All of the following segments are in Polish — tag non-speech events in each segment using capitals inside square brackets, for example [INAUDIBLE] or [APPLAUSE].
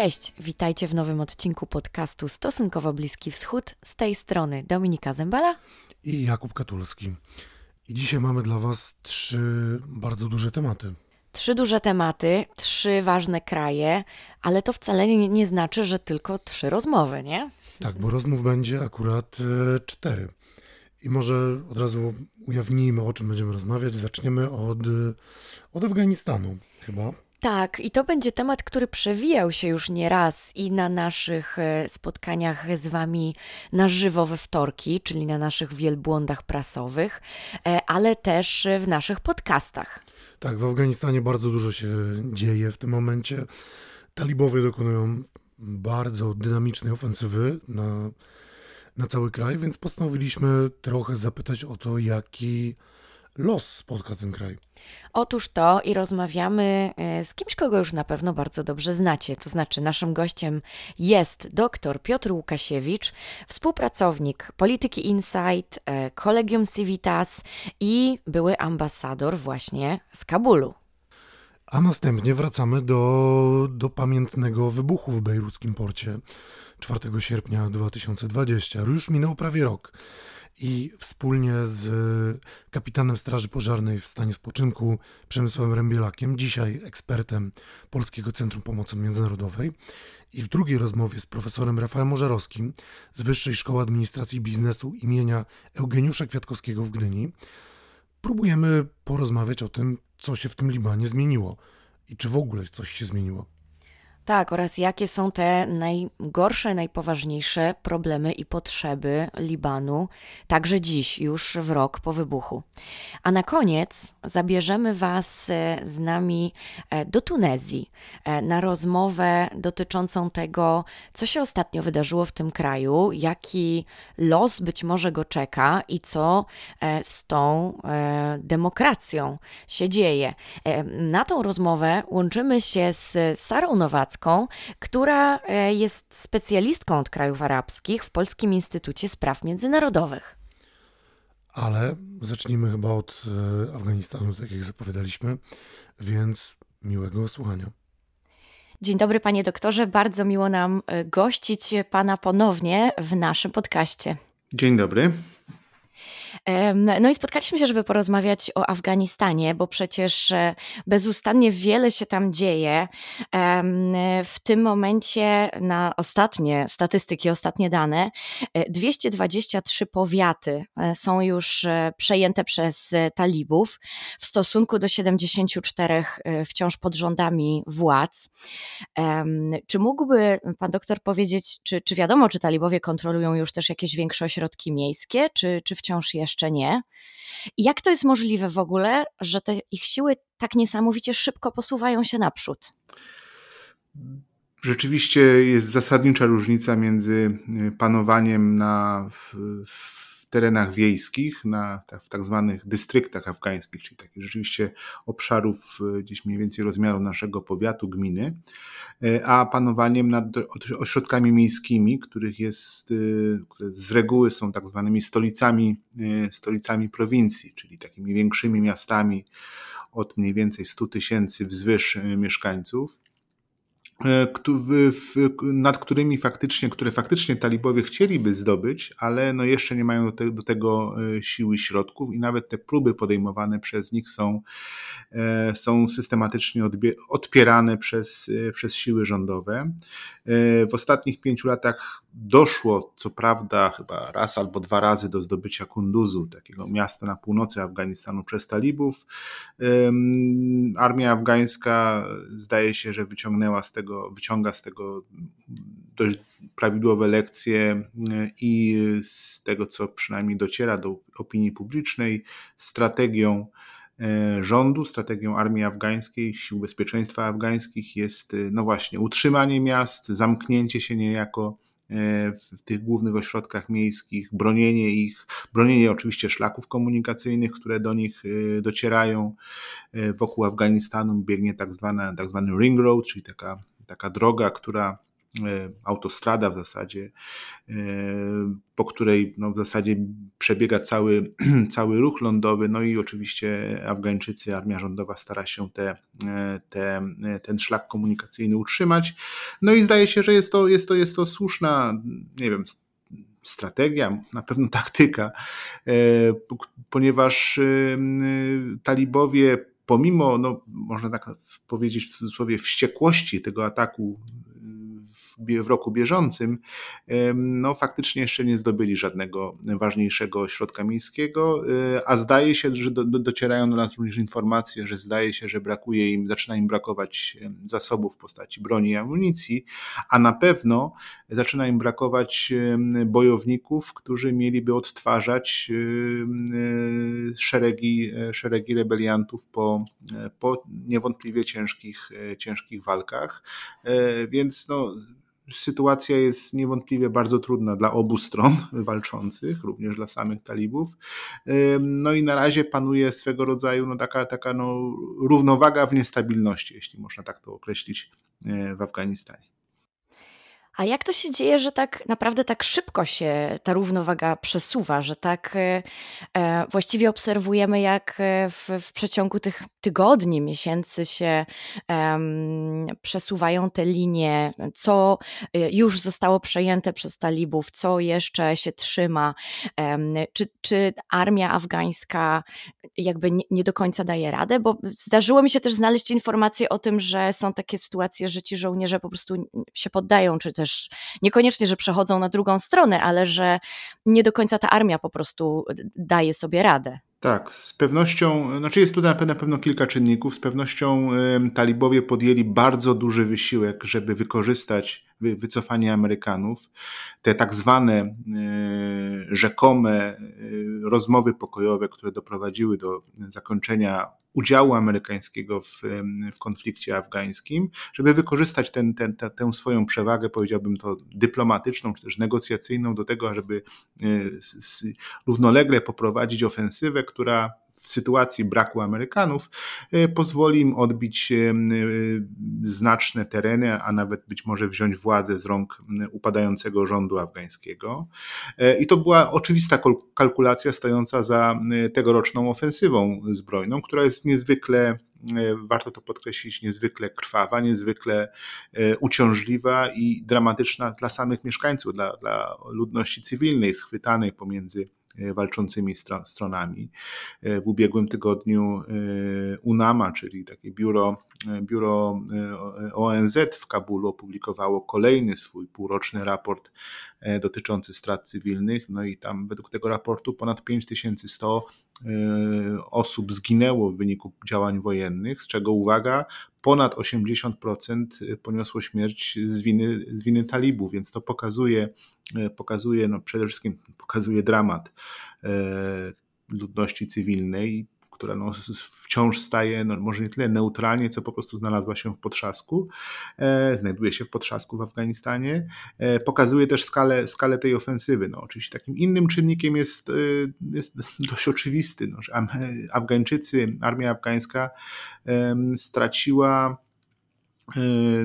Cześć, witajcie w nowym odcinku podcastu Stosunkowo Bliski Wschód. Z tej strony Dominika Zembala i Jakub Katulski. I dzisiaj mamy dla Was trzy bardzo duże tematy. Trzy duże tematy, trzy ważne kraje, ale to wcale nie, nie znaczy, że tylko trzy rozmowy, nie? Tak, bo rozmów będzie akurat e, cztery. I może od razu ujawnijmy, o czym będziemy rozmawiać. Zaczniemy od, od Afganistanu, chyba. Tak, i to będzie temat, który przewijał się już nie raz i na naszych e, spotkaniach z Wami na żywo we wtorki, czyli na naszych wielbłądach prasowych, e, ale też w naszych podcastach. Tak, w Afganistanie bardzo dużo się dzieje w tym momencie. Talibowie dokonują bardzo dynamicznej ofensywy na, na cały kraj, więc postanowiliśmy trochę zapytać o to, jaki los spotka ten kraj. Otóż to i rozmawiamy e, z kimś, kogo już na pewno bardzo dobrze znacie. To znaczy, naszym gościem jest dr Piotr Łukasiewicz, współpracownik Polityki Insight, e, Kolegium Civitas i były ambasador właśnie z Kabulu. A następnie wracamy do, do pamiętnego wybuchu w bejruckim porcie 4 sierpnia 2020. Już minął prawie rok i wspólnie z kapitanem Straży Pożarnej w stanie spoczynku Przemysławem Rębielakiem, dzisiaj ekspertem Polskiego Centrum Pomocy Międzynarodowej i w drugiej rozmowie z profesorem Rafałem Ożarowskim z Wyższej Szkoły Administracji Biznesu imienia Eugeniusza Kwiatkowskiego w Gdyni próbujemy porozmawiać o tym, co się w tym Libanie zmieniło i czy w ogóle coś się zmieniło. Tak, oraz jakie są te najgorsze, najpoważniejsze problemy i potrzeby Libanu, także dziś, już w rok po wybuchu. A na koniec zabierzemy Was e, z nami e, do Tunezji e, na rozmowę dotyczącą tego, co się ostatnio wydarzyło w tym kraju, jaki los być może go czeka i co z tą demokracją się dzieje. Na tą rozmowę łączymy się z Sarą Nowacką, która e, jest specjalistką od krajów arabskich w Polskim Instytucie Spraw Międzynarodowych. Ale zacznijmy chyba od e, Afganistanu, tak jak zapowiadaliśmy, więc miłego słuchania. Dzień dobry, panie doktorze. Bardzo miło nam e, gościć pana ponownie w naszym podcaście. Dzień dobry. No i spotkaliśmy się, żeby porozmawiać o Afganistanie, bo przecież e, bezustannie wiele się tam dzieje. W tym momencie na ostatnie statystyki, ostatnie dane, 223 e, powiaty e, są już przejęte przez talibów w stosunku do 74 wciąż pod rządami władz. Czy mógłby pan doktor powiedzieć, czy, czy wiadomo, czy talibowie kontrolują już też jakieś większe ośrodki miejskie, czy, czy wciąż jeszcze nie? Jak to jest możliwe w ogóle, że te ich siły tak niesamowicie szybko posuwają się naprzód? Rzeczywiście jest zasadnicza różnica między y, panowaniem na terenach wiejskich, na, w tak zwanych dystryktach afgańskich, czyli takich rzeczywiście obszarów e, gdzieś mniej więcej rozmiaru naszego powiatu, gminy, e, a panowaniem nad ośrodkami miejskimi, których jest, e, które z reguły są tak zwanymi stolicami, stolicami prowincji, czyli takimi większymi miastami od mniej więcej 100 tysięcy wzwyż mieszkańców. E, nad którymi faktycznie, które faktycznie talibowie chcieliby zdobyć, ale no jeszcze nie mają do, te, do tego e, siły środków i nawet te próby podejmowane przez nich są, e, są systematycznie odpierane przez, przez siły rządowe. W ostatnich pięciu latach doszło, co prawda, chyba raz albo dwa razy do zdobycia Kunduzu, takiego miasta na północy Afganistanu przez talibów. Armia afgańska zdaje się, że wyciągnęła z tego, wyciąga z tego dość prawidłowe lekcje i z tego, co przynajmniej dociera do opinii publicznej, strategią e, rządu, strategią armii afgańskiej, sił bezpieczeństwa afgańskich jest, no właśnie, utrzymanie miast, zamknięcie się niejako E, w tych głównych ośrodkach miejskich, bronienie ich, bronienie oczywiście szlaków komunikacyjnych, które do nich e, docierają. E, wokół Afganistanu biegnie tak, zwana, tak zwany ring road, czyli taka, taka droga, która autostrada w zasadzie, po której no w zasadzie przebiega cały, [CLEARS THROAT] cały ruch lądowy, no i oczywiście Afgańczycy, armia rządowa stara się te, te, ten szlak komunikacyjny utrzymać. No i zdaje się, że jest to, jest to, jest to słuszna, nie wiem, strategia, na pewno [LAUGHS] taktyka, ponieważ talibowie pomimo, no, można tak powiedzieć w cudzysłowie, wściekłości tego ataku w, roku bieżącym, no faktycznie jeszcze nie zdobyli żadnego ważniejszego środka miejskiego, e, a zdaje się, że do, do, docierają do nas również informacje, że zdaje się, że brakuje im, zaczyna im brakować zasobów w postaci broni i amunicji, a na pewno zaczyna im brakować bojowników, którzy mieliby odtwarzać e, szeregi, e, szeregi rebeliantów po, po niewątpliwie ciężkich, ciężkich walkach. Więc no, sytuacja jest niewątpliwie bardzo trudna dla obu stron [LAUGHS] walczących, również dla samych talibów. No i na razie panuje swego rodzaju no taka, taka no równowaga w niestabilności, jeśli można tak to określić e, w Afganistanie. A jak to się dzieje, że tak naprawdę tak szybko się ta równowaga przesuwa, że tak e, e właściwie obserwujemy, jak e, w, w, przeciągu tych tygodni, miesięcy się przesuwają te linie, co już zostało przejęte przez talibów, co jeszcze się trzyma, czy, czy armia afgańska jakby nie, nie do końca daje radę, bo zdarzyło mi się też znaleźć informacje o tym, że są takie sytuacje, że ci żołnierze po prostu się poddają, czy też niekoniecznie, że przechodzą na drugą stronę, ale że nie do końca ta armia po prostu daje sobie radę. Tak, z pewnością, znaczy jest tutaj na pewno kilka czynników. Z pewnością talibowie podjęli bardzo duży wysiłek, żeby wykorzystać wy, wycofanie Amerykanów. Te tak zwane y, rzekome y, rozmowy pokojowe, które doprowadziły do zakończenia udziału amerykańskiego w, w konflikcie afgańskim, żeby wykorzystać ten, ten, tę, tę swoją przewagę, powiedziałbym to dyplomatyczną czy też negocjacyjną do tego, żeby równolegle poprowadzić ofensywę, która w sytuacji braku Amerykanów e, pozwoli im odbić e, e, znaczne tereny, a nawet być może wziąć władzę z rąk upadającego rządu afgańskiego. I to była oczywista kalkulacja stojąca za tegoroczną ofensywą zbrojną, która jest niezwykle warto to podkreślić, niezwykle krwawa, niezwykle uciążliwa i dramatyczna dla samych mieszkańców, dla, dla ludności cywilnej schwytanej pomiędzy E, walczącymi stronami. E, w ubiegłym tygodniu e, UNAMA, czyli takie biuro, biuro ONZ w Kabulu opublikowało kolejny swój półroczny raport dotyczący strat cywilnych. No i tam według tego raportu ponad 5100 osób zginęło w wyniku działań wojennych, z czego uwaga, ponad 80% poniosło śmierć z winy, z winy talibów, więc to pokazuje, pokazuje no przede wszystkim pokazuje dramat ludności cywilnej która no wciąż staje, no może nie tyle neutralnie, co po prostu znalazła się w potrzasku, e, znajduje się w potrzasku w Afganistanie, e, pokazuje też skalę, skalę tej ofensywy. No, oczywiście takim innym czynnikiem jest, e, jest [LAUGHS] dość oczywisty, no, że Afgańczycy, armia afgańska straciła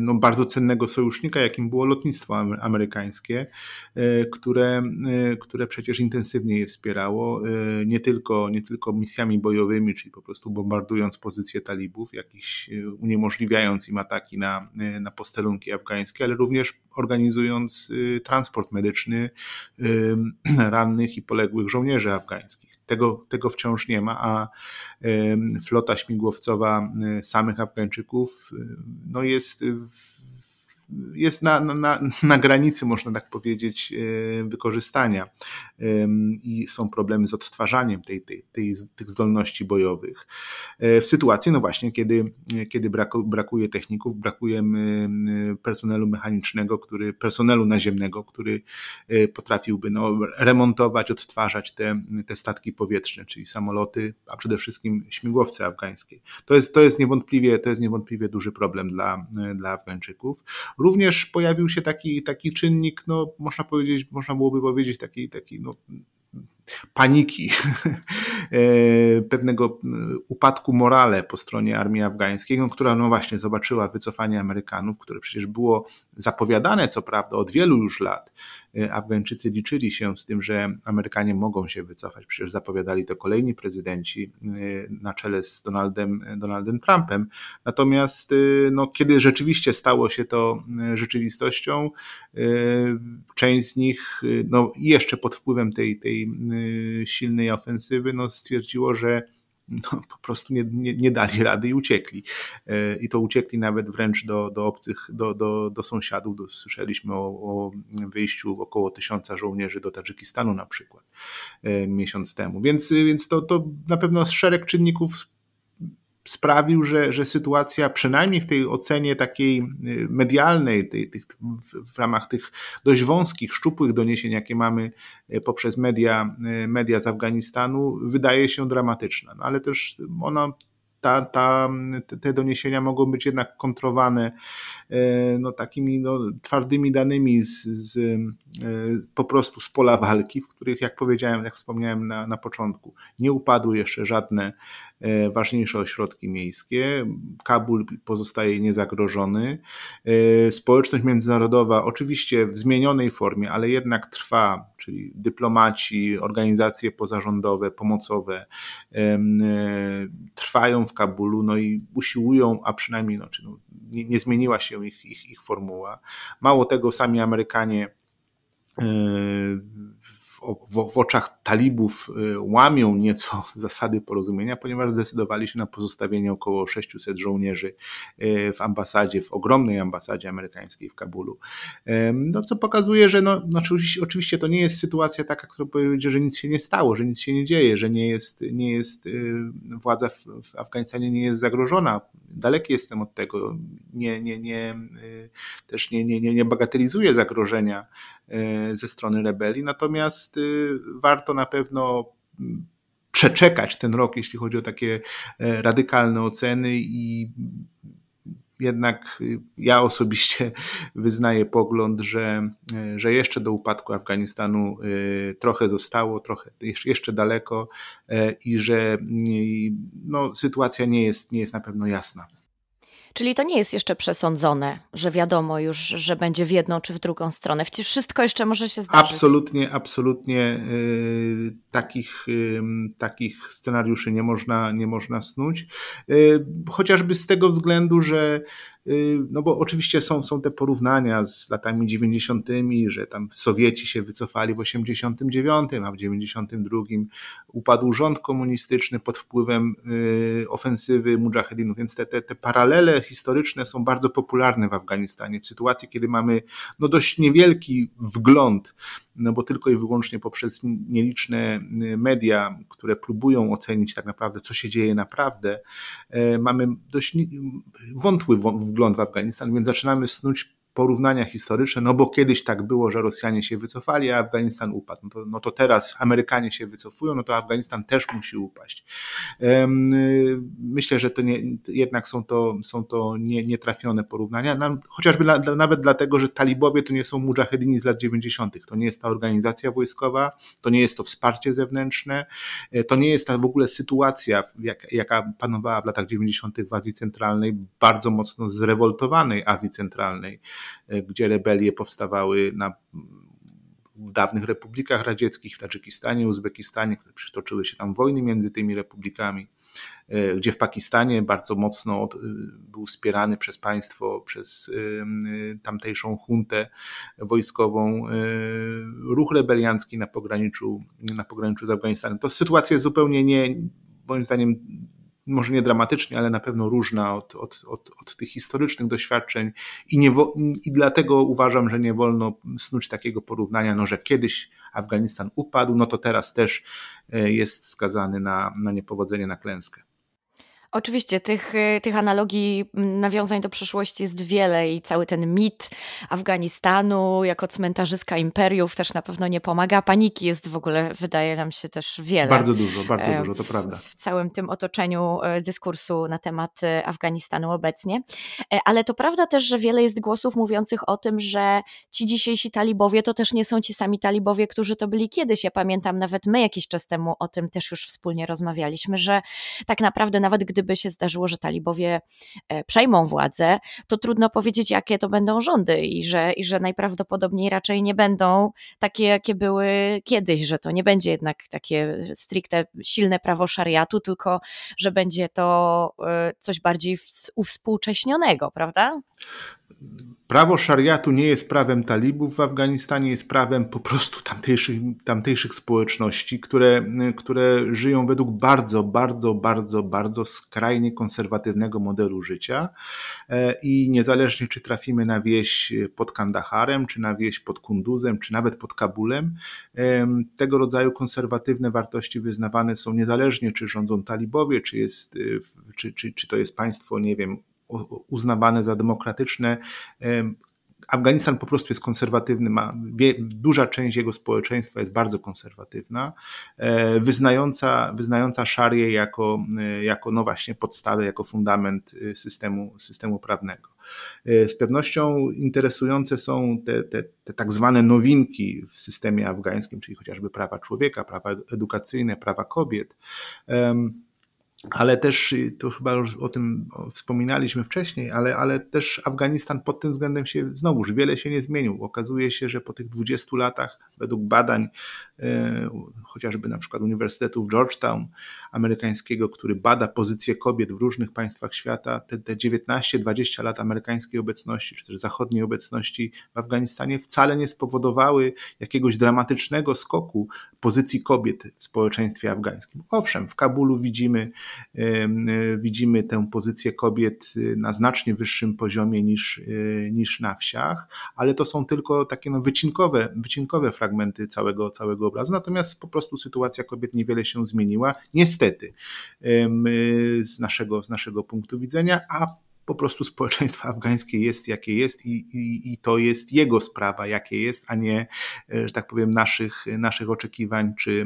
no, bardzo cennego sojusznika, jakim było lotnictwo amerykańskie, e, które, e, które przecież intensywnie je wspierało, nie tylko, nie tylko misjami bojowymi, czyli po prostu bombardując pozycje talibów, jakiś uniemożliwiając im ataki na, na posterunki afgańskie, ale również organizując transport medyczny [CLEARS THROAT] rannych i poległych żołnierzy afgańskich. Tego, tego wciąż nie ma, a flota śmigłowcowa samych Afgańczyków no jest jest na, na, na granicy, można tak powiedzieć, e, wykorzystania i są problemy z odtwarzaniem tej, tej, tej, tych zdolności bojowych. E, w sytuacji, no właśnie, kiedy, kiedy brakuje techników, brakuje personelu mechanicznego, który, personelu naziemnego, który e, potrafiłby no, remontować, odtwarzać te, te statki powietrzne, czyli samoloty, a przede wszystkim śmigłowce afgańskie. To jest, to jest, niewątpliwie, to jest niewątpliwie duży problem dla, dla Afgańczyków. Również pojawił się taki, taki czynnik, no, można powiedzieć, można byłoby powiedzieć, taki, taki no, paniki [LAUGHS] pewnego upadku morale po stronie armii afgańskiej, no, która no właśnie zobaczyła wycofanie Amerykanów, które przecież było zapowiadane co prawda od wielu już lat. Afgańczycy liczyli się z tym, że Amerykanie mogą się wycofać. Przecież zapowiadali to kolejni prezydenci na czele z Donaldem, Donaldem Trumpem. Natomiast no, kiedy rzeczywiście stało się to rzeczywistością, część z nich no, jeszcze pod wpływem tej, tej silnej ofensywy no, stwierdziło, że no, po prostu nie, nie, nie, dali rady i uciekli. E, I to uciekli nawet wręcz do, do obcych, do, do, do sąsiadów. Słyszeliśmy o, o wyjściu około tysiąca żołnierzy do Tadżykistanu na przykład e, miesiąc temu. Więc, więc to, to na pewno szereg czynników sprawił, że, że sytuacja, przynajmniej w tej ocenie takiej y, medialnej, tej, tych, w ramach tych dość wąskich, szczupłych doniesień, jakie mamy y, poprzez media, y, media z Afganistanu, wydaje się dramatyczna. No, ale też ona ta, ta, te doniesienia mogą być jednak kontrowane no, takimi no, twardymi danymi z, z, po prostu z pola walki, w których, jak powiedziałem, jak wspomniałem na, na początku, nie upadły jeszcze żadne ważniejsze ośrodki miejskie. Kabul pozostaje niezagrożony. Społeczność międzynarodowa, oczywiście w zmienionej formie, ale jednak trwa, czyli dyplomaci, organizacje pozarządowe, pomocowe trwają w Kabulu, no i usiłują, a przynajmniej no, no, nie, nie zmieniła się ich, ich, ich formuła. Mało tego, sami Amerykanie w, w, oczach talibów y, łamią nieco [LAUGHS] zasady porozumienia, ponieważ zdecydowali się na pozostawienie około 600 żołnierzy y, w ambasadzie, w ogromnej ambasadzie amerykańskiej w Kabulu. No, co pokazuje, że no, no oczywiście, oczywiście to nie jest sytuacja taka, która powiedzie, że nic się nie stało, że nic się nie dzieje, że nie jest, nie jest y, władza w, w Afganistanie nie jest zagrożona. Daleki jestem od tego. Nie, nie, nie, też nie, nie, nie bagatelizuję zagrożenia ze strony rebelii, natomiast Y, warto na pewno mm, przeczekać ten rok, jeśli chodzi o takie e, radykalne oceny i jednak y, ja osobiście [LAUGHS] wyznaję pogląd, że, e, że jeszcze do upadku Afganistanu y, trochę zostało, trochę jeszcze daleko e, i że no, sytuacja nie jest, nie jest na pewno jasna. Czyli to nie jest jeszcze przesądzone, że wiadomo już, że będzie w jedną czy w drugą stronę. Wszystko jeszcze może się zdarzyć. Absolutnie, absolutnie yy, takich, yy, takich scenariuszy nie można, nie można snuć. Yy, chociażby z tego względu, że Y, no bo oczywiście są, są te porównania z latami 90., że tam Sowieci się wycofali w 89, a w 92 upadł rząd komunistyczny pod wpływem y, ofensywy mujahedinów, więc te, te, te paralele historyczne są bardzo popularne w Afganistanie. W sytuacji, kiedy mamy no dość niewielki wgląd, no bo tylko i wyłącznie poprzez nieliczne y, media, które próbują ocenić tak naprawdę, co się dzieje naprawdę, mamy dość wątły wgląd w Afganistan, więc zaczynamy snuć porównania historyczne, no bo kiedyś tak było, że Rosjanie się wycofali, a Afganistan upadł. No to, no to teraz Amerykanie się wycofują, no to Afganistan też musi upaść. Myślę, że to nie, jednak są to, są to nie, nietrafione porównania, chociażby nawet dlatego, że talibowie to nie są mujahedini z lat 90., to nie jest ta organizacja wojskowa, to nie jest to wsparcie zewnętrzne, e, to nie jest ta w ogóle sytuacja, jak, jaka panowała w latach 90. w Azji Centralnej, bardzo mocno zrewoltowanej Azji Centralnej. E, gdzie rebelie powstawały na w dawnych republikach radzieckich, w Tadżykistanie, Uzbekistanie, które przytoczyły się tam wojny między tymi republikami, e, gdzie w Pakistanie bardzo mocno e, był wspierany przez państwo, przez tamtejszą huntę wojskową ruch rebeliancki na pograniczu, na pograniczu z Afganistanem. To sytuacja zupełnie nie, moim zdaniem może nie dramatycznie, ale na pewno różna od, od, od, od tych historycznych doświadczeń i, nie, i dlatego uważam, że nie wolno snuć takiego porównania, no, że kiedyś Afganistan upadł, no to teraz też e, jest skazany na, na niepowodzenie, na klęskę. Oczywiście, tych, y, tych analogii, nawiązań do przeszłości jest wiele i cały ten mit Afganistanu jako cmentarzyska imperiów też na pewno nie pomaga. Paniki jest w ogóle, wydaje nam się też wiele. Bardzo dużo, bardzo e, dużo, to prawda. W całym tym otoczeniu e, dyskursu na temat e, Afganistanu obecnie. Ale to prawda też, że wiele jest głosów mówiących o tym, że ci dzisiejsi talibowie to też nie są ci sami talibowie, którzy to byli kiedyś. Ja pamiętam nawet my jakiś czas temu o tym też już wspólnie rozmawialiśmy, że tak naprawdę nawet gdyby gdyby się zdarzyło, że talibowie e, przejmą władzę, to trudno powiedzieć, jakie to będą rządy i że, i że najprawdopodobniej raczej nie będą takie, jakie były kiedyś, że to nie będzie jednak takie stricte silne prawo szariatu, tylko że będzie to e, coś bardziej uwspółcześnionego, prawda? Prawo szariatu nie jest prawem talibów w Afganistanie, jest prawem po prostu tamtejszych, tamtejszych społeczności, które, które żyją według bardzo, bardzo, bardzo, bardzo skrajnie konserwatywnego modelu życia. E, I niezależnie, czy trafimy na wieś pod Kandaharem, czy na wieś pod Kunduzem, czy nawet pod Kabulem, tego rodzaju konserwatywne wartości wyznawane są niezależnie, czy rządzą talibowie, czy, jest, czy, czy, czy to jest państwo, nie wiem, uznawane za demokratyczne. Afganistan po prostu jest konserwatywny, ma, duża część jego społeczeństwa jest bardzo konserwatywna, e, wyznająca, wyznająca szarię jako, e, jako no właśnie podstawę, jako fundament e, systemu, systemu prawnego. Z pewnością interesujące są te, te, te tak zwane nowinki w systemie afgańskim, czyli chociażby prawa człowieka, prawa edukacyjne, prawa kobiet ale też, y, to chyba już o tym wspominaliśmy wcześniej, ale, ale też Afganistan pod tym względem się znowuż wiele się nie zmienił. Okazuje się, że po tych 20 latach, według badań e, chociażby na przykład Uniwersytetu w Georgetown amerykańskiego, który bada pozycję kobiet w różnych państwach świata, te, te 19-20 lat amerykańskiej obecności, czy też zachodniej obecności w Afganistanie wcale nie spowodowały jakiegoś dramatycznego skoku pozycji kobiet w społeczeństwie afgańskim. Owszem, w Kabulu widzimy widzimy tę pozycję kobiet y, na znacznie wyższym poziomie niż, y, niż na wsiach, ale to są tylko takie no wycinkowe, wycinkowe fragmenty całego, całego obrazu. Natomiast po prostu sytuacja kobiet niewiele się zmieniła, niestety, z naszego, z naszego punktu widzenia, a po prostu społeczeństwo afgańskie jest jakie jest i, i, i, to jest jego sprawa, jakie jest, a nie, e, że tak powiem, naszych, naszych oczekiwań czy,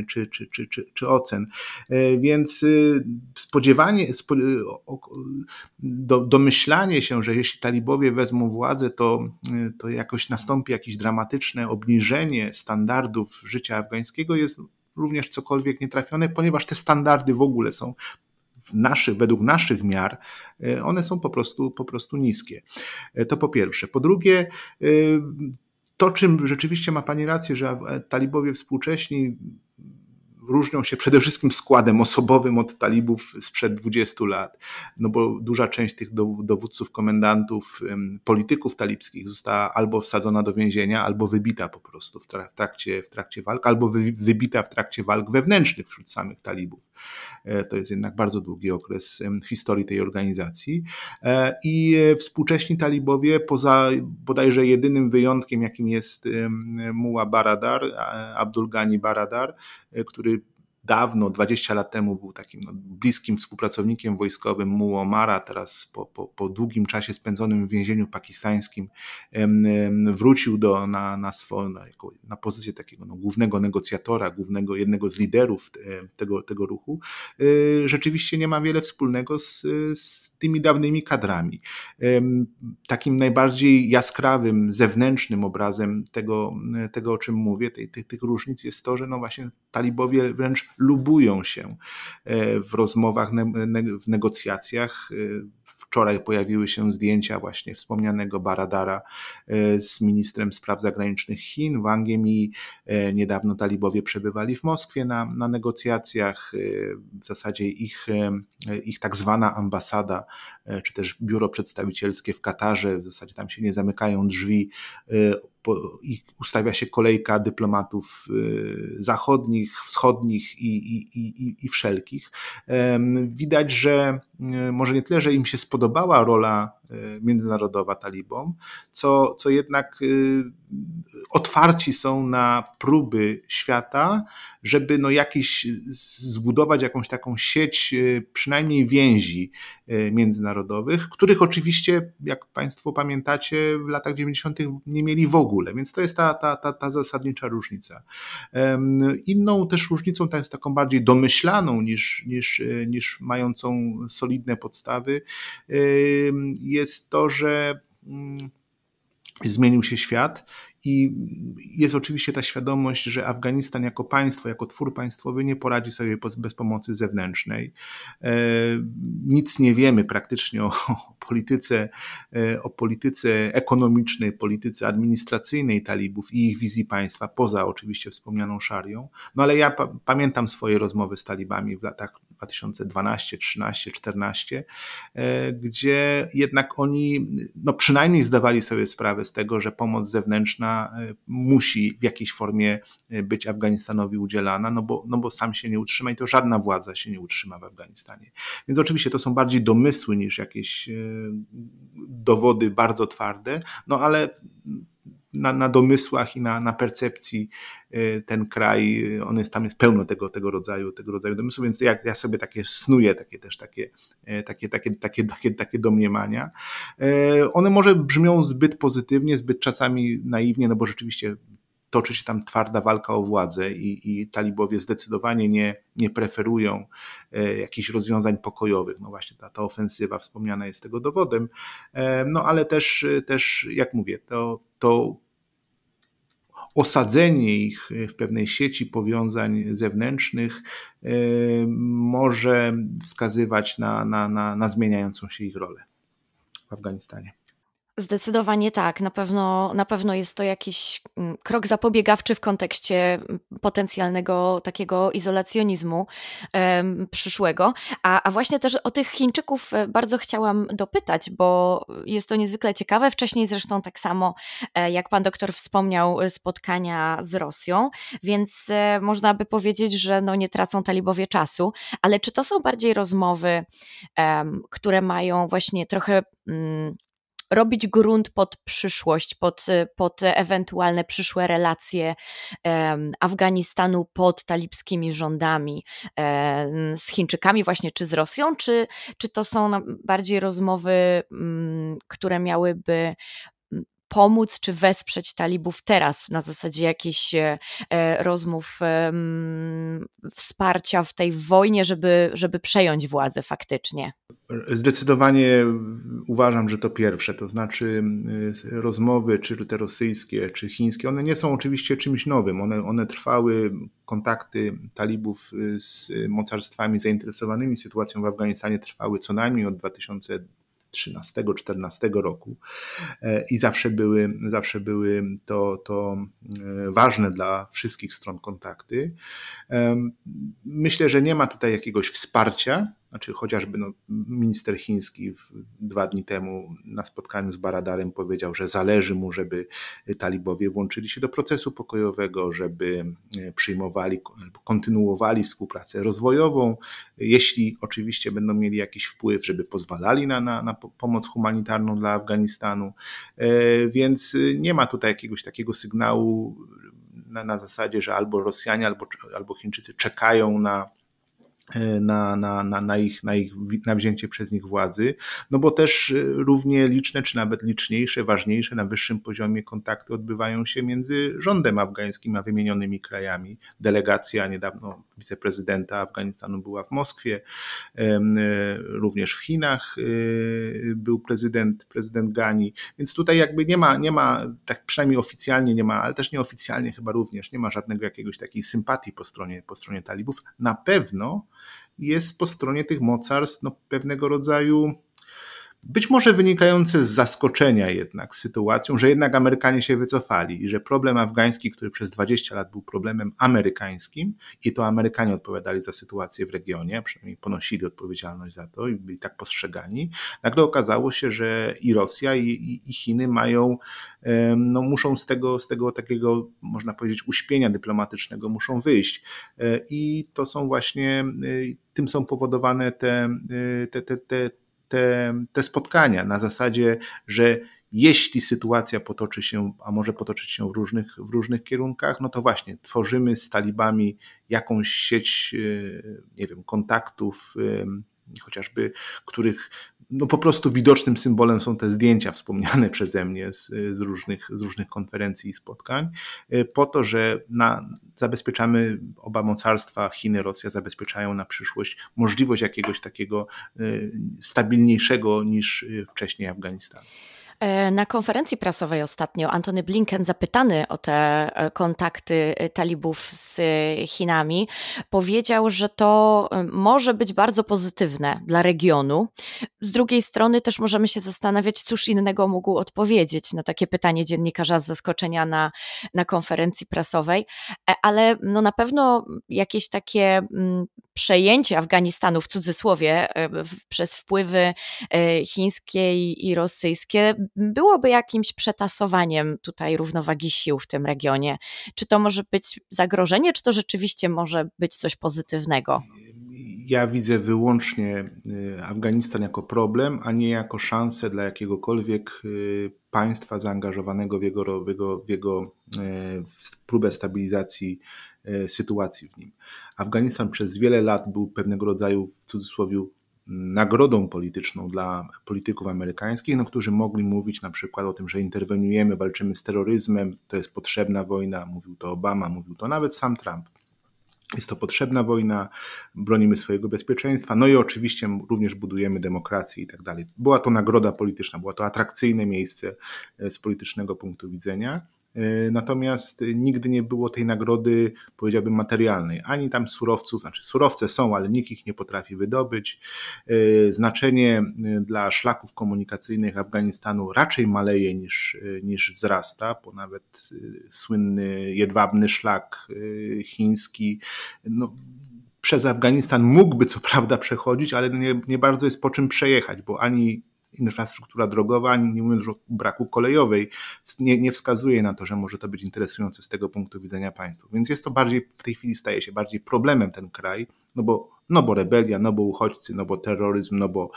e, czy, czy, czy, czy, czy ocen. E, więc spodziewanie, spo, do, domyślanie się, że jeśli talibowie wezmą władzę, to, to jakoś nastąpi jakieś dramatyczne obniżenie standardów życia afgańskiego jest również cokolwiek nietrafione, ponieważ te standardy w ogóle są naszych, według naszych miar, e, one są po prostu, po prostu niskie. E, to po pierwsze. Po drugie, e, to, czym rzeczywiście ma Pani rację, że talibowie współcześni różnią się przede wszystkim składem osobowym od talibów sprzed 20 lat, no bo duża część tych dowódców, komendantów, polityków talibskich została albo wsadzona do więzienia, albo wybita po prostu w trakcie, w trakcie walk, albo wybita w trakcie walk wewnętrznych wśród samych talibów. E, to jest jednak bardzo długi okres historii tej organizacji. E, I e, współcześni talibowie, poza bodajże jedynym wyjątkiem, jakim jest Muła Baradar, Abdul Ghani Baradar, który dawno, 20 lat temu był takim no, bliskim współpracownikiem wojskowym Muomara, teraz po, po, po, długim czasie spędzonym w więzieniu pakistańskim wrócił do, na, na, swo, na, na pozycję takiego no, głównego negocjatora, głównego, jednego z liderów tego, tego ruchu. E, rzeczywiście nie ma wiele wspólnego z, z tymi dawnymi kadrami. Takim najbardziej jaskrawym, zewnętrznym obrazem tego, tego o czym mówię, tych, tych, tych różnic jest to, że no właśnie talibowie wręcz lubują się e, w rozmowach, w negocjacjach. E, wczoraj pojawiły się zdjęcia właśnie wspomnianego Baradara e, z ministrem spraw zagranicznych Chin, Wang Yi. Niedawno talibowie przebywali w Moskwie na, na negocjacjach. W zasadzie ich, ich tak zwana ambasada, czy też biuro przedstawicielskie w Katarze, w zasadzie tam się nie zamykają drzwi i ustawia się kolejka dyplomatów y, zachodnich, wschodnich i, i, i, i wszelkich. Widać, że y, może nie tyle, że im się spodobała rola międzynarodowa talibom, co, co jednak otwarci są na próby świata, żeby no jakiś, zbudować jakąś taką sieć przynajmniej więzi międzynarodowych, których oczywiście, jak Państwo pamiętacie, w latach 90. nie mieli w ogóle, więc to jest ta, ta, ta, ta zasadnicza różnica. Inną też różnicą to jest taką bardziej domyślaną niż, niż, niż mającą solidne podstawy jest to, że mm, zmienił się świat i jest oczywiście ta świadomość, że Afganistan jako państwo, jako twór państwowy nie poradzi sobie bez pomocy zewnętrznej. E, nic nie wiemy praktycznie o polityce, e, o polityce ekonomicznej, polityce administracyjnej talibów i ich wizji państwa, poza oczywiście wspomnianą szarią. No ale ja pamiętam swoje rozmowy z talibami w latach 2012, 13, 14, gdzie jednak oni no przynajmniej zdawali sobie sprawę z tego, że pomoc zewnętrzna E, musi w jakiejś formie e, być Afganistanowi udzielana, no bo, no bo sam się nie utrzyma i to żadna władza się nie utrzyma w Afganistanie. Więc oczywiście to są bardziej domysły niż jakieś e, dowody bardzo twarde, no ale na, na, domysłach i na, na percepcji ten kraj, on jest, tam jest pełno tego, tego rodzaju, tego rodzaju domysłów, więc ja, ja sobie takie snuję, takie też takie, takie, takie, takie, takie, takie domniemania. One może brzmią zbyt pozytywnie, zbyt czasami naiwnie, no bo rzeczywiście toczy się tam twarda walka o władzę i, i talibowie zdecydowanie nie, nie preferują jakichś rozwiązań pokojowych. No właśnie ta, ta ofensywa wspomniana jest tego dowodem, no ale też, też jak mówię, to, to osadzenie ich w pewnej sieci powiązań zewnętrznych e, może wskazywać na, na, na, na zmieniającą się ich rolę w Afganistanie. Zdecydowanie tak. Na pewno, na pewno jest to jakiś mm, krok zapobiegawczy w kontekście mm, potencjalnego takiego izolacjonizmu um, przyszłego. A, a właśnie też o tych Chińczyków e, bardzo chciałam dopytać, bo jest to niezwykle ciekawe. Wcześniej zresztą tak samo, e, jak pan doktor wspomniał, e, spotkania z Rosją, więc można by powiedzieć, że no nie tracą talibowie czasu, ale czy to są bardziej rozmowy, um, które mają właśnie trochę. Um, robić grunt pod przyszłość, pod, pod ewentualne przyszłe relacje Afganistanu pod talibskimi rządami z Chińczykami właśnie, czy z Rosją, czy, czy to są bardziej rozmowy, mm, które miałyby pomóc czy wesprzeć talibów teraz na zasadzie jakichś e, e, rozmów wsparcia w tej wojnie, żeby, żeby przejąć władzę faktycznie? Zdecydowanie uważam, że to pierwsze, to znaczy y, rozmowy, czy te rosyjskie, czy chińskie, one nie są oczywiście czymś nowym. One, one trwały, kontakty talibów z mocarstwami zainteresowanymi sytuacją w Afganistanie trwały co najmniej od 2000 13-14 roku e, i zawsze były, zawsze były to, to e, ważne dla wszystkich stron kontakty. E, myślę, że nie ma tutaj jakiegoś wsparcia znaczy chociażby no, minister chiński dwa dni temu na spotkaniu z Baradarem powiedział, że zależy mu, żeby talibowie włączyli się do procesu pokojowego, żeby e, przyjmowali, kontynuowali współpracę rozwojową, jeśli oczywiście będą mieli jakiś wpływ, żeby pozwalali na, na, na pomoc humanitarną dla Afganistanu. E, więc nie ma tutaj jakiegoś takiego sygnału na, na zasadzie, że albo Rosjanie, albo, albo Chińczycy czekają na na, na, na, na, ich, na, ich, na wzięcie przez nich władzy, no bo też e, równie liczne, czy nawet liczniejsze, ważniejsze na wyższym poziomie kontakty odbywają się między rządem afgańskim a wymienionymi krajami. Delegacja niedawno wiceprezydenta Afganistanu była w Moskwie, e, również w Chinach był prezydent, prezydent Gani, więc tutaj jakby nie ma, nie ma, tak przynajmniej oficjalnie nie ma, ale też nieoficjalnie chyba również, nie ma żadnego jakiegoś takiej sympatii po stronie, po stronie talibów. Na pewno jest po stronie tych mocarstw no, pewnego rodzaju być może wynikające z zaskoczenia jednak sytuacją, że jednak Amerykanie się wycofali i że problem afgański, który przez 20 lat był problemem amerykańskim i to Amerykanie odpowiadali za sytuację w regionie, przynajmniej ponosili odpowiedzialność za to i byli tak postrzegani, nagle okazało się, że i Rosja i, i, i Chiny mają, no muszą z tego, z tego takiego, można powiedzieć, uśpienia dyplomatycznego muszą wyjść. E, i to są właśnie, e, tym są powodowane te, e, te, te, te te, te spotkania na zasadzie, że jeśli sytuacja potoczy się, a może potoczyć się w różnych, w różnych kierunkach, no to właśnie tworzymy z talibami jakąś sieć, nie wiem, kontaktów, chociażby których no po prostu widocznym symbolem są te zdjęcia wspomniane [LAUGHS] przeze mnie z, z, różnych, z różnych konferencji i spotkań, e, po to, że na, zabezpieczamy oba mocarstwa, Chiny, Rosja zabezpieczają na przyszłość możliwość jakiegoś takiego e, stabilniejszego niż e, wcześniej Afganistanu. E, na konferencji prasowej ostatnio Antony Blinken, zapytany o te e, kontakty e, talibów z Chinami, powiedział, że to może być bardzo pozytywne dla regionu. Z drugiej strony też możemy się zastanawiać, cóż innego mógł odpowiedzieć na takie pytanie dziennikarza z zaskoczenia na, na konferencji prasowej, ale no na pewno jakieś takie mm, przejęcie Afganistanu w cudzysłowie przez wpływy chińskie i rosyjskie byłoby jakimś przetasowaniem tutaj równowagi sił w tym regionie. Czy to może być zagrożenie, czy to rzeczywiście może być coś pozytywnego? Ja widzę wyłącznie y, Afganistan jako problem, a nie jako szansę dla jakiegokolwiek y, państwa zaangażowanego w jego, w jego, w jego y, w próbę stabilizacji sytuacji w nim. Afganistan przez wiele lat był pewnego rodzaju w cudzysłowie nagrodą polityczną dla polityków amerykańskich, no, którzy mogli mówić na przykład o tym, że interweniujemy, walczymy z terroryzmem, to jest potrzebna wojna, mówił to Obama, mówił to nawet sam Trump. Jest to potrzebna wojna, bronimy swojego bezpieczeństwa, no i oczywiście również budujemy demokrację i tak dalej. Była to nagroda polityczna, było to atrakcyjne miejsce e, z politycznego punktu widzenia. E, natomiast nigdy nie było tej nagrody, powiedziałbym, materialnej. Ani tam surowców, znaczy surowce są, ale nikt ich nie potrafi wydobyć. E, znaczenie e, dla szlaków komunikacyjnych Afganistanu raczej maleje niż, niż wzrasta, bo nawet słynny jedwabny szlak chiński, no, przez Afganistan mógłby co prawda przechodzić, ale nie, nie bardzo jest po czym przejechać, bo ani infrastruktura drogowa, nie mówiąc już o braku kolejowej, nie, nie wskazuje na to, że może to być interesujące z tego punktu widzenia państwa. Więc jest to bardziej, w tej chwili staje się bardziej problemem ten kraj, no bo, no bo rebelia, no bo uchodźcy, no bo terroryzm, no bo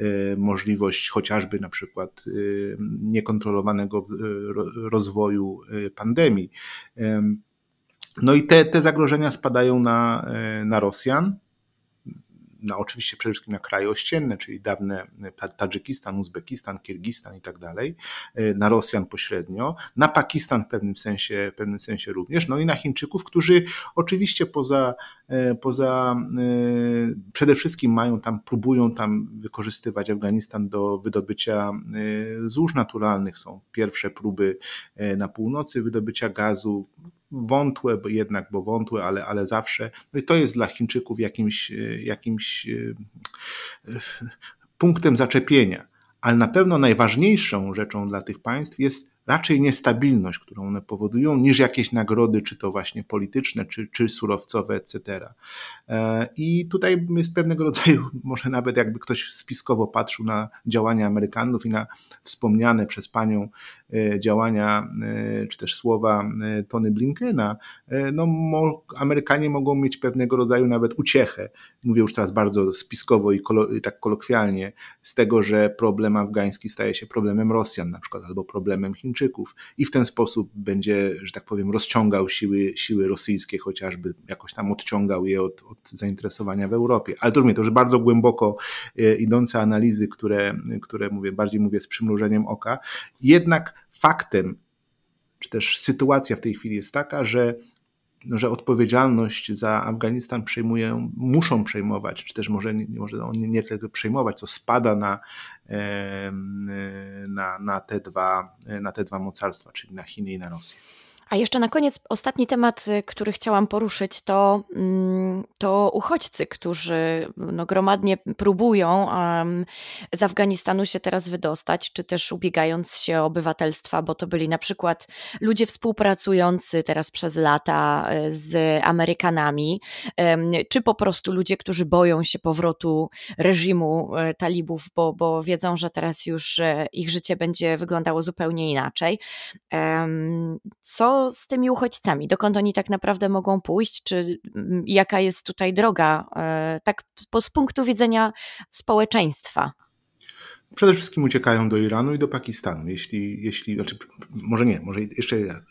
y, możliwość chociażby na przykład y, niekontrolowanego y, rozwoju pandemii. No i te, te zagrożenia spadają na, na Rosjan, na oczywiście przede wszystkim na kraje ościenne, czyli dawne Tadżykistan, Uzbekistan, Kirgistan i tak dalej, e, na Rosjan pośrednio, na Pakistan w pewnym sensie, w pewnym sensie również, no i na Chińczyków, którzy oczywiście poza, e, poza e, przede wszystkim mają tam, próbują tam wykorzystywać Afganistan do wydobycia złóż naturalnych. Są pierwsze próby na północy wydobycia gazu, wątłe, bo jednak, bo wątłe, ale, ale zawsze. No i to jest dla Chińczyków jakimś, e, jakimś e, e, punktem zaczepienia. Ale na pewno najważniejszą rzeczą dla tych państw jest raczej niestabilność, którą one powodują, niż jakieś nagrody, czy to właśnie polityczne, czy, czy surowcowe, etc. E, I tutaj jest pewnego rodzaju, [LAUGHS] może nawet jakby ktoś spiskowo patrzył na działania Amerykanów i na wspomniane przez panią e, działania, e, czy też słowa Tony Blinkena, no Amerykanie mogą mieć pewnego rodzaju nawet uciechę, mówię już teraz bardzo spiskowo i, tak kolokwialnie, z tego, że problem afgański staje się problemem Rosjan na przykład, albo problemem Chińczyków, Chińczyków i w ten sposób będzie, że tak powiem, rozciągał siły, siły rosyjskie, chociażby jakoś tam odciągał je od, od zainteresowania w Europie. Ale to mówię, to już bardzo głęboko e, idące analizy, które, które mówię, bardziej mówię z przymrużeniem oka. Jednak faktem, czy też sytuacja w tej chwili jest taka, że że odpowiedzialność za Afganistan przejmują, muszą przejmować, czy też może, może on nie tylko przejmować, co spada na, na, na, te dwa, na te dwa mocarstwa, czyli na Chiny i na Rosję. A jeszcze na koniec ostatni temat, y, który chciałam poruszyć, to, mm, to uchodźcy, którzy no, gromadnie próbują um, z Afganistanu się teraz wydostać, czy też ubiegając się o obywatelstwa, bo to byli na przykład ludzie współpracujący teraz przez lata y, z Amerykanami, um, czy po prostu ludzie, którzy boją się powrotu reżimu y, talibów, bo, bo wiedzą, że teraz już ich życie będzie wyglądało zupełnie inaczej. Um, co z tymi uchodźcami? Dokąd oni tak naprawdę mogą pójść? Czy mm, jaka jest tutaj droga, e, tak z punktu widzenia społeczeństwa? Przede wszystkim uciekają do Iranu i do Pakistanu. Jeśli, jeśli znaczy, może nie, może jeszcze raz.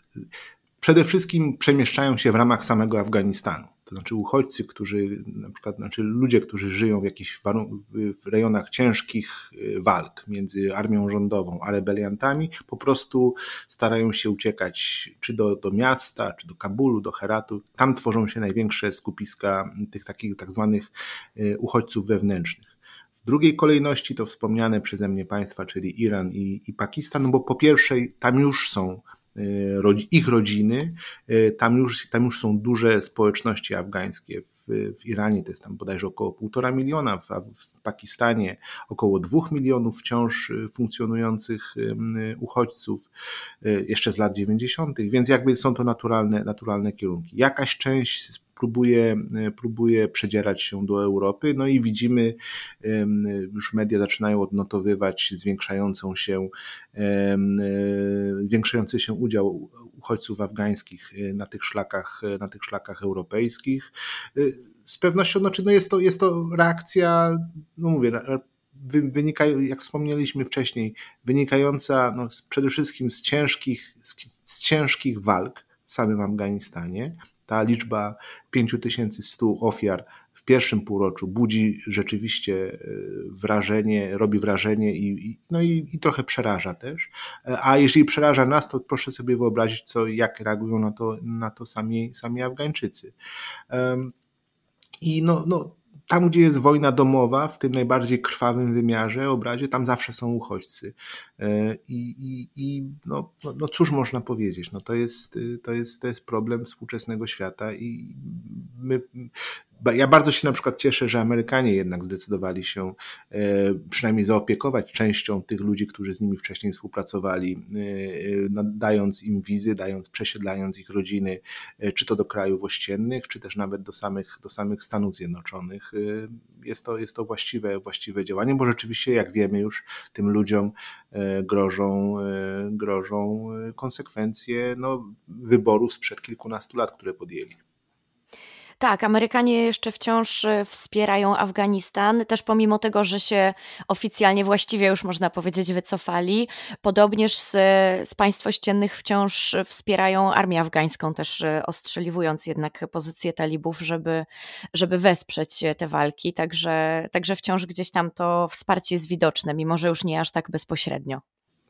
Przede wszystkim przemieszczają się w ramach samego Afganistanu. To znaczy uchodźcy, którzy, na przykład, znaczy ludzie, którzy żyją w jakichś w rejonach ciężkich y, walk między armią rządową a rebeliantami, po prostu starają się uciekać czy do, do miasta, czy do Kabulu, do Heratu. Tam tworzą się największe skupiska tych takich tak zwanych y, uchodźców wewnętrznych. W drugiej kolejności to wspomniane przeze mnie państwa, czyli Iran i, i Pakistan, bo po pierwsze tam już są ich rodziny, y, tam już, tam już są duże społeczności afgańskie. W, w Iranie to jest tam bodajże około półtora miliona, w, w Pakistanie około dwóch milionów wciąż y, funkcjonujących uchodźców jeszcze z lat 90., więc jakby są to naturalne, naturalne kierunki. Jakaś część próbuje, e, próbuje przedzierać się do Europy. No i widzimy, już media zaczynają odnotowywać zwiększającą się, zwiększający się udział uchodźców afgańskich na tych szlakach, na tych szlakach europejskich. Z pewnością znaczy, no jest, to, jest to reakcja, no mówię, wynika, jak wspomnieliśmy wcześniej, wynikająca no, przede wszystkim z ciężkich, z ciężkich walk w samym Afganistanie, ta liczba 5100 ofiar w pierwszym półroczu budzi rzeczywiście e, wrażenie, robi wrażenie i, i no i, i, trochę przeraża też. E, a jeżeli przeraża nas, to proszę sobie wyobrazić, co, jak reagują na to, na to sami, sami Afgańczycy. I no, no, tam, gdzie jest wojna domowa, w tym najbardziej krwawym wymiarze, obrazie, tam zawsze są uchodźcy. E, I, i, i no, no, no, cóż można powiedzieć? No to, jest, to, jest, to jest problem współczesnego świata i my ja bardzo się na przykład cieszę, że Amerykanie jednak zdecydowali się e, przynajmniej zaopiekować częścią tych ludzi, którzy z nimi wcześniej współpracowali, e, dając im wizy, dając, przesiedlając ich rodziny, czy to do krajów ościennych, czy też nawet do samych, do samych Stanów Zjednoczonych. Jest to, jest to właściwe, właściwe działanie, bo rzeczywiście, jak wiemy już, tym ludziom grożą, grożą konsekwencje no, wyborów sprzed kilkunastu lat, które podjęli. Tak, Amerykanie jeszcze wciąż e, wspierają Afganistan, też pomimo tego, że się oficjalnie właściwie już można powiedzieć wycofali. Podobnież z, z państw ościennych wciąż wspierają armię afgańską, też e, ostrzeliwując jednak pozycję talibów, żeby, żeby wesprzeć te walki. Także, także wciąż gdzieś tam to wsparcie jest widoczne, mimo że już nie aż tak bezpośrednio.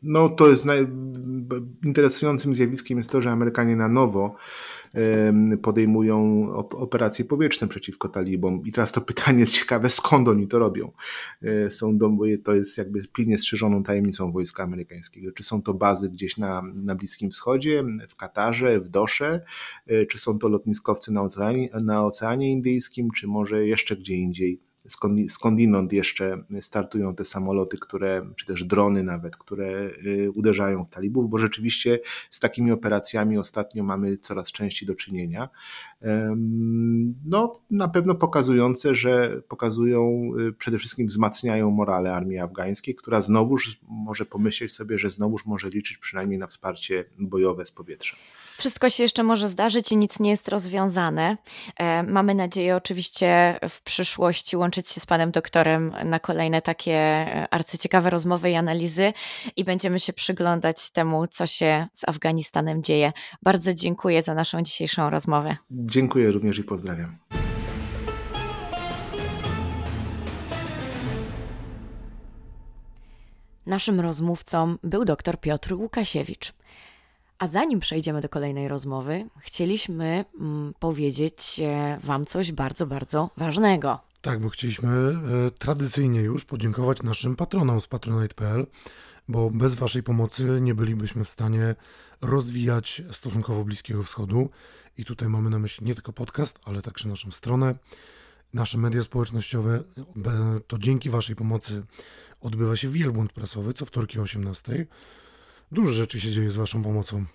No to jest naj... interesującym zjawiskiem jest to, że Amerykanie na nowo podejmują operacje powietrzne przeciwko talibom. I teraz to pytanie jest ciekawe, skąd oni to robią? E, są to jest jakby pilnie strzeżoną tajemnicą wojska amerykańskiego. Czy są to bazy gdzieś na, na Bliskim Wschodzie, w Katarze, w Dosze, e, czy są to lotniskowcy na Oceanie, na Oceanie Indyjskim, czy może jeszcze gdzie indziej? Skądinąd jeszcze startują te samoloty, które, czy też drony nawet, które y, uderzają w talibów, bo rzeczywiście z takimi operacjami ostatnio mamy coraz częściej do czynienia. No, na pewno pokazujące, że pokazują, y, przede wszystkim wzmacniają morale armii afgańskiej, która znowuż może pomyśleć sobie, że znowuż może liczyć przynajmniej na wsparcie bojowe z powietrza. Wszystko się jeszcze może zdarzyć i nic nie jest rozwiązane. E, mamy nadzieję oczywiście w przyszłości łączyć się z panem doktorem na kolejne takie e, arcyciekawe rozmowy i analizy i będziemy się przyglądać temu, co się z Afganistanem dzieje. Bardzo dziękuję za naszą dzisiejszą rozmowę. Dziękuję również i pozdrawiam. Naszym rozmówcą był dr Piotr Łukasiewicz. A zanim przejdziemy do kolejnej rozmowy, chcieliśmy mm, powiedzieć e, Wam coś bardzo, bardzo ważnego. Tak, bo chcieliśmy e, tradycyjnie już podziękować naszym patronom z patronite.pl, bo bez Waszej pomocy nie bylibyśmy w stanie rozwijać stosunkowo Bliskiego Wschodu. I tutaj mamy na myśli nie tylko podcast, ale także naszą stronę, nasze media społecznościowe. To dzięki Waszej pomocy odbywa się wielbłąd prasowy co wtorki o 18. Dużo rzeczy się dzieje z Waszą pomocą.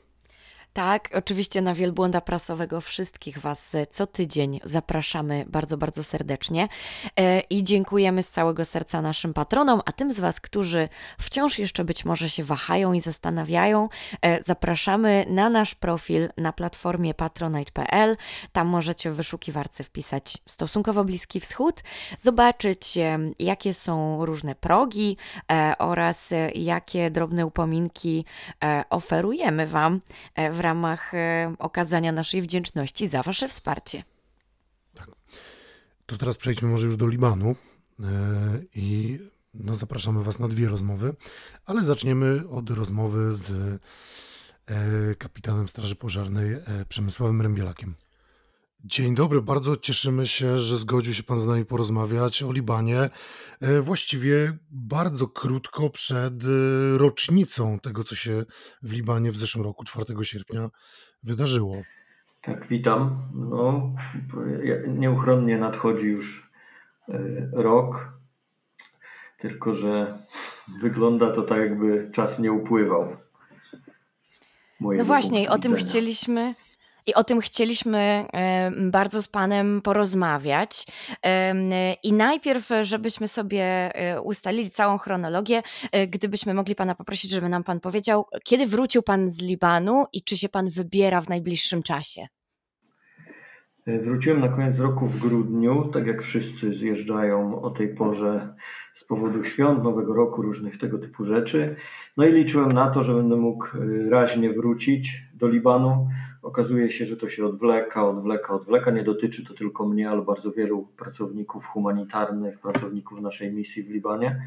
Tak, oczywiście na Wielbłąda Prasowego wszystkich Was e, co tydzień zapraszamy bardzo, bardzo serdecznie e, i dziękujemy z całego serca naszym patronom, a tym z Was, którzy wciąż jeszcze być może się wahają i zastanawiają, e, zapraszamy na nasz profil na platformie patronite.pl. Tam możecie w wyszukiwarce wpisać stosunkowo Bliski Wschód, zobaczyć jakie są różne progi oraz jakie drobne upominki oferujemy Wam w ramach e, okazania naszej wdzięczności za Wasze wsparcie. Tak. To teraz przejdźmy może już do Libanu e, i no, zapraszamy Was na dwie rozmowy, ale zaczniemy od rozmowy z e, kapitanem Straży Pożarnej Przemysławem Rębielakiem. Dzień dobry, bardzo cieszymy się, że zgodził się Pan z nami porozmawiać o Libanie. E, właściwie bardzo krótko przed e, rocznicą tego, co się w Libanie w zeszłym roku, 4 sierpnia, wydarzyło. Tak, witam. No, nieuchronnie nadchodzi już e, rok, tylko że wygląda to tak, jakby czas nie upływał. No właśnie, o tym chcieliśmy i o tym chcieliśmy bardzo z Panem porozmawiać. I najpierw, żebyśmy sobie e, ustalili całą chronologię, e, gdybyśmy mogli Pana poprosić, żeby nam Pan powiedział, kiedy wrócił Pan z Libanu i czy się Pan wybiera w najbliższym czasie? E, wróciłem na koniec roku w grudniu, tak jak wszyscy zjeżdżają o tej porze z powodu świąt, Nowego Roku, różnych tego typu rzeczy. No i liczyłem na to, że będę mógł raźnie wrócić do Libanu. Okazuje się, że to się odwleka, odwleka, odwleka. Nie dotyczy to tylko mnie, ale bardzo wielu pracowników humanitarnych, pracowników naszej misji w Libanie.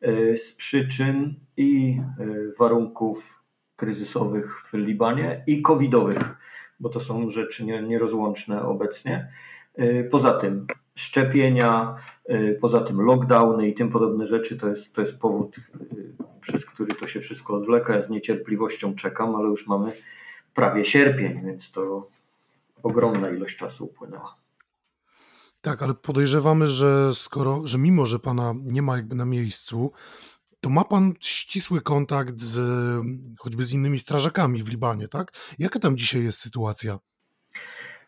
E, z przyczyn i e, warunków kryzysowych w Libanie i covidowych, bo to są rzeczy nierozłączne obecnie. E, poza tym szczepienia, poza tym lockdowny i tym podobne rzeczy to jest, to jest powód, przez który to się wszystko odwleka. Ja z niecierpliwością czekam, ale już mamy prawie sierpień, więc to ogromna ilość czasu upłynęła. Tak, ale podejrzewamy, że skoro, że mimo, że pana nie ma jakby na miejscu, to ma pan ścisły kontakt z choćby z innymi strażakami w Libanie, tak? Jaka tam dzisiaj jest sytuacja?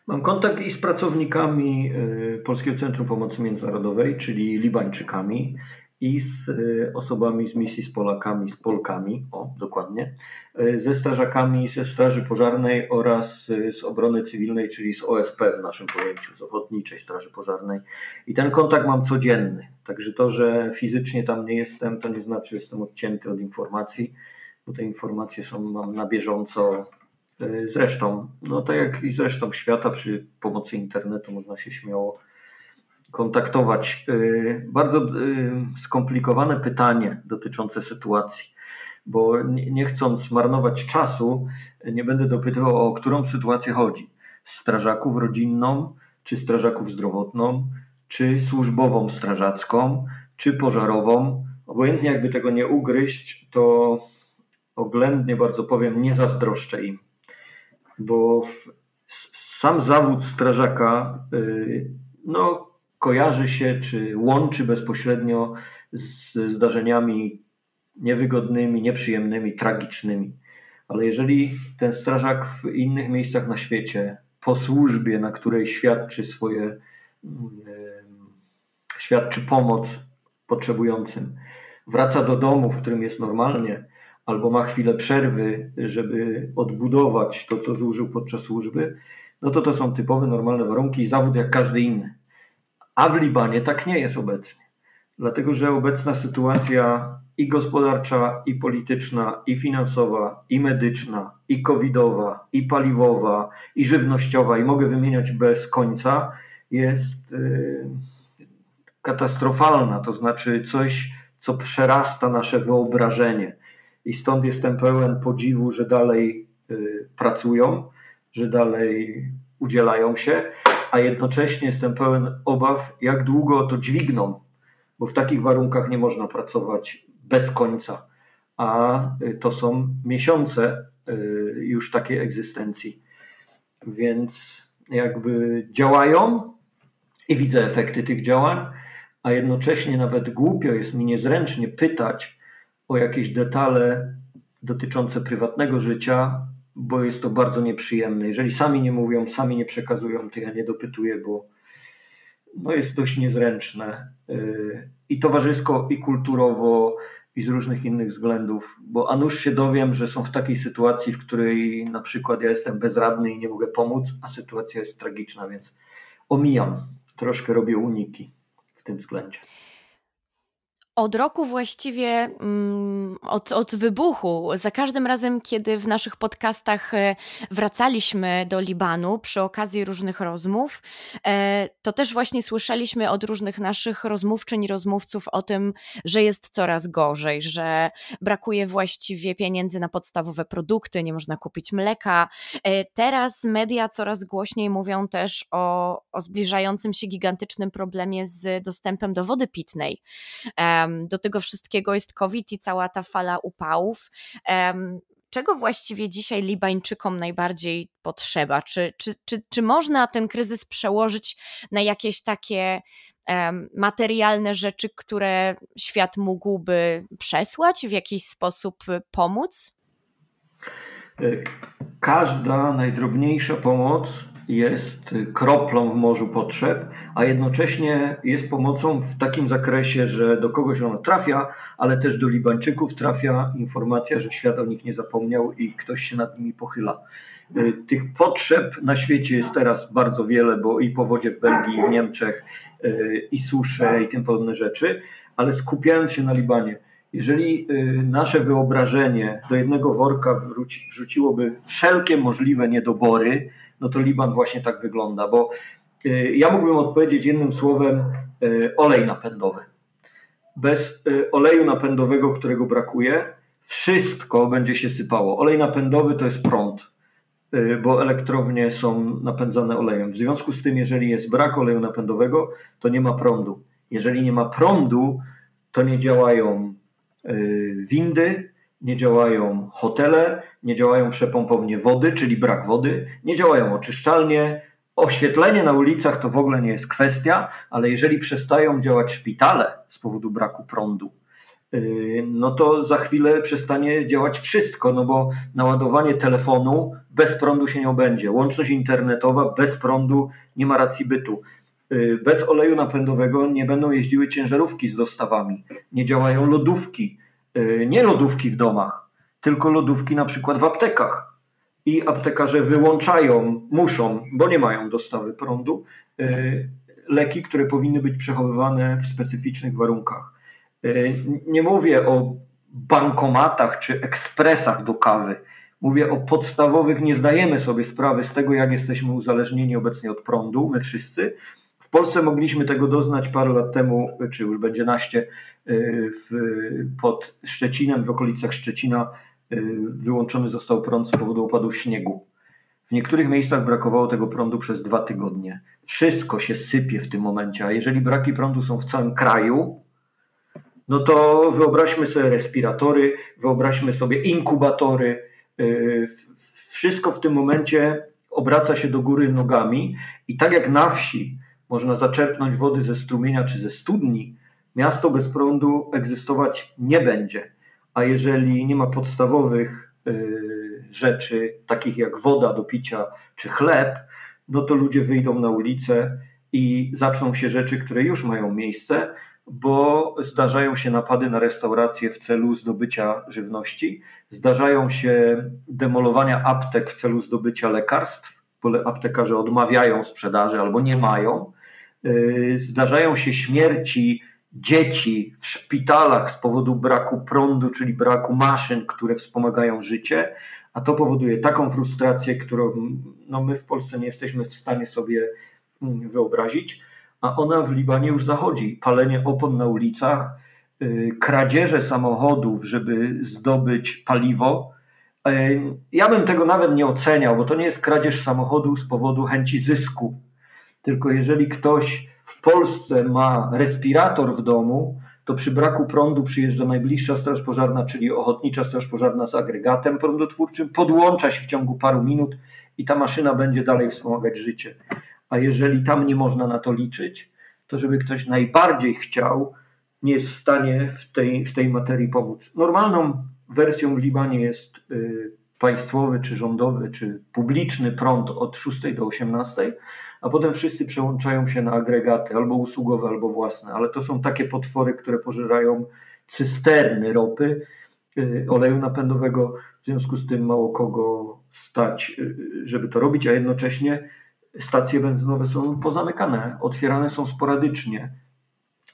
Mam kontakt i z pracownikami y, Polskiego Centrum Pomocy Międzynarodowej, czyli Libańczykami, i z y, osobami z misji z Polakami, z Polkami, o dokładnie, y, ze strażakami ze Straży Pożarnej oraz y, z obrony cywilnej, czyli z OSP w naszym pojęciu, z Ochotniczej Straży Pożarnej. I ten kontakt mam codzienny. Także to, że fizycznie tam nie jestem, to nie znaczy, że jestem odcięty od informacji, bo te informacje są mam na bieżąco. Zresztą, no tak jak i zresztą świata przy pomocy internetu można się śmiało kontaktować. Y, bardzo y, skomplikowane pytanie dotyczące sytuacji, bo nie chcąc marnować czasu, nie będę dopytywał o którą sytuację chodzi. Strażaków rodzinną, czy strażaków zdrowotną, czy służbową strażacką, czy pożarową. Obojętnie jakby tego nie ugryźć, to oględnie bardzo powiem, nie zazdroszczę im, bo sam zawód strażaka, y, no kojarzy się czy łączy bezpośrednio z zdarzeniami niewygodnymi, nieprzyjemnymi, tragicznymi. Ale jeżeli ten strażak w innych miejscach na świecie, po służbie, na której świadczy swoje, świadczy pomoc potrzebującym, wraca do domu, w którym jest normalnie, albo ma chwilę przerwy, żeby odbudować to, co zużył podczas służby, no to to są typowe, normalne warunki i zawód jak każdy inny. A w Libanie tak nie jest obecnie. Dlatego, że obecna sytuacja i gospodarcza, i polityczna, i finansowa, i medyczna, i covidowa, i paliwowa, i żywnościowa, i mogę wymieniać bez końca, jest yy, katastrofalna. To znaczy coś, co przerasta nasze wyobrażenie. I stąd jestem pełen podziwu, że dalej yy, pracują, że dalej udzielają się a jednocześnie jestem pełen obaw, jak długo to dźwigną, bo w takich warunkach nie można pracować bez końca, a y, to są miesiące y, już takiej egzystencji. Więc jakby działają i widzę efekty tych działań, a jednocześnie nawet głupio jest mi niezręcznie pytać o jakieś detale dotyczące prywatnego życia, bo jest to bardzo nieprzyjemne. Jeżeli sami nie mówią, sami nie przekazują, to ja nie dopytuję, bo no jest dość niezręczne y, i towarzysko, i kulturowo, i z różnych innych względów, bo a nuż się dowiem, że są w takiej sytuacji, w której na przykład ja jestem bezradny i nie mogę pomóc, a sytuacja jest tragiczna, więc omijam, troszkę robię uniki w tym względzie. Od roku właściwie, mm, od, od wybuchu, za każdym razem, kiedy w naszych podcastach e, wracaliśmy do Libanu przy okazji różnych rozmów, e, to też właśnie słyszeliśmy od różnych naszych rozmówczyń i rozmówców o tym, że jest coraz gorzej, że brakuje właściwie pieniędzy na podstawowe produkty, nie można kupić mleka. E, teraz media coraz głośniej mówią też o, o zbliżającym się gigantycznym problemie z dostępem do wody pitnej do tego wszystkiego jest COVID i cała ta fala upałów. Czego właściwie dzisiaj Libańczykom najbardziej potrzeba? Czy, czy, czy, czy można ten kryzys przełożyć na jakieś takie materialne rzeczy, które świat mógłby przesłać, w jakiś sposób pomóc? Każda najdrobniejsza pomoc jest kroplą w morzu potrzeb, a jednocześnie jest pomocą w takim zakresie, że do kogoś ona trafia, ale też do Libańczyków trafia informacja, że świat o nich nie zapomniał i ktoś się nad nimi pochyla. Y, tych potrzeb na świecie jest teraz bardzo wiele, bo i powodzie w Belgii, i w Niemczech, y, i susze, i tym podobne rzeczy, ale skupiając się na Libanie, jeżeli y, nasze wyobrażenie do jednego worka wrzuciłoby wszelkie możliwe niedobory, no to Liban właśnie tak wygląda, bo y, ja mógłbym odpowiedzieć jednym słowem y, olej napędowy. Bez y, oleju napędowego, którego brakuje, wszystko będzie się sypało. Olej napędowy to jest prąd, bo elektrownie są napędzane olejem. W związku z tym, jeżeli jest brak oleju napędowego, to nie ma prądu. Jeżeli nie ma prądu, to nie działają windy, nie działają hotele, nie działają przepompownie wody, czyli brak wody, nie działają oczyszczalnie. Oświetlenie na ulicach to w ogóle nie jest kwestia, ale jeżeli przestają działać szpitale z powodu braku prądu, yy, no to za chwilę przestanie działać wszystko, no bo naładowanie telefonu bez prądu się nie obędzie. Łączność internetowa bez prądu nie ma racji bytu. Yy, bez oleju napędowego nie będą jeździły ciężarówki z dostawami, nie działają lodówki, nie lodówki w domach, tylko lodówki na przykład w aptekach. I aptekarze wyłączają, muszą, bo nie mają dostawy prądu, y, leki, które powinny być przechowywane w specyficznych warunkach. Y, nie mówię o bankomatach czy ekspresach do kawy. Mówię o podstawowych, nie zdajemy sobie sprawy z tego, jak jesteśmy uzależnieni obecnie od prądu, my wszyscy. W Polsce mogliśmy tego doznać parę lat temu, czy już będzie naście, y, w, pod Szczecinem, w okolicach Szczecina Y, wyłączony został prąd z powodu opadów śniegu. W niektórych miejscach brakowało tego prądu przez dwa tygodnie. Wszystko się sypie w tym momencie, a jeżeli braki prądu są w całym kraju, no to wyobraźmy sobie respiratory, wyobraźmy sobie inkubatory. Y, wszystko w tym momencie obraca się do góry nogami i tak jak na wsi można zaczerpnąć wody ze strumienia czy ze studni, miasto bez prądu egzystować nie będzie a jeżeli nie ma podstawowych y, rzeczy, takich jak woda do picia czy chleb, no to ludzie wyjdą na ulicę i zaczną się rzeczy, które już mają miejsce, bo zdarzają się napady na restauracje w celu zdobycia żywności, zdarzają się demolowania aptek w celu zdobycia lekarstw, bo aptekarze odmawiają sprzedaży albo nie mają. Y, zdarzają się śmierci dzieci w szpitalach z powodu braku prądu, czyli braku maszyn, które wspomagają życie, a to powoduje taką frustrację, którą no, my w Polsce nie jesteśmy w stanie sobie mm, wyobrazić, a ona w Libanie już zachodzi. Palenie opon na ulicach, y, kradzieże samochodów, żeby zdobyć paliwo. Y, ja bym tego nawet nie oceniał, bo to nie jest kradzież samochodu z powodu chęci zysku, tylko jeżeli ktoś w Polsce ma respirator w domu, to przy braku prądu przyjeżdża najbliższa straż pożarna, czyli ochotnicza straż pożarna z agregatem prądotwórczym, podłącza się w ciągu paru minut i ta maszyna będzie dalej wspomagać życie. A jeżeli tam nie można na to liczyć, to żeby ktoś najbardziej chciał, nie jest w stanie w tej, w tej materii pomóc. Normalną wersją w Libanie jest y, państwowy, czy rządowy, czy publiczny prąd od 6 do 18, a potem wszyscy przełączają się na agregaty albo usługowe, albo własne, ale to są takie potwory, które pożerają cysterny ropy, y, oleju napędowego, w związku z tym mało kogo stać, y, żeby to robić, a jednocześnie stacje benzynowe są pozamykane, otwierane są sporadycznie,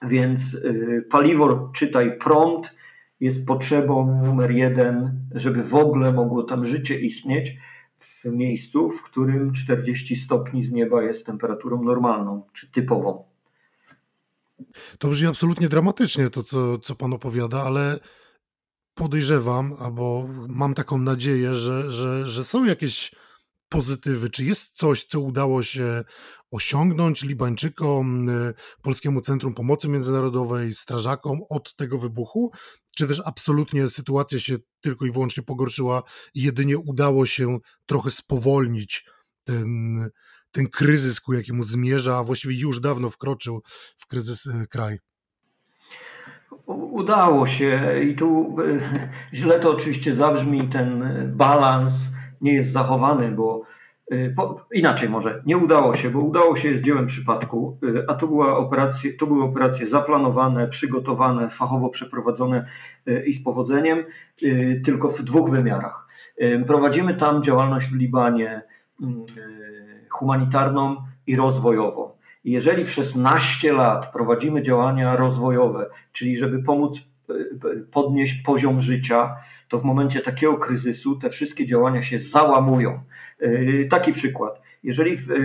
więc y, paliwo, czytaj prąd, jest potrzebą numer jeden, żeby w ogóle mogło tam życie istnieć w miejscu, w którym 40 stopni z nieba jest temperaturą normalną czy typową. To brzmi absolutnie dramatycznie to, co, co pan opowiada, ale podejrzewam, albo mam taką nadzieję, że, że, że są jakieś pozytywy? Czy jest coś, co udało się osiągnąć Libańczykom, y, Polskiemu Centrum Pomocy Międzynarodowej, strażakom od tego wybuchu? Czy też absolutnie sytuacja się tylko i wyłącznie pogorszyła i jedynie udało się trochę spowolnić ten, ten kryzys, ku jakiemu zmierza, a właściwie już dawno wkroczył w kryzys y, kraj? Udało się i tu y, źle to oczywiście zabrzmi ten balans nie jest zachowany, bo po, inaczej może, nie udało się, bo udało się z dziełem przypadku, y, a to, była operacja, to były operacje zaplanowane, przygotowane, fachowo przeprowadzone y, i z powodzeniem, tylko w dwóch wymiarach. Prowadzimy tam działalność w Libanie mm, humanitarną i rozwojową. Jeżeli przez naście lat prowadzimy działania rozwojowe, czyli żeby pomóc podnieść poziom życia, to w momencie takiego kryzysu te wszystkie działania się załamują. E, taki przykład. Jeżeli w e,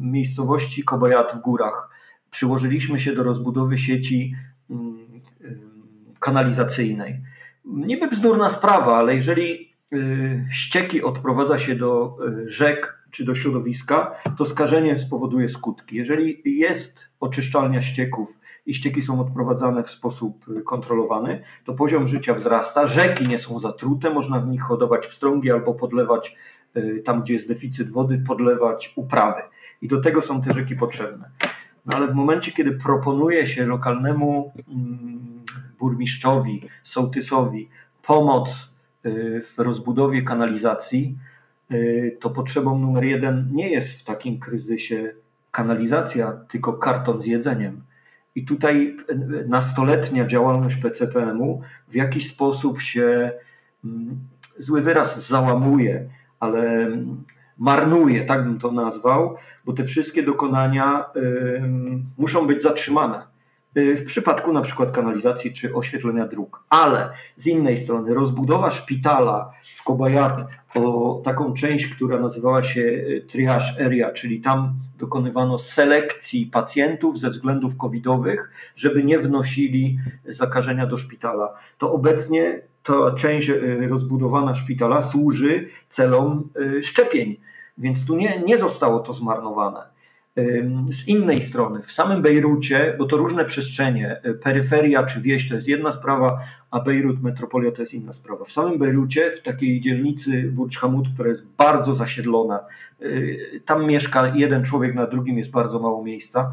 miejscowości Kobajat w górach przyłożyliśmy się do rozbudowy sieci mm, e, kanalizacyjnej, niby bzdurna sprawa, ale jeżeli ścieki odprowadza się do rzek czy do środowiska, to skażenie spowoduje skutki. Jeżeli jest oczyszczalnia ścieków i ścieki są odprowadzane w sposób kontrolowany, to poziom życia wzrasta, rzeki nie są zatrute, można w nich hodować pstrągi albo podlewać tam, gdzie jest deficyt wody, podlewać uprawy. I do tego są te rzeki potrzebne. No ale w momencie, kiedy proponuje się lokalnemu mm, burmistrzowi, sołtysowi pomoc y, w rozbudowie kanalizacji, to potrzebą numer jeden nie jest w takim kryzysie kanalizacja, tylko karton z jedzeniem. I tutaj nastoletnia działalność PCPM-u w jakiś sposób się, mm, zły wyraz, załamuje, ale mm, marnuje, tak bym to nazwał, bo te wszystkie dokonania muszą być zatrzymane. Y, w przypadku na przykład kanalizacji czy oświetlenia dróg. Ale z innej strony rozbudowa szpitala w Kobajat o taką część, która nazywała się y, triage area, czyli tam dokonywano selekcji pacjentów ze względów covidowych, żeby nie wnosili zakażenia do szpitala. To obecnie ta część y, rozbudowana szpitala służy celom szczepień, więc tu nie, nie zostało to zmarnowane. Z innej strony, w samym Bejrucie, bo to różne przestrzenie, y, peryferia czy wieś to jest jedna sprawa, a Bejrut, metropolia to jest inna sprawa. W samym Bejrucie, w takiej dzielnicy Burj Hamud, która jest bardzo zasiedlona, y, tam mieszka jeden człowiek, na drugim jest bardzo mało miejsca.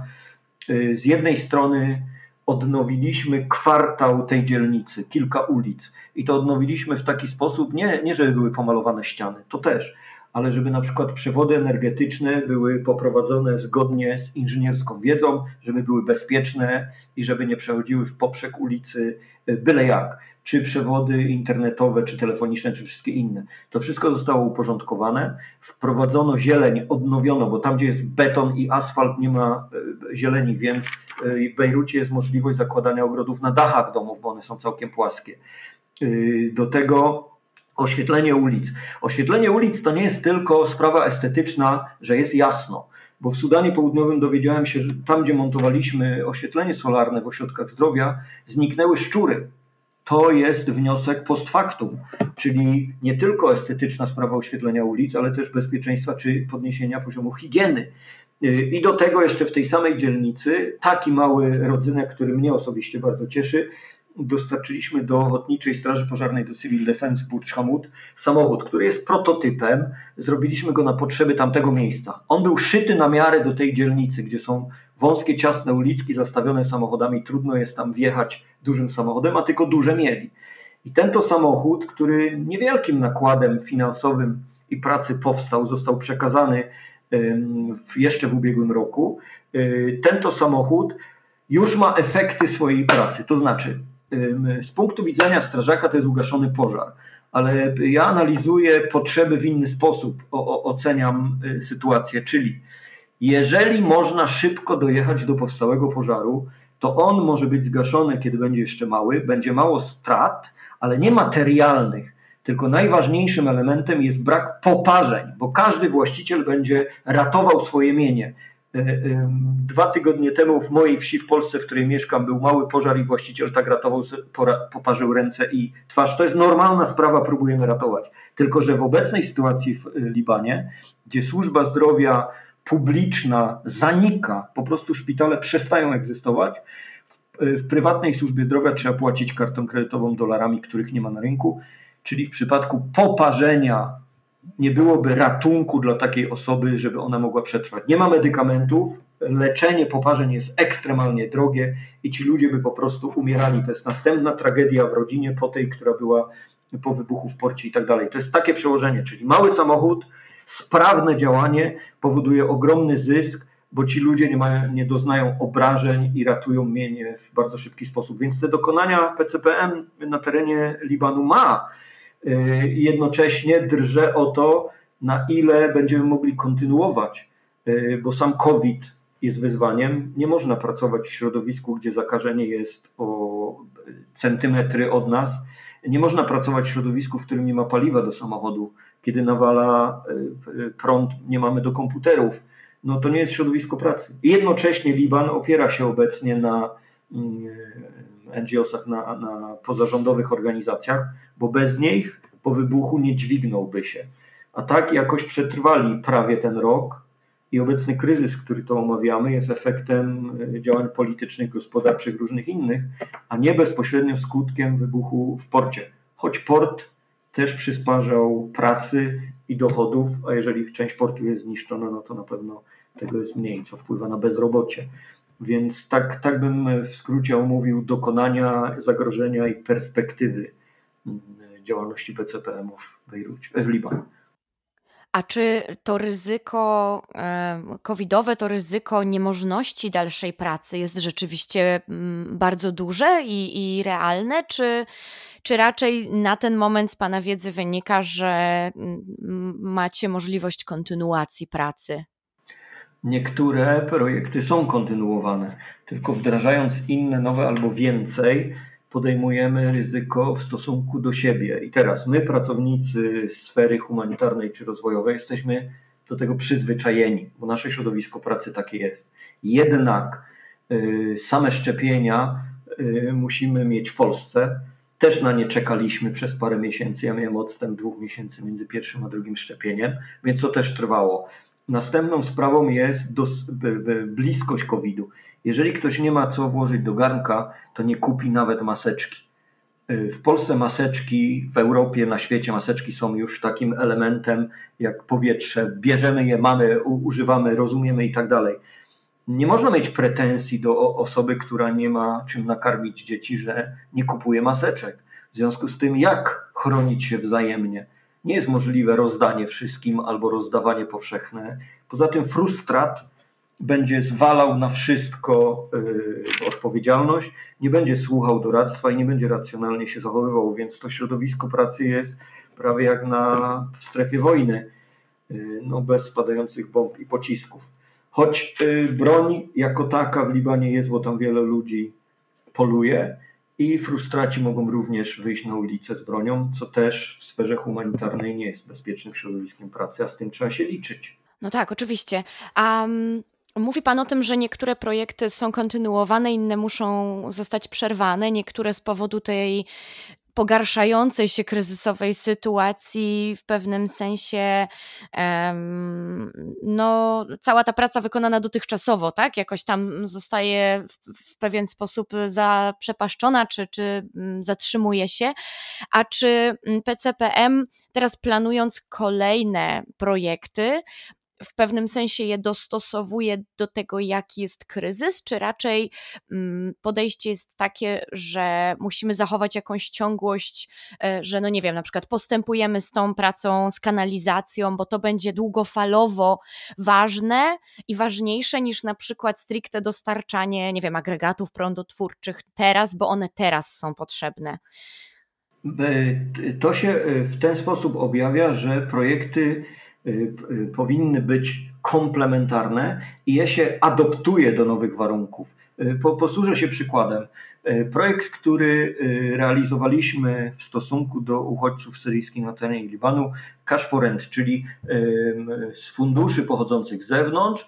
Y, z jednej strony odnowiliśmy kwartał tej dzielnicy, kilka ulic i to odnowiliśmy w taki sposób, nie, nie żeby były pomalowane ściany, to też, ale żeby na przykład przewody energetyczne były poprowadzone zgodnie z inżynierską wiedzą, żeby były bezpieczne i żeby nie przechodziły w poprzek ulicy e, byle jak, czy przewody internetowe, czy telefoniczne, czy wszystkie inne. To wszystko zostało uporządkowane, wprowadzono zieleń, odnowiono, bo tam, gdzie jest beton i asfalt, nie ma e, zieleni, więc e, w Bejrucie jest możliwość zakładania ogrodów na dachach domów, bo one są całkiem płaskie. Do tego oświetlenie ulic. Oświetlenie ulic to nie jest tylko sprawa estetyczna, że jest jasno. Bo w Sudanie Południowym dowiedziałem się, że tam, gdzie montowaliśmy oświetlenie solarne w ośrodkach zdrowia, zniknęły szczury. To jest wniosek post factum, czyli nie tylko estetyczna sprawa oświetlenia ulic, ale też bezpieczeństwa czy podniesienia poziomu higieny. I do tego jeszcze w tej samej dzielnicy taki mały rodzynek, który mnie osobiście bardzo cieszy, dostarczyliśmy do Ochotniczej Straży Pożarnej, do Civil Defense Hamud samochód, który jest prototypem. Zrobiliśmy go na potrzeby tamtego miejsca. On był szyty na miarę do tej dzielnicy, gdzie są wąskie, ciasne uliczki zastawione samochodami. Trudno jest tam wjechać dużym samochodem, a tylko duże mieli. I ten to samochód, który niewielkim nakładem finansowym i pracy powstał, został przekazany jeszcze w ubiegłym roku, y, ten to samochód już ma efekty swojej pracy. To znaczy, z punktu widzenia strażaka to jest ugaszony pożar, ale ja analizuję potrzeby w inny sposób, o, oceniam y, sytuację, czyli jeżeli można szybko dojechać do powstałego pożaru, to on może być zgaszony, kiedy będzie jeszcze mały, będzie mało strat, ale nie materialnych, tylko najważniejszym elementem jest brak poparzeń, bo każdy właściciel będzie ratował swoje mienie. E, dwa tygodnie temu w mojej wsi w Polsce, w której mieszkam, był mały pożar i właściciel tak ratował, poparzył ręce i twarz. To jest normalna sprawa, próbujemy ratować. Tylko, że w obecnej sytuacji w Libanie, gdzie służba zdrowia publiczna zanika, po prostu szpitale przestają egzystować, w, w prywatnej służbie zdrowia trzeba płacić kartą kredytową dolarami, których nie ma na rynku, czyli w przypadku poparzenia nie byłoby ratunku dla takiej osoby, żeby ona mogła przetrwać. Nie ma medykamentów, leczenie poparzeń jest ekstremalnie drogie i ci ludzie by po prostu umierali. To jest następna tragedia w rodzinie po tej, która była po wybuchu w porcie i tak dalej. To jest takie przełożenie, czyli mały samochód, sprawne działanie powoduje ogromny zysk, bo ci ludzie nie, mają, nie doznają obrażeń i ratują mienie w bardzo szybki sposób. Więc te dokonania PCPM na terenie Libanu ma Y, jednocześnie drżę o to, na ile będziemy mogli kontynuować, y, bo sam COVID jest wyzwaniem. Nie można pracować w środowisku, gdzie zakażenie jest o centymetry od nas. Nie można pracować w środowisku, w którym nie ma paliwa do samochodu. Kiedy nawala y, prąd, nie mamy do komputerów. No to nie jest środowisko pracy. Jednocześnie Liban opiera się obecnie na mm, NGO-sach, na, na pozarządowych organizacjach, bo bez nich po wybuchu nie dźwignąłby się. A tak jakoś przetrwali prawie ten rok i obecny kryzys, który to omawiamy, jest efektem e, działań politycznych, gospodarczych, różnych innych, a nie bezpośrednio skutkiem wybuchu w porcie. Choć port też przysparzał pracy i dochodów, a jeżeli część portu jest zniszczona, no to na pewno tego jest mniej, co wpływa na bezrobocie. Więc tak, tak bym w skrócie omówił dokonania, zagrożenia i perspektywy działalności PCPM-ów w Bejrucie, w Libanie. A czy to ryzyko covidowe, to ryzyko niemożności dalszej pracy jest rzeczywiście mm, bardzo duże i, i realne, czy, czy raczej na ten moment z Pana wiedzy wynika, że mm, macie możliwość kontynuacji pracy? Niektóre projekty są kontynuowane, tylko wdrażając inne, nowe albo więcej, podejmujemy ryzyko w stosunku do siebie. I teraz my, pracownicy sfery humanitarnej czy rozwojowej, jesteśmy do tego przyzwyczajeni, bo nasze środowisko pracy takie jest. Jednak y, same szczepienia y, musimy mieć w Polsce. Też na nie czekaliśmy przez parę miesięcy. Ja miałem odstęp dwóch miesięcy między pierwszym a drugim szczepieniem, więc to też trwało. Następną sprawą jest dos, bliskość COVID-u. Jeżeli ktoś nie ma co włożyć do garnka, to nie kupi nawet maseczki. Y, w Polsce maseczki, w Europie, na świecie maseczki są już takim elementem jak powietrze. Bierzemy je, mamy, używamy, rozumiemy i tak dalej. Nie można mieć pretensji do osoby, która nie ma czym nakarmić dzieci, że nie kupuje maseczek. W związku z tym, jak chronić się wzajemnie? Nie jest możliwe rozdanie wszystkim albo rozdawanie powszechne. Poza tym frustrat będzie zwalał na wszystko y, odpowiedzialność, nie będzie słuchał doradztwa i nie będzie racjonalnie się zachowywał, więc to środowisko pracy jest prawie jak na w strefie wojny, y, no bez spadających bomb i pocisków. Choć y, broń jako taka w Libanie jest, bo tam wiele ludzi poluje i frustraci mogą również wyjść na ulicę z bronią, co też w sferze humanitarnej nie jest bezpiecznym środowiskiem pracy, a z tym trzeba się liczyć. No tak, oczywiście. Um, Mówi Pan o tym, że niektóre projekty są kontynuowane, inne muszą zostać przerwane, niektóre z powodu tej pogarszającej się kryzysowej sytuacji w pewnym sensie no, cała ta praca wykonana dotychczasowo, tak, jakoś tam zostaje w, w pewien sposób zaprzepaszczona, czy, czy mm, zatrzymuje się, a czy PCPM teraz planując kolejne projekty, w pewnym sensie je dostosowuje do tego, jaki jest kryzys, czy raczej mm, podejście jest takie, że musimy zachować jakąś ciągłość, e, że no nie wiem, na przykład postępujemy z tą pracą, z kanalizacją, bo to będzie długofalowo ważne i ważniejsze niż na przykład stricte dostarczanie, nie wiem, agregatów prądotwórczych teraz, bo one teraz są potrzebne. E, to się e, w ten sposób objawia, że projekty powinny być komplementarne i je się adoptuje do nowych warunków. Posłużę się przykładem. Projekt, który realizowaliśmy w stosunku do uchodźców syryjskich na terenie Libanu, Cash for Rent, czyli z funduszy pochodzących z zewnątrz,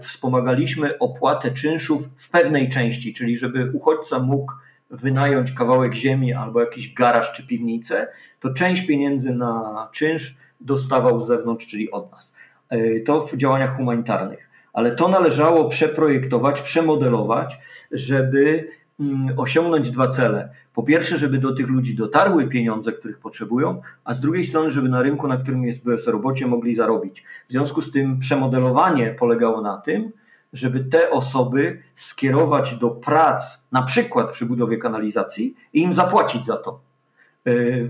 wspomagaliśmy opłatę czynszów w pewnej części, czyli żeby uchodźca mógł wynająć kawałek ziemi albo jakiś garaż czy piwnicę, to część pieniędzy na czynsz dostawał z zewnątrz, czyli od nas. E, to w działaniach humanitarnych. Ale to należało przeprojektować, przemodelować, żeby mm, osiągnąć dwa cele. Po pierwsze, żeby do tych ludzi dotarły pieniądze, których potrzebują, a z drugiej strony, żeby na rynku, na którym jest bezrobocie, mogli zarobić. W związku z tym przemodelowanie polegało na tym, żeby te osoby skierować do prac, na przykład przy budowie kanalizacji i im zapłacić za to. Y,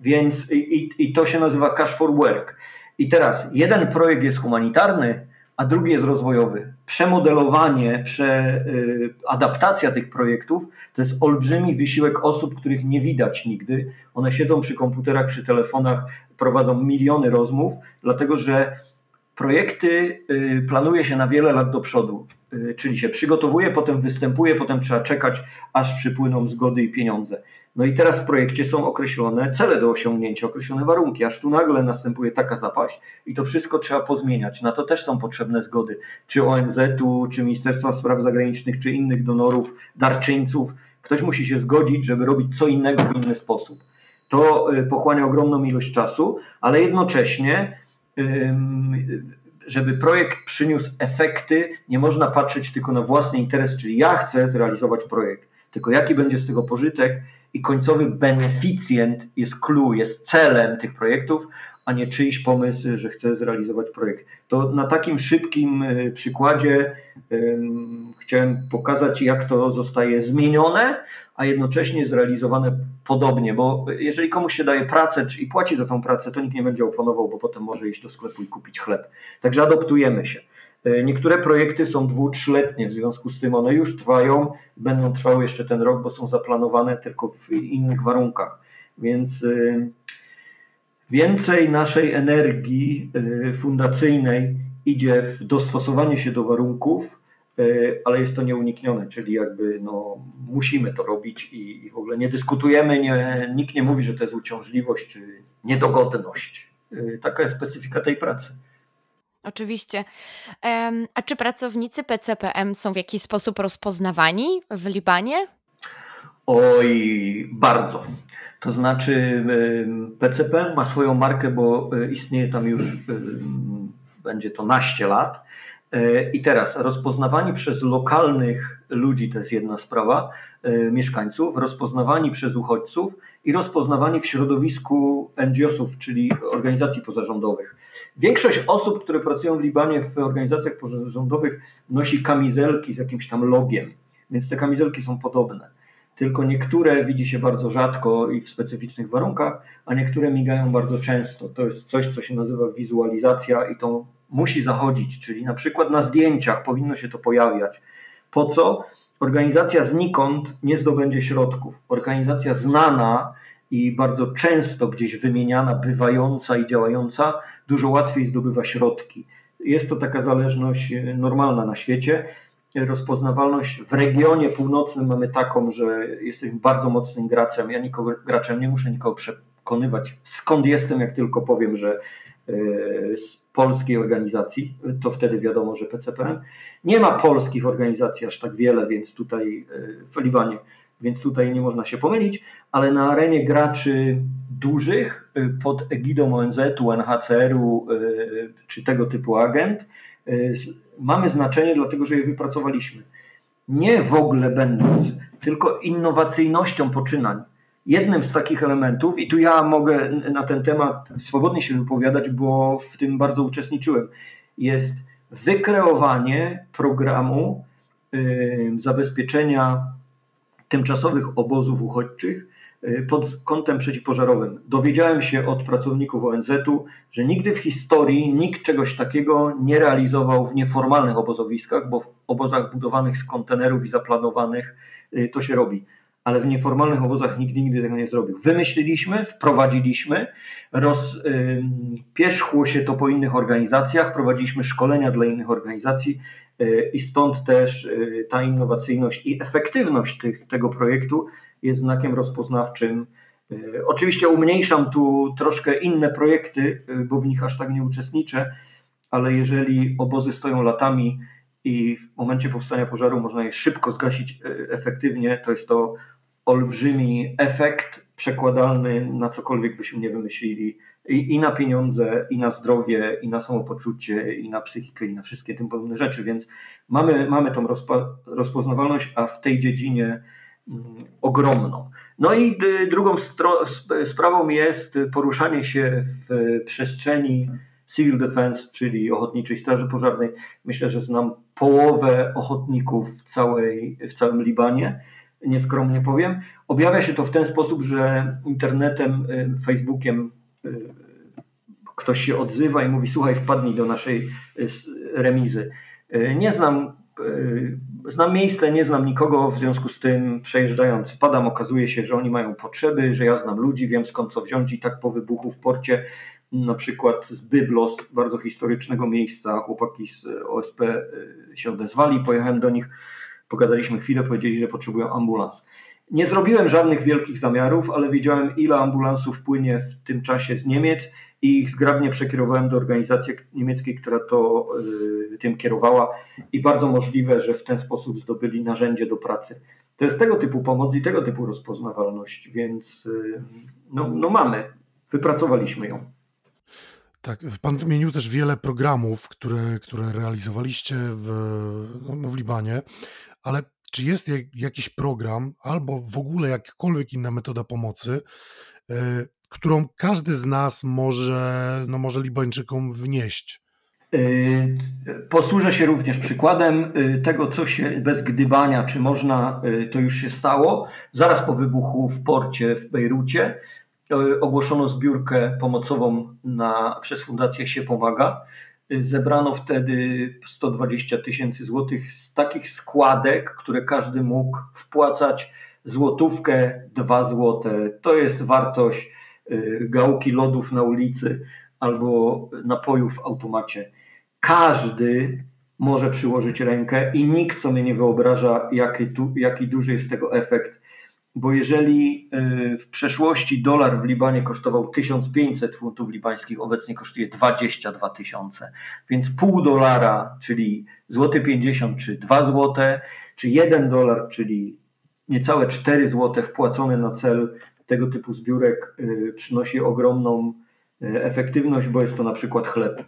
więc i, i to się nazywa cash for work. I teraz jeden projekt jest humanitarny, a drugi jest rozwojowy. Przemodelowanie, przeadaptacja y, tych projektów to jest olbrzymi wysiłek osób, których nie widać nigdy. One siedzą przy komputerach, przy telefonach, prowadzą miliony rozmów, dlatego że projekty y, planuje się na wiele lat do przodu, czyli się przygotowuje, potem występuje, potem trzeba czekać, aż przypłyną zgody i pieniądze. No i teraz w projekcie są określone cele do osiągnięcia, określone warunki, aż tu nagle następuje taka zapaść i to wszystko trzeba pozmieniać. Na to też są potrzebne zgody, czy ONZ-u, czy Ministerstwa Spraw Zagranicznych, czy innych donorów, darczyńców. Ktoś musi się zgodzić, żeby robić co innego w inny sposób. To y, pochłania ogromną ilość czasu, ale jednocześnie żeby projekt przyniósł efekty, nie można patrzeć tylko na własny interes, czyli ja chcę zrealizować projekt, tylko jaki będzie z tego pożytek i końcowy beneficjent jest clue, jest celem tych projektów, a nie czyjś pomysł, że chcę zrealizować projekt. To na takim szybkim y, przykładzie chciałem pokazać, jak to zostaje zmienione, a jednocześnie zrealizowane podobnie, bo jeżeli komuś się daje pracę i płaci za tą pracę, to nikt nie będzie oponował, bo potem może iść do sklepu i kupić chleb. Także adoptujemy się. E, niektóre projekty są dwu, trzyletnie, w związku z tym one już trwają, będą trwały jeszcze ten rok, bo są zaplanowane tylko w innych warunkach. Więc e, więcej naszej energii e, fundacyjnej idzie w dostosowanie się do warunków, ale jest to nieuniknione, czyli jakby no, musimy to robić i, i w ogóle nie dyskutujemy, nie, nikt nie mówi, że to jest uciążliwość czy niedogodność. Taka jest specyfika tej pracy. Oczywiście. A czy pracownicy PCPM są w jakiś sposób rozpoznawani w Libanie? Oj, bardzo. To znaczy, PCPM ma swoją markę, bo e, istnieje tam już będzie to naście lat E, I teraz rozpoznawani przez lokalnych ludzi to jest jedna sprawa, e, mieszkańców, rozpoznawani przez uchodźców i rozpoznawani w środowisku NGO-sów, czyli organizacji pozarządowych. Większość osób, które pracują w Libanie w organizacjach pozarządowych nosi kamizelki z jakimś tam logiem, więc te kamizelki są podobne. Tylko niektóre widzi się bardzo rzadko i w specyficznych warunkach, a niektóre migają bardzo często. To jest coś, co się nazywa wizualizacja i tą musi zachodzić, czyli na przykład na zdjęciach powinno się to pojawiać. Po co? Organizacja znikąd nie zdobędzie środków. Organizacja znana i bardzo często gdzieś wymieniana, bywająca i działająca, dużo łatwiej zdobywa środki. Jest to taka zależność e, normalna na świecie. Rozpoznawalność w regionie północnym mamy taką, że jesteśmy bardzo mocnym graczem. Ja nikogo, graczem nie muszę nikogo przekonywać, skąd jestem, jak tylko powiem, że e, polskiej organizacji, to wtedy wiadomo, że PCPM. Nie ma polskich organizacji aż tak wiele, więc tutaj e, w Libanie, więc tutaj nie można się pomylić, ale na arenie graczy dużych e, pod egidą ONZ-u, NHCR-u e, czy tego typu agent mamy znaczenie, dlatego że je wypracowaliśmy. Nie w ogóle będąc, tylko innowacyjnością poczynań. Jednym z takich elementów, i tu ja mogę na ten temat swobodnie się wypowiadać, bo w tym bardzo uczestniczyłem, jest wykreowanie programu zabezpieczenia tymczasowych obozów uchodźczych y, pod kątem przeciwpożarowym. Dowiedziałem się od pracowników ONZ-u, że nigdy w historii nikt czegoś takiego nie realizował w nieformalnych obozowiskach, bo w obozach budowanych z kontenerów i zaplanowanych y, to się robi. Ale w nieformalnych obozach nikt nigdy tego nie zrobił. Wymyśliliśmy, wprowadziliśmy, rozpierzchło się to po innych organizacjach, prowadziliśmy szkolenia dla innych organizacji, i stąd też y, ta innowacyjność i efektywność tych, tego projektu jest znakiem rozpoznawczym. Y, oczywiście umniejszam tu troszkę inne projekty, y, bo w nich aż tak nie uczestniczę, ale jeżeli obozy stoją latami i w momencie powstania pożaru można je szybko zgasić efektywnie, to jest to olbrzymi efekt przekładalny na cokolwiek byśmy nie wymyślili. I, i na pieniądze, i na zdrowie, i na samopoczucie, i na psychikę, i na wszystkie tym podobne rzeczy, więc mamy, mamy tą rozpa, rozpoznawalność, a w tej dziedzinie mm, ogromną. No i y, drugą sprawą jest poruszanie się w przestrzeni Civil Defense, czyli Ochotniczej Straży Pożarnej. Myślę, że znam połowę ochotników w, całej, w całym Libanie, nieskromnie powiem. Objawia się to w ten sposób, że internetem, y, Facebookiem Y, ktoś się odzywa i mówi: Słuchaj, wpadnij do naszej y, remizy. Nie znam, znam miejsce, nie znam nikogo, w związku z tym przejeżdżając wpadam, okazuje się, że oni mają potrzeby, że ja znam ludzi, wiem skąd co wziąć i tak po wybuchu w porcie, na przykład z Byblos, bardzo historycznego miejsca, chłopaki z OSP się odezwali, pojechałem do nich, pogadaliśmy chwilę, powiedzieli, że potrzebują ambulans. Nie zrobiłem żadnych wielkich zamiarów, ale wiedziałem, ile ambulansów płynie w tym czasie z Niemiec i ich zgrabnie przekierowałem do organizacji niemieckiej, która to y, tym kierowała i bardzo możliwe, że w ten sposób zdobyli narzędzie do pracy. To jest tego typu pomoc i tego typu rozpoznawalność, więc y, no, no mamy, wypracowaliśmy ją. Tak, pan wymienił też wiele programów, które, które realizowaliście w, no, w Libanie, ale czy jest jakiś program albo w ogóle jakakolwiek inna metoda pomocy, e, którą każdy z nas może, no może Libańczykom wnieść? E, posłużę się również przykładem e, tego, co się bez gdybania, czy można, to już się stało. Zaraz po wybuchu w porcie w Bejrucie ogłoszono zbiórkę pomocową na, przez Fundację Się Pomaga. Zebrano wtedy 120 tysięcy złotych z takich składek, które każdy mógł wpłacać złotówkę, dwa złote. To jest wartość y, gałki lodów na ulicy albo napojów w automacie. Każdy może przyłożyć rękę i nikt sobie nie wyobraża, jaki, tu, jaki duży jest tego efekt bo jeżeli y, w przeszłości dolar w Libanie kosztował 1500 funtów libańskich, obecnie kosztuje 22 tysiące. Więc pół dolara, czyli złoty 50 czy 2 złote, czy 1 dolar, czyli niecałe 4 złote wpłacone na cel tego typu zbiórek y, przynosi ogromną y, efektywność, bo jest to na przykład chleb,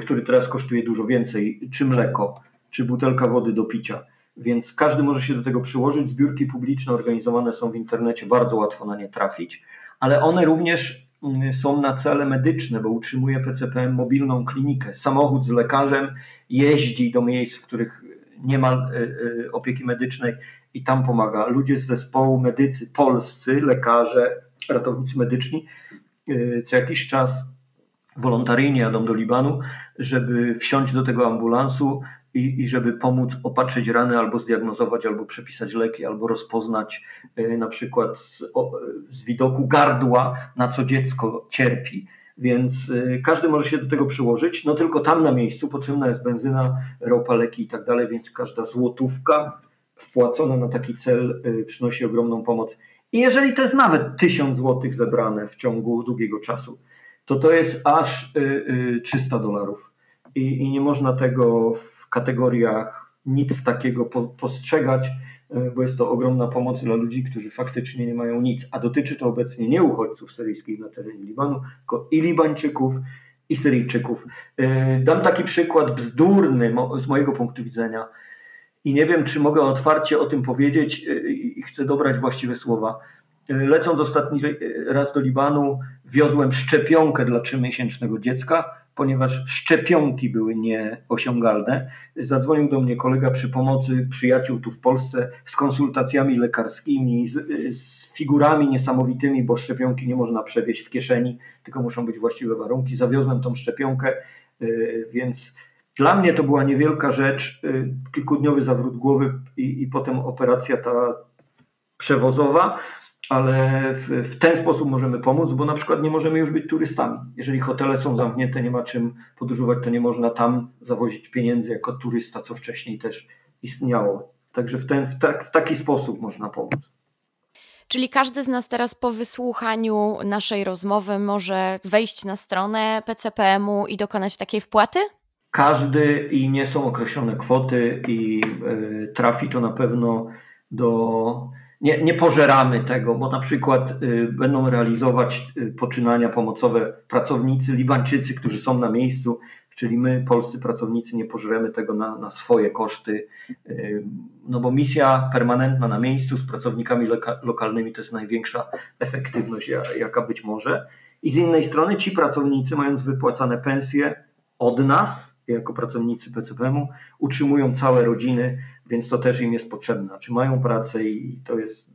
który teraz kosztuje dużo więcej, czy mleko, czy butelka wody do picia więc każdy może się do tego przyłożyć. Zbiórki publiczne organizowane są w internecie, bardzo łatwo na nie trafić, ale one również mm, są na cele medyczne, bo utrzymuje PCPM mobilną klinikę. Samochód z lekarzem jeździ do miejsc, w których nie ma e, e, opieki medycznej i tam pomaga. Ludzie z zespołu medycy polscy, lekarze, ratownicy medyczni e, co jakiś czas wolontaryjnie jadą do Libanu, żeby wsiąść do tego ambulansu, i, i żeby pomóc opatrzyć rany, albo zdiagnozować, albo przepisać leki, albo rozpoznać y, na przykład z, z widoku gardła, na co dziecko cierpi. Więc y, każdy może się do tego przyłożyć, no tylko tam na miejscu potrzebna jest benzyna, ropa, leki i tak dalej, więc każda złotówka wpłacona na taki cel y, przynosi ogromną pomoc. I jeżeli to jest nawet tysiąc złotych zebrane w ciągu długiego czasu, to to jest aż 300 dolarów. I, I nie można tego w kategoriach nic takiego postrzegać, e, bo jest to ogromna pomoc dla ludzi, którzy faktycznie nie mają nic. A dotyczy to obecnie nie uchodźców syryjskich na terenie Libanu, tylko i Libańczyków, i Syryjczyków. E, dam taki przykład bzdurny z mojego punktu widzenia i nie wiem, czy mogę otwarcie o tym powiedzieć e, i chcę dobrać właściwe słowa. lecąc ostatni raz do Libanu, wiozłem szczepionkę dla trzymiesięcznego dziecka, ponieważ szczepionki były nieosiągalne. Zadzwonił do mnie kolega przy pomocy przyjaciół tu w Polsce z konsultacjami lekarskimi, z, z figurami niesamowitymi, bo szczepionki nie można przewieźć w kieszeni, tylko muszą być właściwe warunki. Zawiozłem tą szczepionkę, y, więc dla mnie to była niewielka rzecz, y, kilkudniowy zawrót głowy i, i potem operacja ta przewozowa ale w, w, ten sposób możemy pomóc, bo na przykład nie możemy już być turystami. Jeżeli hotele są zamknięte, nie ma czym podróżować, to nie można tam zawozić pieniędzy jako turysta, co wcześniej też istniało. Także w, ten, w, tak, w taki sposób można pomóc. Czyli każdy z nas teraz po wysłuchaniu naszej rozmowy może wejść na stronę PCPM-u i dokonać takiej wpłaty? Każdy i nie są określone kwoty i y, trafi to na pewno do nie, nie pożeramy tego, bo na przykład y, będą realizować y, poczynania pomocowe pracownicy Libańczycy, którzy są na miejscu, czyli my, polscy pracownicy, nie pożremy tego na, na swoje koszty, y, no bo misja permanentna na miejscu z pracownikami loka, lokalnymi to jest największa efektywność, jaka być może. I z innej strony ci pracownicy, mając wypłacane pensje od nas, jako pracownicy PCPM-u, utrzymują całe rodziny więc to też im jest potrzebne. Znaczy mają pracę i to jest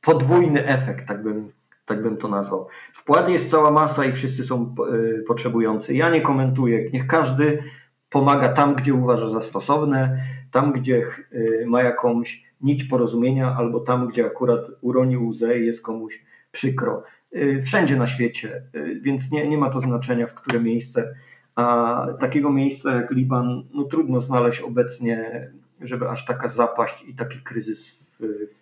podwójny efekt, tak bym, tak bym to nazwał. Wkład jest cała masa i wszyscy są e, potrzebujący. Ja nie komentuję, niech każdy pomaga tam, gdzie uważa za stosowne, tam, gdzie e, ma jakąś nić porozumienia, albo tam, gdzie akurat uroni łzę i jest komuś przykro. E, wszędzie na świecie, więc nie, nie ma to znaczenia, w które miejsce. A takiego miejsca jak Liban, no trudno znaleźć obecnie żeby aż taka zapaść i taki kryzys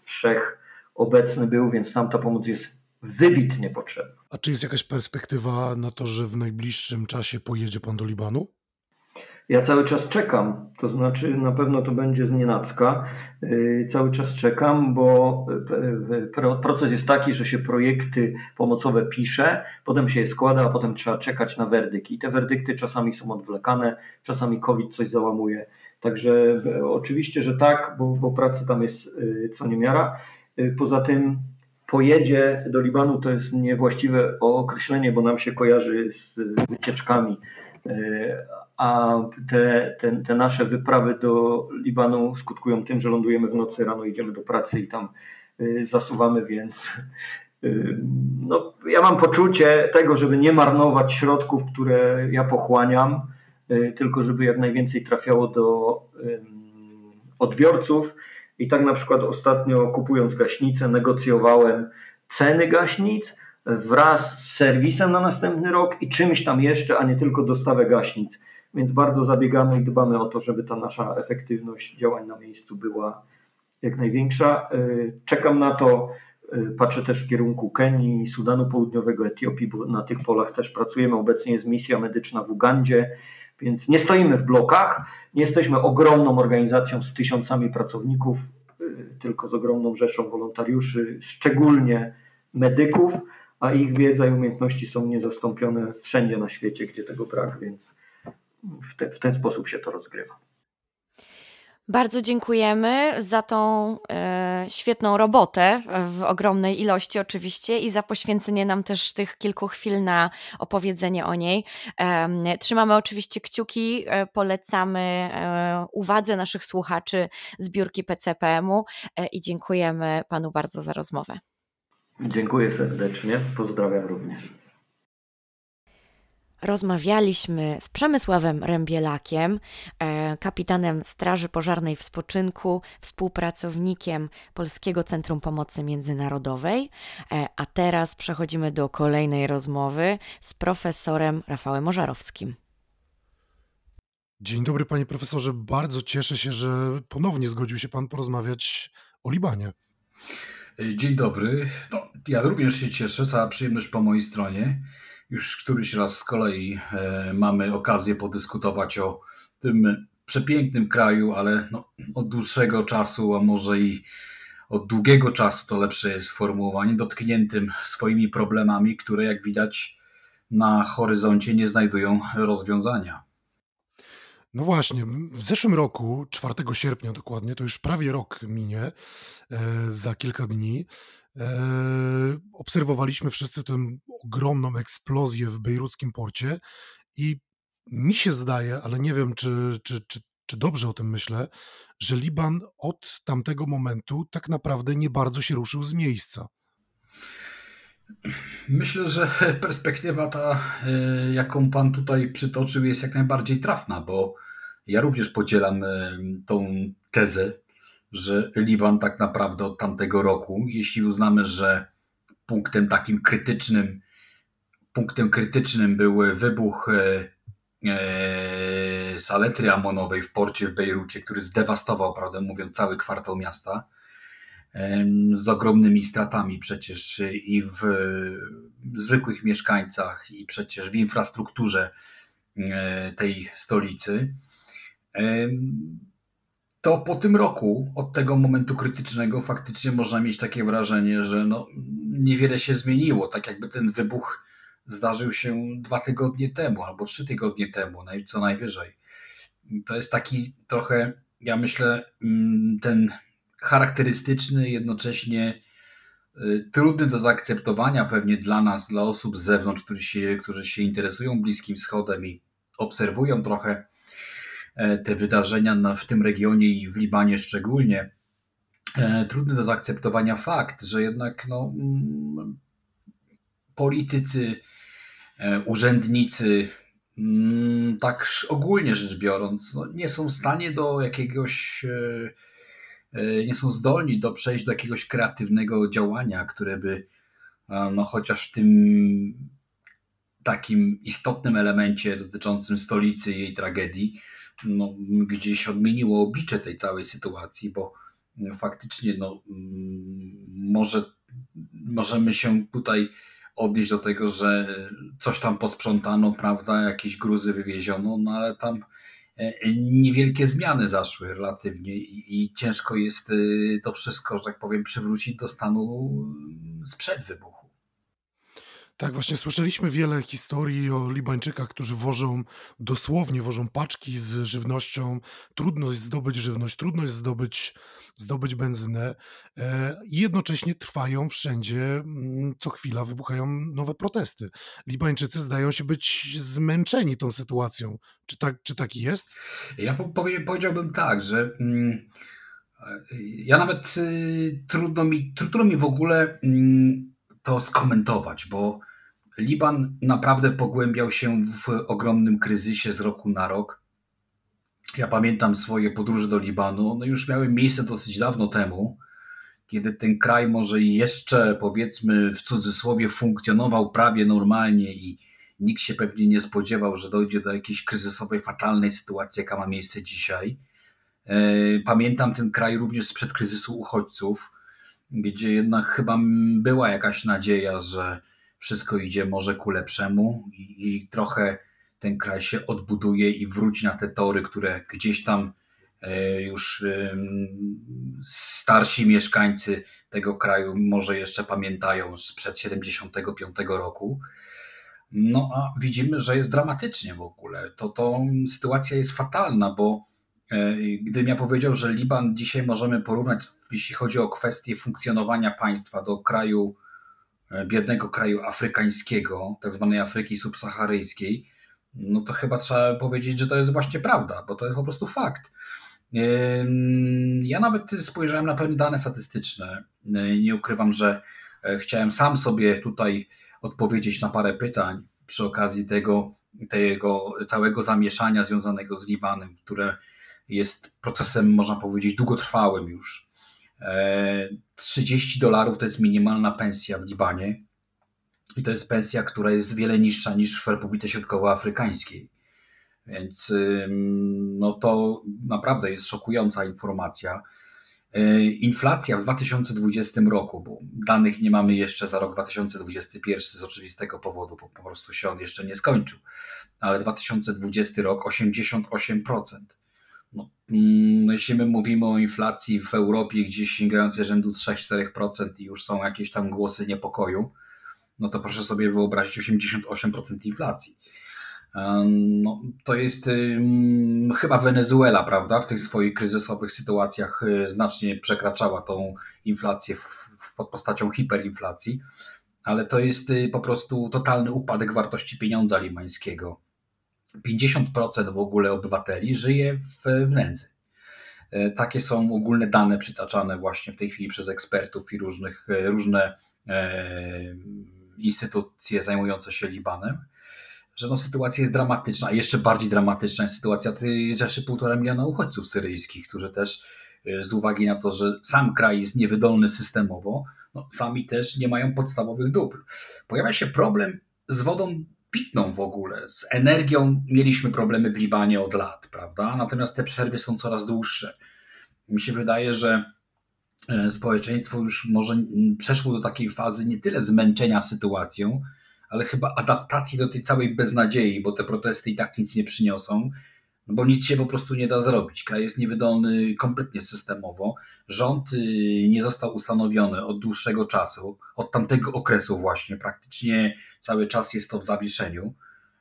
wszechobecny był, więc tam ta pomoc jest wybitnie potrzebna. A czy jest jakaś perspektywa na to, że w najbliższym czasie pojedzie pan do Libanu? Ja cały czas czekam, to znaczy na pewno to będzie z nienacka. Yy, cały czas czekam, bo yy, proces jest taki, że się projekty pomocowe pisze, potem się je składa, a potem trzeba czekać na werdykt. I te werdykty czasami są odwlekane, czasami COVID coś załamuje. Także e, oczywiście, że tak, bo, bo pracy tam jest e, co niemiara. E, poza tym pojedzie do Libanu to jest niewłaściwe określenie, bo nam się kojarzy z wycieczkami. A te, te, te, nasze wyprawy do Libanu skutkują tym, że lądujemy w nocy, rano idziemy do pracy i tam zasuwamy, więc no, ja mam poczucie tego, żeby nie marnować środków, które ja pochłaniam tylko żeby jak najwięcej trafiało do odbiorców. I tak na przykład ostatnio kupując gaśnicę, negocjowałem ceny gaśnic wraz z serwisem na następny rok i czymś tam jeszcze, a nie tylko dostawę gaśnic. Więc bardzo zabiegamy i dbamy o to, żeby ta nasza efektywność działań na miejscu była jak największa. Y, czekam na to, y, patrzę też w kierunku Kenii, Sudanu Południowego, Etiopii, bo na tych polach też pracujemy. Obecnie jest misja medyczna w Ugandzie więc nie stoimy w blokach, nie jesteśmy ogromną organizacją z tysiącami pracowników, y, tylko z ogromną rzeszą wolontariuszy, szczególnie medyków, a ich wiedza i umiejętności są niezastąpione wszędzie na świecie, gdzie tego brak, więc w, te, w ten sposób się to rozgrywa. Bardzo dziękujemy za tą e, świetną robotę w ogromnej ilości oczywiście i za poświęcenie nam też tych kilku chwil na opowiedzenie o niej. E, trzymamy oczywiście kciuki, e, polecamy e, uwadze naszych słuchaczy zbiórki PCPM-u e, i dziękujemy panu bardzo za rozmowę. Dziękuję serdecznie, pozdrawiam również. Rozmawialiśmy z Przemysławem Rębielakiem, e, kapitanem Straży Pożarnej w Spoczynku, współpracownikiem Polskiego Centrum Pomocy Międzynarodowej, e, a teraz przechodzimy do kolejnej rozmowy z profesorem Rafałem Ożarowskim. Dzień dobry, panie profesorze. Bardzo cieszę się, że ponownie zgodził się pan porozmawiać o Libanie. Dzień dobry. No, ja również się cieszę, cała przyjemność po mojej stronie. Już któryś raz z kolei e, mamy okazję podyskutować o tym przepięknym kraju, ale no, od dłuższego czasu, a może i od długiego czasu to lepsze jest sformułowanie, dotkniętym swoimi problemami, które jak widać na horyzoncie nie znajdują rozwiązania. No właśnie, w zeszłym roku, 4 sierpnia dokładnie, to już prawie rok minie, e, za kilka dni, obserwowaliśmy wszyscy tę ogromną eksplozję w bejruckim porcie i mi się zdaje, ale nie wiem, czy, czy, czy, czy dobrze o tym myślę, że Liban od tamtego momentu tak naprawdę nie bardzo się ruszył z miejsca. Myślę, że [LAUGHS] perspektywa ta, e, jaką Pan tutaj przytoczył, jest jak najbardziej trafna, bo ja również podzielam e, tą tezę, że Liban tak naprawdę od tamtego roku, jeśli uznamy, że punktem takim krytycznym, punktem krytycznym był wybuch e, saletry amonowej w porcie w Bejrucie, który zdewastował, prawdę mówiąc, cały kwartał miasta z ogromnymi stratami przecież i w zwykłych mieszkańcach, i przecież w infrastrukturze e, tej stolicy. To po tym roku, od tego momentu krytycznego, faktycznie można mieć takie wrażenie, że no, niewiele się zmieniło. Tak jakby ten wybuch zdarzył się dwa tygodnie temu albo trzy tygodnie temu, co najwyżej. To jest taki trochę, ja myślę, mm, ten charakterystyczny, jednocześnie y, trudny do zaakceptowania pewnie dla nas, dla osób z zewnątrz, którzy się, którzy się interesują Bliskim Wschodem i obserwują trochę te wydarzenia w tym regionie i w Libanie szczególnie. E, trudny do zaakceptowania fakt, że jednak no, mm, politycy, e, urzędnicy, mm, tak ogólnie rzecz biorąc, no, nie są w stanie do jakiegoś E, nie są zdolni do przejść do jakiegoś kreatywnego działania, które by no, chociaż w tym takim istotnym elemencie dotyczącym stolicy i jej tragedii, no, gdzieś odmieniło oblicze tej całej sytuacji, bo faktycznie no, może możemy się tutaj odnieść do tego, że coś tam posprzątano, prawda, jakieś gruzy wywieziono, no ale tam E, niewielkie zmiany zaszły relatywnie i, ciężko jest y, to wszystko, że tak powiem, przywrócić do stanu sprzed wybuchu. Tak, właśnie słyszeliśmy wiele historii o Libańczykach, którzy wożą, dosłownie wożą paczki z żywnością. Trudność zdobyć żywność, trudność zdobyć, zdobyć benzynę. E, I jednocześnie trwają wszędzie, mm, co chwila wybuchają nowe protesty. Libańczycy zdają się być zmęczeni tą sytuacją. Czy tak, czy tak jest? Ja powie, powiedziałbym tak, że mm, ja nawet y, trudno mi, trudno mi w ogóle mm, to skomentować, bo Liban naprawdę pogłębiał się w ogromnym kryzysie z roku na rok. Ja pamiętam swoje podróże do Libanu. One już miały miejsce dosyć dawno temu, kiedy ten kraj może jeszcze, powiedzmy, w cudzysłowie funkcjonował prawie normalnie i nikt się pewnie nie spodziewał, że dojdzie do jakiejś kryzysowej, fatalnej sytuacji, jaka ma miejsce dzisiaj. E, pamiętam ten kraj również sprzed kryzysu uchodźców, gdzie jednak chyba była jakaś nadzieja, że wszystko idzie może ku lepszemu i, i trochę ten kraj się odbuduje i wróci na te tory, które gdzieś tam e, już starsi mieszkańcy tego kraju może jeszcze pamiętają sprzed 75 roku. No a widzimy, że jest dramatycznie w ogóle. To, to sytuacja jest fatalna, bo e, gdybym ja powiedział, że Liban dzisiaj możemy porównać, jeśli chodzi o kwestię funkcjonowania państwa do kraju E, biednego kraju afrykańskiego, tak zwanej Afryki subsaharyjskiej, no to chyba trzeba powiedzieć, że to jest właśnie prawda, bo to jest po prostu fakt. Ja nawet spojrzałem na pewne dane statystyczne. E, nie ukrywam, że e, chciałem sam sobie tutaj odpowiedzieć na parę pytań przy okazji tego, tego całego zamieszania związanego z Libanem, które jest procesem, można powiedzieć, długotrwałym już. 30 dolarów to jest minimalna pensja w Libanie i to jest pensja, która jest wiele niższa niż w Republice Środkowoafrykańskiej. Więc no to naprawdę jest szokująca informacja. E, inflacja w 2020 roku, bo danych nie mamy jeszcze za rok 2021 z oczywistego powodu, bo po prostu się on jeszcze nie skończył, ale 2020 rok 88%. No, mm, jeśli my mówimy o inflacji w Europie gdzieś sięgającej rzędu 3-4% i już są jakieś tam głosy niepokoju, no to proszę sobie wyobrazić 88% inflacji. No, to jest chyba Wenezuela, prawda? W tych swoich kryzysowych sytuacjach y, znacznie przekraczała tą inflację w, w pod postacią hiperinflacji, ale to jest po prostu totalny upadek wartości pieniądza libańskiego. 50% w ogóle obywateli żyje w, w nędzy. E, takie są ogólne dane przytaczane właśnie w tej chwili przez ekspertów i różnych, e, różne e, instytucje zajmujące się Libanem, że no, sytuacja jest dramatyczna, a jeszcze bardziej dramatyczna jest sytuacja tej rzeszy półtora miliona uchodźców syryjskich, którzy też z uwagi na to, że sam kraj jest niewydolny systemowo, no, sami też nie mają podstawowych dóbr. Pojawia się problem z wodą pitną w ogóle. Z energią mieliśmy problemy w Libanie od lat, prawda? Natomiast te przerwy są coraz dłuższe. Mi się wydaje, że e, społeczeństwo już może przeszło do takiej fazy nie tyle zmęczenia sytuacją, ale chyba adaptacji do tej całej beznadziei, bo te protesty i tak nic nie przyniosą, bo nic się po prostu nie da zrobić. Kraj jest niewydolny kompletnie systemowo. Rząd y, nie został ustanowiony od dłuższego czasu, od tamtego okresu właśnie. Praktycznie cały czas jest to w zawieszeniu.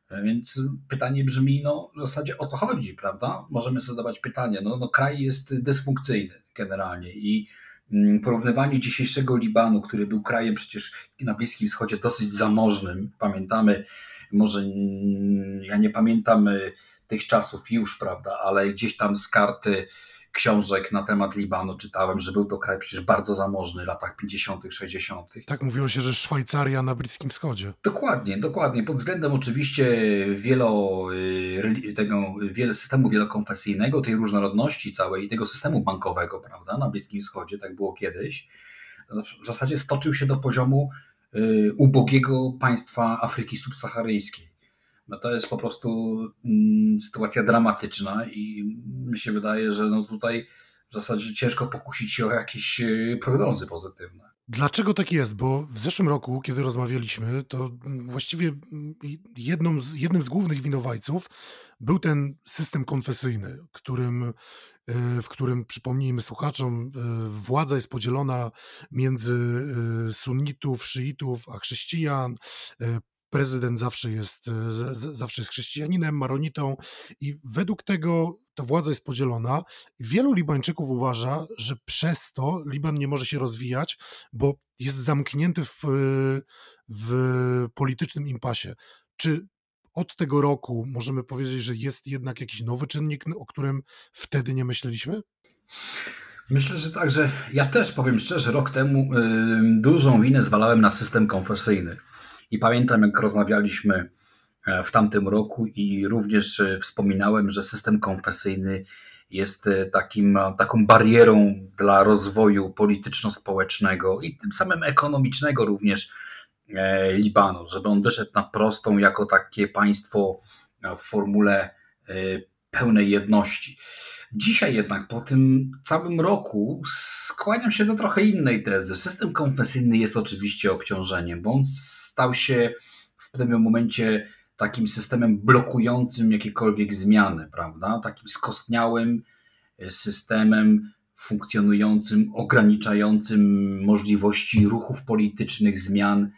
E, więc pytanie brzmi, no w zasadzie o co chodzi, prawda? Możemy sobie zadawać pytanie. No, no kraj jest dysfunkcyjny generalnie i mm, porównywanie dzisiejszego Libanu, który był krajem przecież na Bliskim Wschodzie dosyć zamożnym, pamiętamy, może ja nie pamiętam y, tych czasów już, prawda, ale gdzieś tam z karty książek na temat Libanu czytałem, że był to kraj przecież bardzo zamożny w latach 50., 60. Tak mówiło się, że Szwajcaria na Bliskim Wschodzie. Dokładnie, dokładnie. Pod względem oczywiście wielo, y, tego, systemu wielokonfesyjnego, tej różnorodności całej i tego systemu bankowego, prawda, na Bliskim Wschodzie, tak było kiedyś, w zasadzie stoczył się do poziomu y, ubogiego państwa Afryki subsaharyjskiej no to jest po prostu mm, sytuacja dramatyczna i mi się wydaje, że no tutaj w zasadzie ciężko pokusić się o jakieś e, prognozy pozytywne. Dlaczego tak jest? Bo w zeszłym roku, kiedy rozmawialiśmy, to właściwie jedną z, jednym z głównych winowajców był ten system konfesyjny, którym, e, w którym, przypomnijmy słuchaczom, e, władza jest podzielona między sunnitów, szyitów, a chrześcijan prezydent zawsze jest, e, zawsze jest chrześcijaninem, maronitą i według tego ta władza jest podzielona. Wielu Libańczyków uważa, że przez to Liban nie może się rozwijać, bo jest zamknięty w, w politycznym impasie. Czy od tego roku możemy powiedzieć, że jest jednak jakiś nowy czynnik, o którym wtedy nie myśleliśmy? Myślę, że tak, że ja też powiem szczerze, rok temu yy, dużą winę zwalałem na system konfesyjny. I pamiętam, jak rozmawialiśmy e, w tamtym roku i również e, wspominałem, że system konfesyjny jest e, takim, taką barierą dla rozwoju polityczno-społecznego i tym samym ekonomicznego również Libanu, żeby on wyszedł na prostą jako takie państwo w formule pełnej jedności. Dzisiaj jednak po tym całym roku skłaniam się do trochę innej tezy. System konfesyjny jest oczywiście obciążeniem, bo on stał się w pewnym momencie takim systemem blokującym jakiekolwiek zmiany, prawda? Takim skostniałym e, systemem funkcjonującym, ograniczającym możliwości ruchów politycznych, zmian.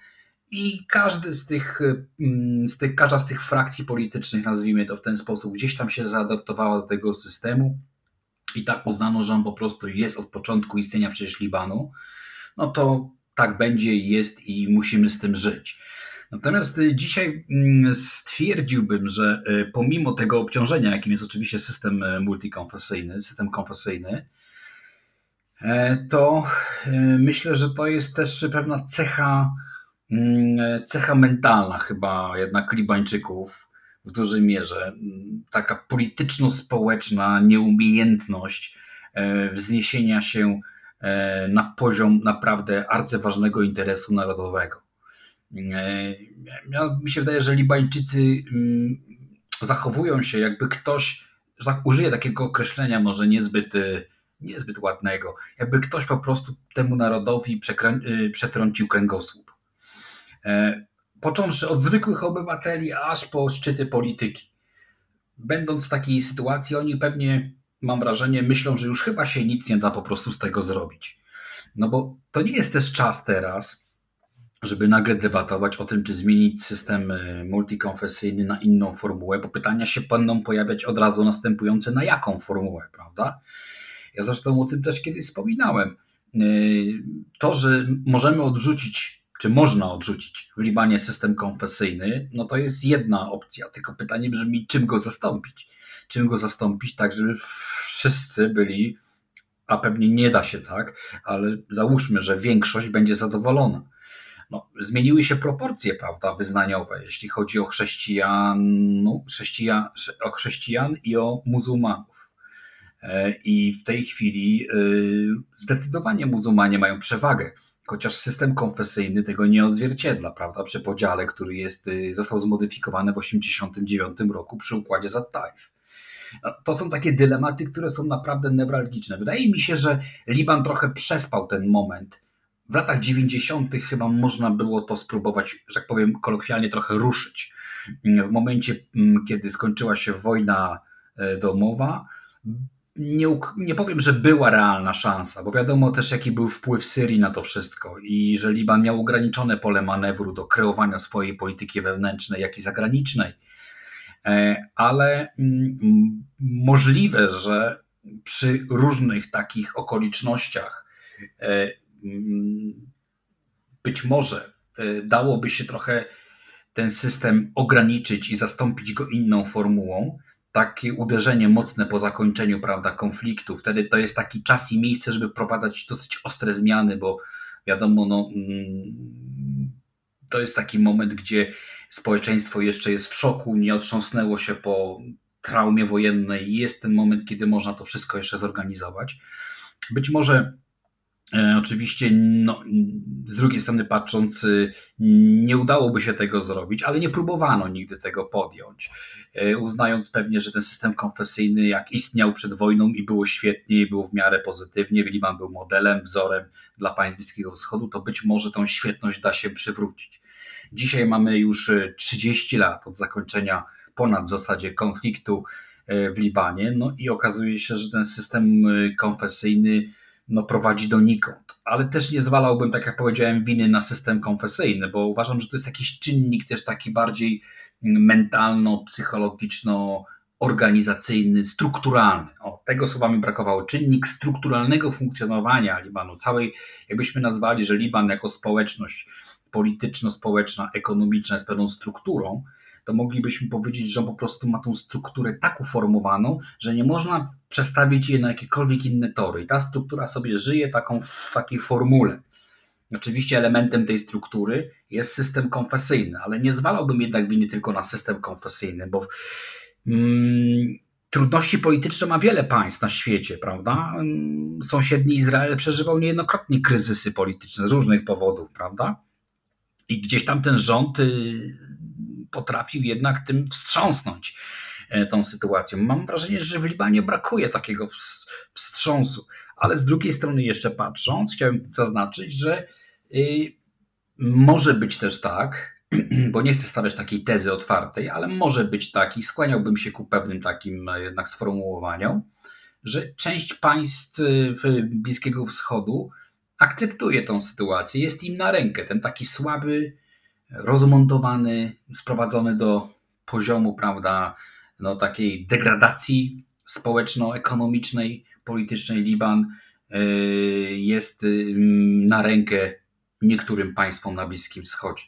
I każdy z tych, mm, z tych, każda z tych frakcji politycznych, nazwijmy to w ten sposób, gdzieś tam się zaadaptowała do tego systemu i tak uznano, że on po prostu jest od początku istnienia przecież Libanu, no to tak będzie, jest i musimy z tym żyć. Natomiast y, dzisiaj mm, stwierdziłbym, że y, pomimo tego obciążenia, jakim jest oczywiście system y, multikonfesyjny, system konfesyjny, e, to myślę, że to jest też pewna cecha, mm, cecha mentalna chyba jednak Libańczyków w dużej mierze. Taka polityczno-społeczna nieumiejętność e, wzniesienia się na poziom naprawdę arcyważnego interesu narodowego. E, mi się wydaje, że Libańczycy mm, zachowują się, jakby ktoś, że użyję takiego określenia, może niezbyt, e, niezbyt ładnego, jakby ktoś po prostu temu narodowi przetrącił kręgosłup. Począwszy od zwykłych obywateli, aż po szczyty polityki. Będąc w takiej sytuacji, oni pewnie mam wrażenie, myślą, że już chyba się nic nie da po prostu z tego zrobić. No bo to nie jest też czas teraz, żeby nagle debatować o tym, czy zmienić system e, multikonfesyjny na inną formułę, bo pytania się będą pojawiać od razu następujące, na jaką formułę, prawda? Ja zresztą o tym też kiedyś wspominałem. to, że możemy odrzucić, czy można odrzucić w Libanie system konfesyjny, no to jest jedna opcja. Tylko pytanie brzmi, czym go zastąpić? Czym go zastąpić tak, żeby wszyscy byli, a pewnie nie da się tak, ale załóżmy, że większość będzie zadowolona. No, zmieniły się proporcje, prawda, wyznaniowe, jeśli chodzi o chrześcijan, no, chrześcijan, o chrześcijan i o muzułmanów. E, I w tej chwili e, zdecydowanie muzułmanie mają przewagę, chociaż system konfesyjny tego nie odzwierciedla, prawda, przy podziale, który jest, e, został zmodyfikowany w 1989 roku przy układzie Zattaif. To są takie dylematy, które są naprawdę newralgiczne. Wydaje mi się, że Liban trochę przespał ten moment. W latach 90. chyba można było to spróbować, że tak powiem, kolokwialnie trochę ruszyć. W momencie, mm, kiedy skończyła się wojna domowa, nie, nie powiem, że była realna szansa, bo wiadomo też, jaki był wpływ Syrii na to wszystko i że Liban miał ograniczone pole manewru do kreowania swojej polityki wewnętrznej, jak i zagranicznej. E, ale mm, możliwe, że przy różnych takich okolicznościach e, mm, być może e, dałoby się trochę ten system ograniczyć i zastąpić go inną formułą, takie uderzenie mocne po zakończeniu prawda, konfliktu. Wtedy to jest taki czas i miejsce, żeby wprowadzać dosyć ostre zmiany, bo wiadomo, no, mm, to jest taki moment, gdzie społeczeństwo jeszcze jest w szoku, nie otrząsnęło się po traumie wojennej i jest ten moment, kiedy można to wszystko jeszcze zorganizować. Być może E, oczywiście, no, z drugiej strony patrząc, y, nie udałoby się tego zrobić, ale nie próbowano nigdy tego podjąć. E, uznając pewnie, że ten system konfesyjny, jak istniał przed wojną i było świetnie, i było w miarę pozytywnie, Liban był modelem, wzorem dla państw Bliskiego Wschodu, to być może tą świetność da się przywrócić. Dzisiaj mamy już 30 y, lat od zakończenia ponad w zasadzie konfliktu e, w Libanie, no i okazuje się, że ten system y, konfesyjny no, prowadzi donikąd. Ale też nie zwalałbym, tak jak powiedziałem, winy na system konfesyjny, bo uważam, że to jest jakiś czynnik też taki bardziej mentalno, psychologiczno, organizacyjny, strukturalny. O, tego słowa mi brakowało. Czynnik strukturalnego funkcjonowania Libanu, całej, jakbyśmy nazwali, że Liban jako społeczność polityczno-społeczna, ekonomiczna jest pewną strukturą, to moglibyśmy powiedzieć, że on po prostu ma tą strukturę tak uformowaną, że nie można przestawić jej na jakiekolwiek inne tory. I ta struktura sobie żyje taką w takiej formule. Oczywiście elementem tej struktury jest system konfesyjny, ale nie zwalałbym jednak winy tylko na system konfesyjny, bo mm, trudności polityczne ma wiele państw na świecie, prawda? Sąsiedni Izrael przeżywał niejednokrotnie kryzysy polityczne z różnych powodów, prawda? I gdzieś tam ten rząd y, potrafił jednak tym wstrząsnąć e, tą sytuacją. Mam wrażenie, że w Libanie brakuje takiego wstrząsu, ale z drugiej strony jeszcze patrząc, chciałem zaznaczyć, że y, może być też tak, [CLEARS THROAT] bo nie chcę stawiać takiej tezy otwartej, ale może być tak i skłaniałbym się ku pewnym takim e, jednak sformułowaniom, że część państw y, Bliskiego Wschodu akceptuje tą sytuację, jest im na rękę. Ten taki słaby, rozmontowany, sprowadzony do poziomu, prawda, no, takiej degradacji społeczno-ekonomicznej, politycznej Liban y, jest y, na rękę niektórym państwom na Bliskim Wschodzie.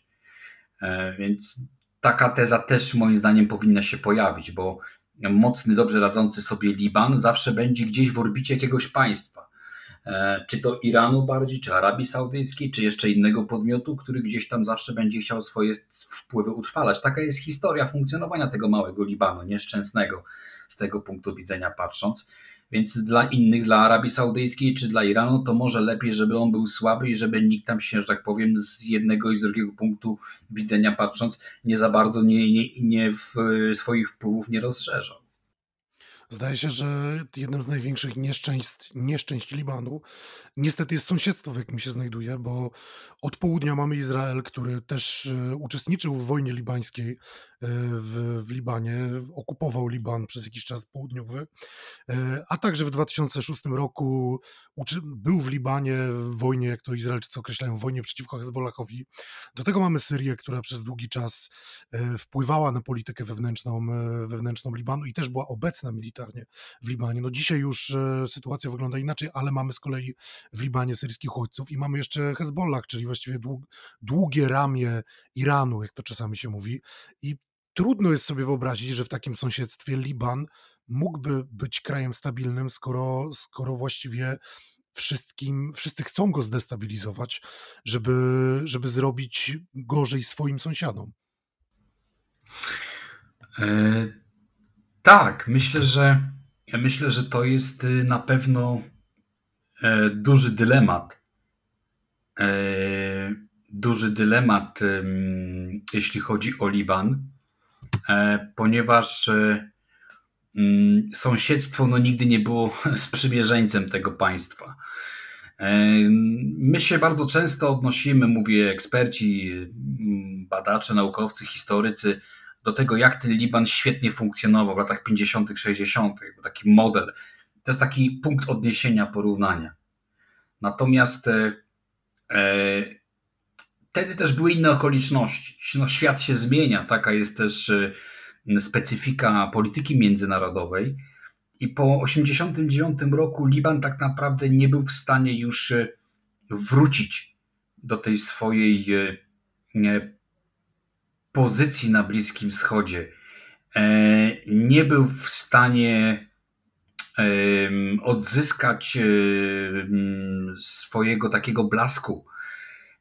E, więc taka teza też moim zdaniem powinna się pojawić, bo mocny, dobrze radzący sobie Liban zawsze będzie gdzieś w orbicie jakiegoś państwa. E, czy to Iranu bardziej, czy Arabii Saudyjskiej, czy jeszcze innego podmiotu, który gdzieś tam zawsze będzie chciał swoje wpływy utrwalać. Taka jest historia funkcjonowania tego małego Libanu, nieszczęsnego z tego punktu widzenia patrząc. Więc dla innych, dla Arabii Saudyjskiej czy dla Iranu, to może lepiej, żeby on był słaby i żeby nikt tam się, że tak powiem, z jednego i z drugiego punktu widzenia patrząc, nie za bardzo nie, nie, nie swoich wpływów nie rozszerzał. Zdaje się, że jednym z największych nieszczęść, nieszczęść Libanu niestety jest sąsiedztwo, w jakim się znajduje, bo od południa mamy Izrael, który też e, uczestniczył w wojnie libańskiej w, w Libanie, okupował Liban przez jakiś czas południowy, a także w 2006 roku był w Libanie w wojnie, jak to Izraelczycy określają, wojnie przeciwko Hezbollahowi. Do tego mamy Syrię, która przez długi czas wpływała na politykę wewnętrzną, wewnętrzną Libanu i też była obecna militarnie w Libanie. No dzisiaj już sytuacja wygląda inaczej, ale mamy z kolei w Libanie syryjskich uchodźców i mamy jeszcze Hezbollah, czyli właściwie długie ramię Iranu, jak to czasami się mówi. I trudno jest sobie wyobrazić, że w takim sąsiedztwie Liban mógłby być krajem stabilnym, skoro, skoro właściwie wszystkim, wszyscy chcą go zdestabilizować, żeby, żeby zrobić gorzej swoim sąsiadom. E, tak, myślę, że ja myślę, że to jest y, na pewno e, duży dylemat. E, duży dylemat, jeśli chodzi o Liban, ponieważ mm, sąsiedztwo no, nigdy nie było [LAUGHS] sprzymierzeńcem tego państwa. My się bardzo często odnosimy, mówię eksperci, mm, badacze, naukowcy, historycy, do tego, jak ten Liban świetnie funkcjonował w latach 50., 60., taki model. To jest taki punkt odniesienia, porównania. Natomiast e, e, wtedy też były inne okoliczności. No, świat się zmienia, taka jest też e, specyfika polityki międzynarodowej. I po 1989 roku Liban tak naprawdę nie był w stanie już e, wrócić do tej swojej e, pozycji na Bliskim Wschodzie. Nie był w stanie odzyskać swojego takiego blasku.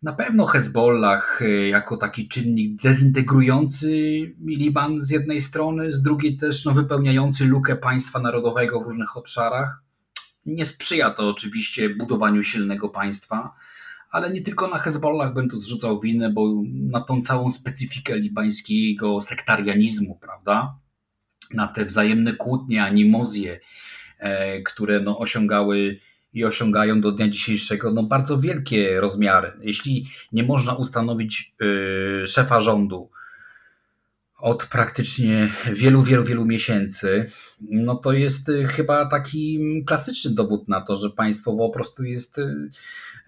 Na pewno Hezbollah e, jako taki czynnik dezintegrujący Liban z jednej strony, z drugiej też no, wypełniający lukę państwa narodowego w różnych obszarach. Nie sprzyja to oczywiście budowaniu silnego państwa, ale nie tylko na Hezbollah bym tu zrzucał winę, bo na tą całą specyfikę libańskiego sektarianizmu, prawda? Na te wzajemne kłótnie, animozje, E, które no, osiągały i osiągają do dnia dzisiejszego no, bardzo wielkie rozmiary. Jeśli nie można ustanowić y, szefa rządu od praktycznie wielu, wielu, wielu miesięcy, no to jest y, chyba taki klasyczny dowód na to, że państwo po prostu jest y,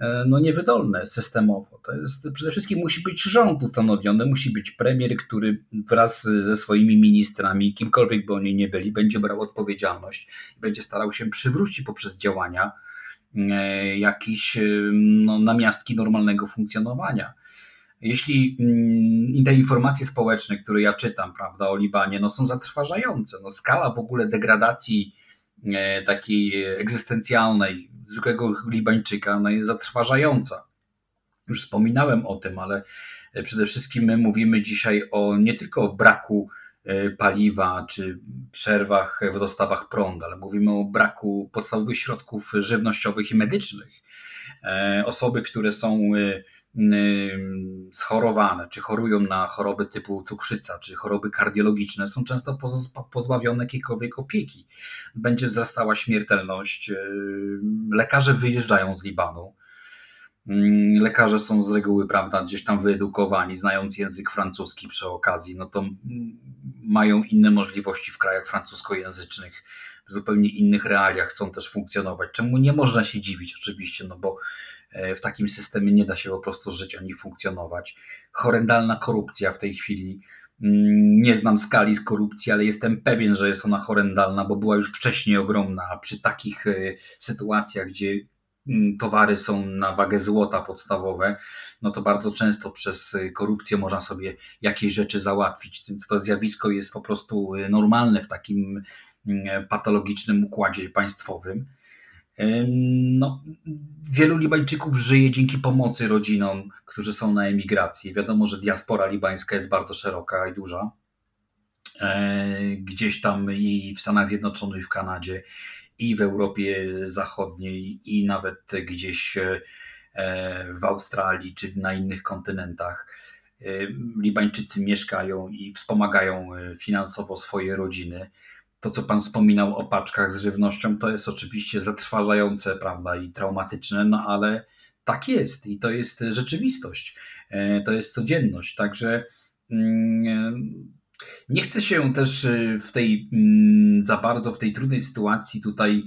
E, no, niewydolne systemowo. To jest, przede wszystkim musi być rząd ustanowiony, musi być premier, który wraz ze swoimi ministrami, kimkolwiek by oni nie byli, będzie brał odpowiedzialność i będzie starał się przywrócić poprzez działania jakieś e, no, namiastki normalnego funkcjonowania. Jeśli mm, te informacje społeczne, które ja czytam, prawda, o Libanie, no są zatrważające. No, skala w ogóle degradacji takiej egzystencjalnej zwykłego Libańczyka no jest zatrważająca. Już wspominałem o tym, ale e, przede wszystkim my mówimy dzisiaj o nie tylko o braku e, paliwa czy przerwach w dostawach prądu, ale mówimy o braku podstawowych środków żywnościowych i medycznych. E, osoby, które są schorowane, czy chorują na choroby typu cukrzyca, czy choroby kardiologiczne, są często pozbawione jakiejkolwiek opieki. Będzie wzrastała śmiertelność. Lekarze wyjeżdżają z Libanu. Lekarze są z reguły, prawda, gdzieś tam wyedukowani, znając język francuski przy okazji, no to mają inne możliwości w krajach francuskojęzycznych, w zupełnie innych realiach chcą też funkcjonować. Czemu nie można się dziwić, oczywiście, no bo E, w takim systemie nie da się po prostu żyć ani funkcjonować. Horrendalna korupcja w tej chwili. Mm, nie znam skali z korupcji, ale jestem pewien, że jest ona horrendalna, bo była już wcześniej ogromna. A przy takich e, sytuacjach, gdzie mm, towary są na wagę złota podstawowe, no to bardzo często przez korupcję można sobie jakieś rzeczy załatwić. To zjawisko jest po prostu e, normalne w takim mm, patologicznym układzie państwowym. No, wielu Libańczyków żyje dzięki pomocy rodzinom, którzy są na emigracji. Wiadomo, że diaspora libańska jest bardzo szeroka i duża. E, gdzieś tam i w Stanach Zjednoczonych, w Kanadzie, i w Europie Zachodniej, i nawet gdzieś e, w Australii czy na innych kontynentach. E, Libańczycy mieszkają i wspomagają finansowo swoje rodziny to, co Pan wspominał o paczkach z żywnością, to jest oczywiście zatrważające, prawda, i traumatyczne, no ale tak jest i to jest rzeczywistość, e, to jest codzienność. Także mm, Nie chcę się też y, w tej mm, za bardzo w tej trudnej sytuacji tutaj,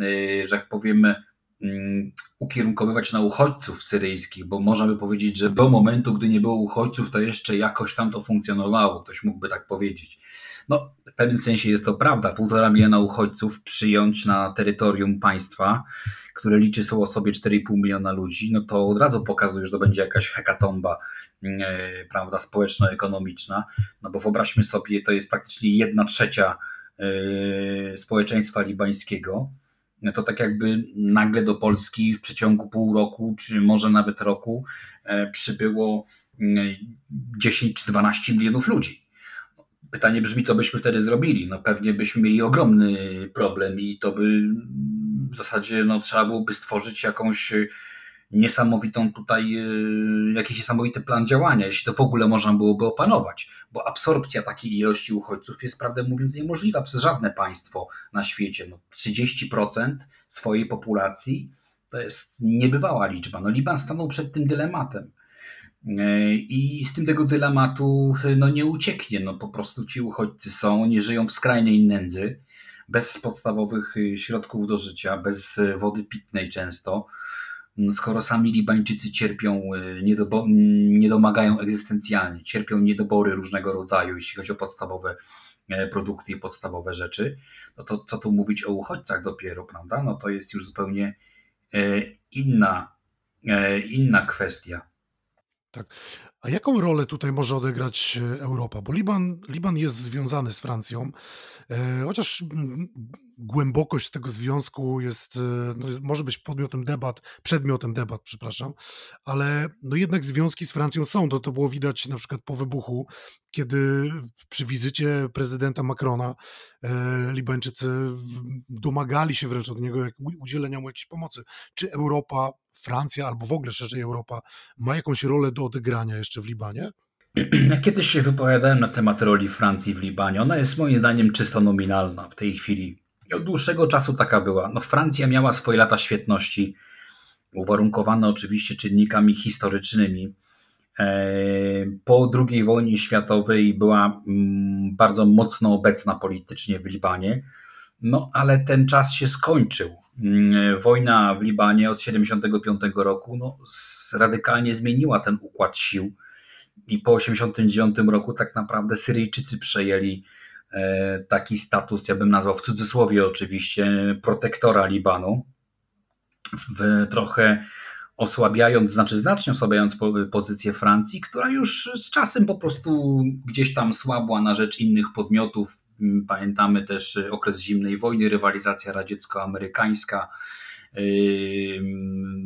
y, że jak powiemy, mm, ukierunkowywać na uchodźców syryjskich, bo można by powiedzieć, że do momentu, gdy nie było uchodźców, to jeszcze jakoś tam to funkcjonowało, ktoś mógłby tak powiedzieć. No, w pewnym sensie jest to prawda. Półtora miliona uchodźców przyjąć na terytorium państwa, które liczy sobie o sobie 4,5 miliona ludzi, no to od razu pokazuje, że to będzie jakaś hekatomba E, prawda, społeczno-ekonomiczna, no bo wyobraźmy sobie, to jest praktycznie jedna trzecia e, społeczeństwa libańskiego, no to tak jakby nagle do Polski w przeciągu pół roku, czy może nawet roku e, przybyło 10 czy 12 milionów ludzi. Pytanie brzmi, co byśmy wtedy zrobili? No pewnie byśmy mieli ogromny problem i to by w zasadzie no, trzeba byłoby stworzyć jakąś niesamowitą tutaj, y, jakiś niesamowity plan działania, jeśli to w ogóle można byłoby opanować, bo absorpcja takiej ilości uchodźców jest prawdę mówiąc niemożliwa przez żadne państwo na świecie. No, 30% swojej populacji to jest niebywała liczba. No, Liban stanął przed tym dylematem. Y, I z tym tego dylematu no, nie ucieknie. No, po prostu ci uchodźcy są, nie żyją w skrajnej nędzy, bez podstawowych y, środków do życia, bez wody pitnej często no, skoro sami Libańczycy cierpią, e, niedobo, nie domagają egzystencjalnie, cierpią niedobory różnego rodzaju, jeśli chodzi o podstawowe e, produkty i podstawowe rzeczy, no to co tu mówić o uchodźcach dopiero, prawda? No to jest już zupełnie e, inna, inna kwestia. Tak. A jaką rolę tutaj może odegrać Europa? Bo Liban, Liban jest związany z Francją, chociaż głębokość tego związku jest, e, no jest, może być podmiotem debat, przedmiotem debat, przepraszam, ale no jednak związki z Francją są. To, to było widać na przykład po wybuchu, kiedy przy wizycie prezydenta Macrona e, Libańczycy domagali się wręcz od niego jak, udzielenia mu jakiejś pomocy. Czy Europa, Francja albo w ogóle szerzej Europa ma jakąś rolę do odegrania jeszcze w Libanie? Ja kiedyś się wypowiadałem na temat roli Francji w Libanie. Ona jest moim zdaniem czysto nominalna w tej chwili. Od dłuższego czasu taka była. No, Francja miała swoje lata świetności, uwarunkowane oczywiście czynnikami historycznymi. E, po II wojnie światowej była mm, bardzo mocno obecna politycznie w Libanie, no ale ten czas się skończył. Mm, wojna w Libanie od 1975 roku no, radykalnie zmieniła ten układ sił i po 1989 roku tak naprawdę Syryjczycy przejęli E, taki status, ja bym nazwał w cudzysłowie oczywiście, protektora Libanu, w trochę osłabiając, znaczy znacznie osłabiając pozycję Francji, która już z czasem po prostu gdzieś tam słabła na rzecz innych podmiotów. Pamiętamy też okres zimnej wojny, rywalizacja radziecko-amerykańska,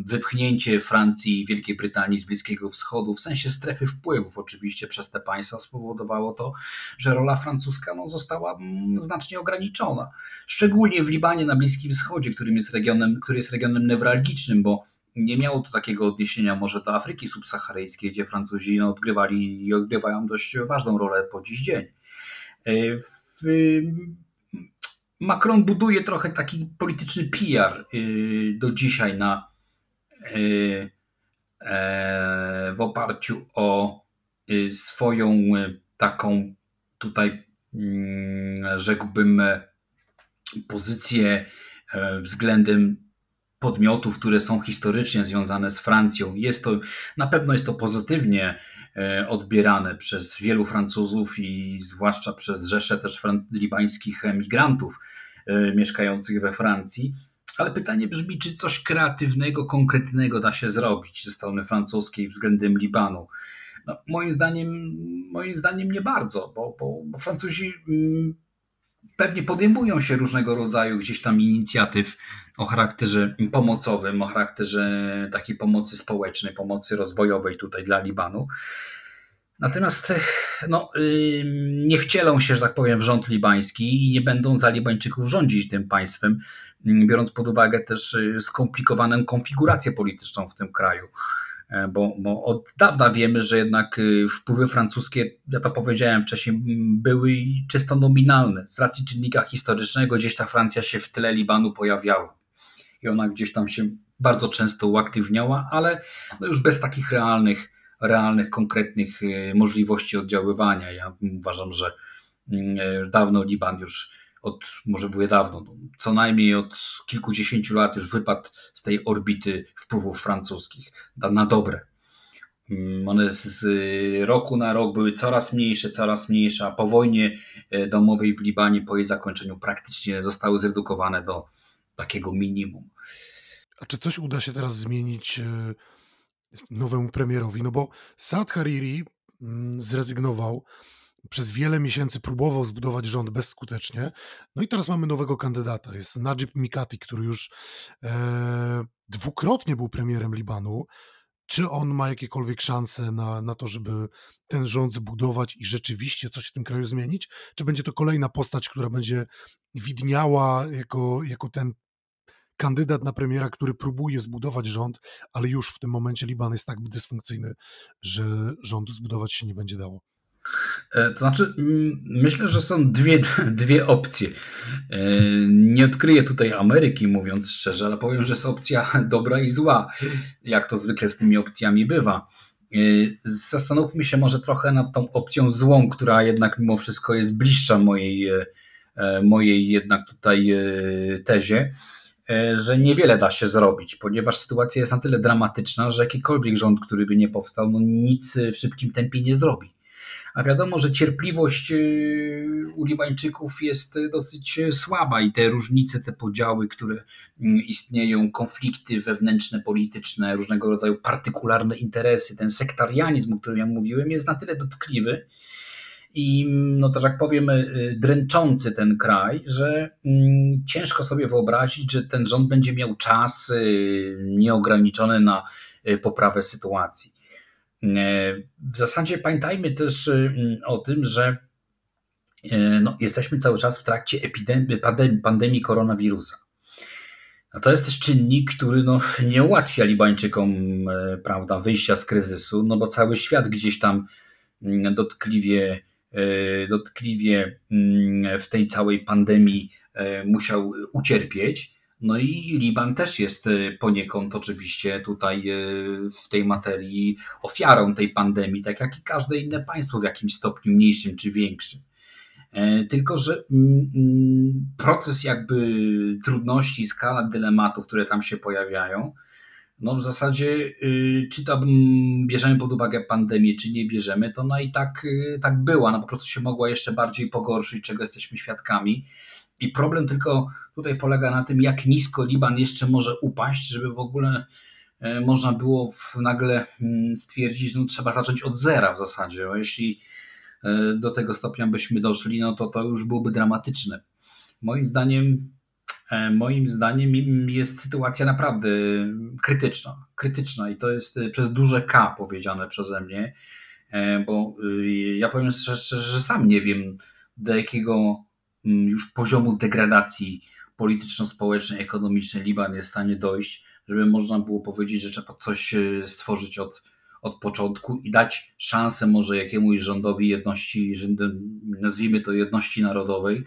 wypchnięcie Francji i Wielkiej Brytanii z Bliskiego Wschodu, w sensie strefy wpływów oczywiście przez te państwa spowodowało to, że rola francuska no, została mm, znacznie ograniczona. Szczególnie w Libanie na Bliskim Wschodzie, którym jest regionem, który jest regionem newralgicznym, bo nie miało to takiego odniesienia może do Afryki subsaharyjskiej, gdzie Francuzi no, odgrywali i odgrywają dość ważną rolę po dziś dzień. W Macron buduje trochę taki polityczny PR y, do dzisiaj na, y, e, w oparciu o y, swoją taką tutaj mm, rzekłbym pozycję e, względem podmiotów, które są historycznie związane z Francją. Jest to na pewno jest to pozytywnie E, odbierane przez wielu Francuzów i zwłaszcza przez rzesze też libańskich emigrantów e, mieszkających we Francji. Ale pytanie brzmi, czy coś kreatywnego, konkretnego da się zrobić ze strony francuskiej względem Libanu? No, moim, zdaniem, moim zdaniem nie bardzo, bo, bo, bo Francuzi mm, pewnie podejmują się różnego rodzaju gdzieś tam inicjatyw o charakterze pomocowym, o charakterze takiej pomocy społecznej, pomocy rozwojowej tutaj dla Libanu. Natomiast no, nie wcielą się, że tak powiem, w rząd libański i nie będą za Libańczyków rządzić tym państwem, biorąc pod uwagę też y, skomplikowaną konfigurację polityczną w tym kraju. E, bo, bo od dawna wiemy, że jednak y, wpływy francuskie, ja to powiedziałem wcześniej, były czysto nominalne. Z racji czynnika historycznego gdzieś ta Francja się w tle Libanu pojawiała i ona gdzieś tam się bardzo często uaktywniała, ale no już bez takich realnych, realnych, konkretnych y, możliwości oddziaływania. Ja uważam, że mm, dawno Liban już od, może były dawno, no, co najmniej od kilkudziesięciu lat już wypadł z tej orbity wpływów francuskich na dobre. Mm, one z roku na rok były coraz mniejsze, coraz mniejsze, a po wojnie e, domowej w Libanie, po jej zakończeniu, praktycznie zostały zredukowane do takiego minimum. A czy coś uda się teraz zmienić e, nowemu premierowi? No bo Saad Hariri mm, zrezygnował, przez wiele miesięcy próbował zbudować rząd bezskutecznie. No i teraz mamy nowego kandydata. Jest Najib Mikati, który już e, dwukrotnie był premierem Libanu. Czy on ma jakiekolwiek szanse na, na to, żeby ten rząd zbudować i rzeczywiście coś w tym kraju zmienić? Czy będzie to kolejna postać, która będzie widniała jako, jako ten kandydat na premiera, który próbuje zbudować rząd, ale już w tym momencie Liban jest tak dysfunkcyjny, że rządu zbudować się nie będzie dało? E, to znaczy, myślę, że są dwie, [LAUGHS] dwie opcje. E, nie odkryję tutaj Ameryki, mówiąc szczerze, ale powiem, że jest opcja [LAUGHS] dobra i zła, jak to zwykle z tymi opcjami bywa. E, zastanówmy się może trochę nad tą opcją złą, która jednak mimo wszystko jest bliższa mojej, mojej jednak tutaj tezie, że niewiele da się zrobić, ponieważ sytuacja jest na tyle dramatyczna, że jakikolwiek rząd, który by nie powstał, no nic w szybkim tempie nie zrobi. A wiadomo, że cierpliwość y, u Libańczyków jest dosyć słaba i te różnice, te podziały, które mm, istnieją, konflikty wewnętrzne, polityczne, różnego rodzaju partykularne interesy, ten sektarianizm, o którym ja mówiłem, jest na tyle dotkliwy, i no to, jak powiem, y, dręczący ten kraj, że mm, ciężko sobie wyobrazić, że ten rząd będzie miał czas y, nieograniczony na poprawę sytuacji. W zasadzie pamiętajmy też y, o tym, że no, jesteśmy cały czas w trakcie epidemii, pandemii, pandemii koronawirusa. No to jest też czynnik, który no, [LAUGHS] nie ułatwia Libańczykom prawda, wyjścia z kryzysu, no bo cały świat gdzieś tam mm, dotkliwie, dotkliwie mm, w tej całej pandemii musiał ucierpieć. No i Liban też jest y, poniekąd oczywiście tutaj w tej materii ofiarą tej pandemii, tak jak i każde inne państwo w jakimś stopniu mniejszym czy większym. E, tylko, że mm, mm, proces jakby trudności, skala dylematów, które tam się pojawiają, no w zasadzie y, czy tam bierzemy pod uwagę pandemię, czy nie bierzemy, to no i tak, tak była, no po prostu się mogła jeszcze bardziej pogorszyć, czego jesteśmy świadkami. I problem tylko tutaj polega na tym, jak nisko Liban jeszcze może upaść, żeby w ogóle e, można było nagle mm, stwierdzić, no trzeba zacząć od zera w zasadzie. Jeśli do tego stopnia byśmy doszli, no to to już byłoby dramatyczne. Moim zdaniem, moim zdaniem jest sytuacja naprawdę krytyczna. Krytyczna i to jest przez duże K powiedziane przeze mnie, bo ja powiem szczerze, że sam nie wiem, do jakiego mm, już poziomu degradacji polityczno-społecznej, ekonomicznej Liban jest w stanie dojść, żeby można było powiedzieć, że trzeba coś e, stworzyć od, od początku i dać szansę może jakiemuś rządowi jedności, nazwijmy to jedności narodowej,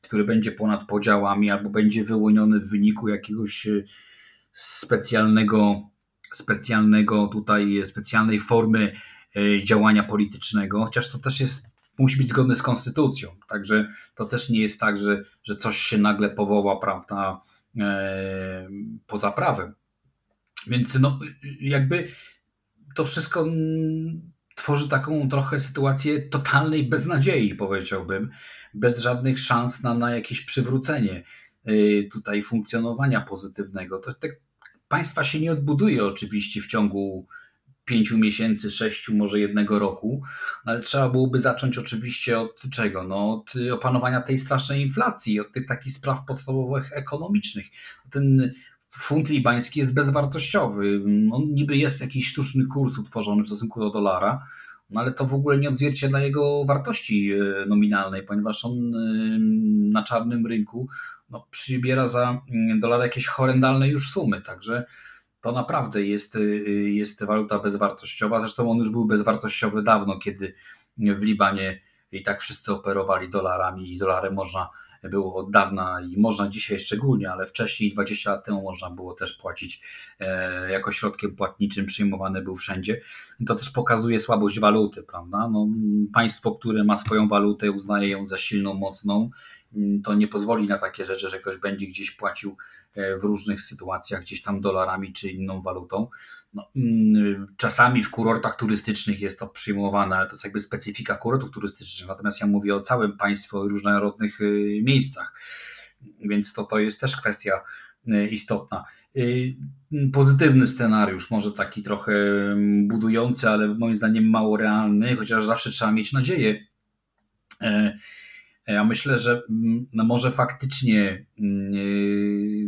który będzie ponad podziałami albo będzie wyłoniony w wyniku jakiegoś e, specjalnego, specjalnego tutaj, specjalnej formy e, działania politycznego, chociaż to też jest musi być zgodny z konstytucją. Także to też nie jest tak, że, że coś się nagle powoła, prawda, e, poza prawem. Więc no, jakby to wszystko tworzy taką trochę sytuację totalnej beznadziei, powiedziałbym, bez żadnych szans na, na jakieś przywrócenie e, tutaj funkcjonowania pozytywnego. To, te państwa się nie odbuduje oczywiście w ciągu pięciu miesięcy, sześciu, może jednego roku, ale trzeba byłoby zacząć oczywiście od czego? No, od opanowania tej strasznej inflacji, od tych takich spraw podstawowych ekonomicznych. Ten funt libański jest bezwartościowy. On niby jest jakiś sztuczny kurs utworzony w stosunku do dolara, no ale to w ogóle nie odzwierciedla jego wartości e, nominalnej, ponieważ on e, na czarnym rynku no, przybiera za mm, dolar jakieś horrendalne już sumy. Także to naprawdę jest, y, jest waluta bezwartościowa. Zresztą on już był bezwartościowy dawno, kiedy w Libanie i tak wszyscy operowali dolarami i dolarem można było od dawna i można dzisiaj szczególnie, ale wcześniej, 20 lat temu, można było też płacić e, jako środkiem płatniczym, przyjmowany był wszędzie. To też pokazuje słabość waluty, prawda? No, państwo, które ma swoją walutę, uznaje ją za silną, mocną, to nie pozwoli na takie rzeczy, że ktoś będzie gdzieś płacił w różnych sytuacjach, gdzieś tam dolarami czy inną walutą. No, mm, czasami w kurortach turystycznych jest to przyjmowane, ale to jest jakby specyfika kurortów turystycznych. Natomiast ja mówię o całym państwie, o różnorodnych y, miejscach, więc to, to jest też kwestia y, istotna. Y, pozytywny scenariusz, może taki trochę mm, budujący, ale moim zdaniem mało realny, chociaż zawsze trzeba mieć nadzieję. E, ja myślę, że mm, no może faktycznie,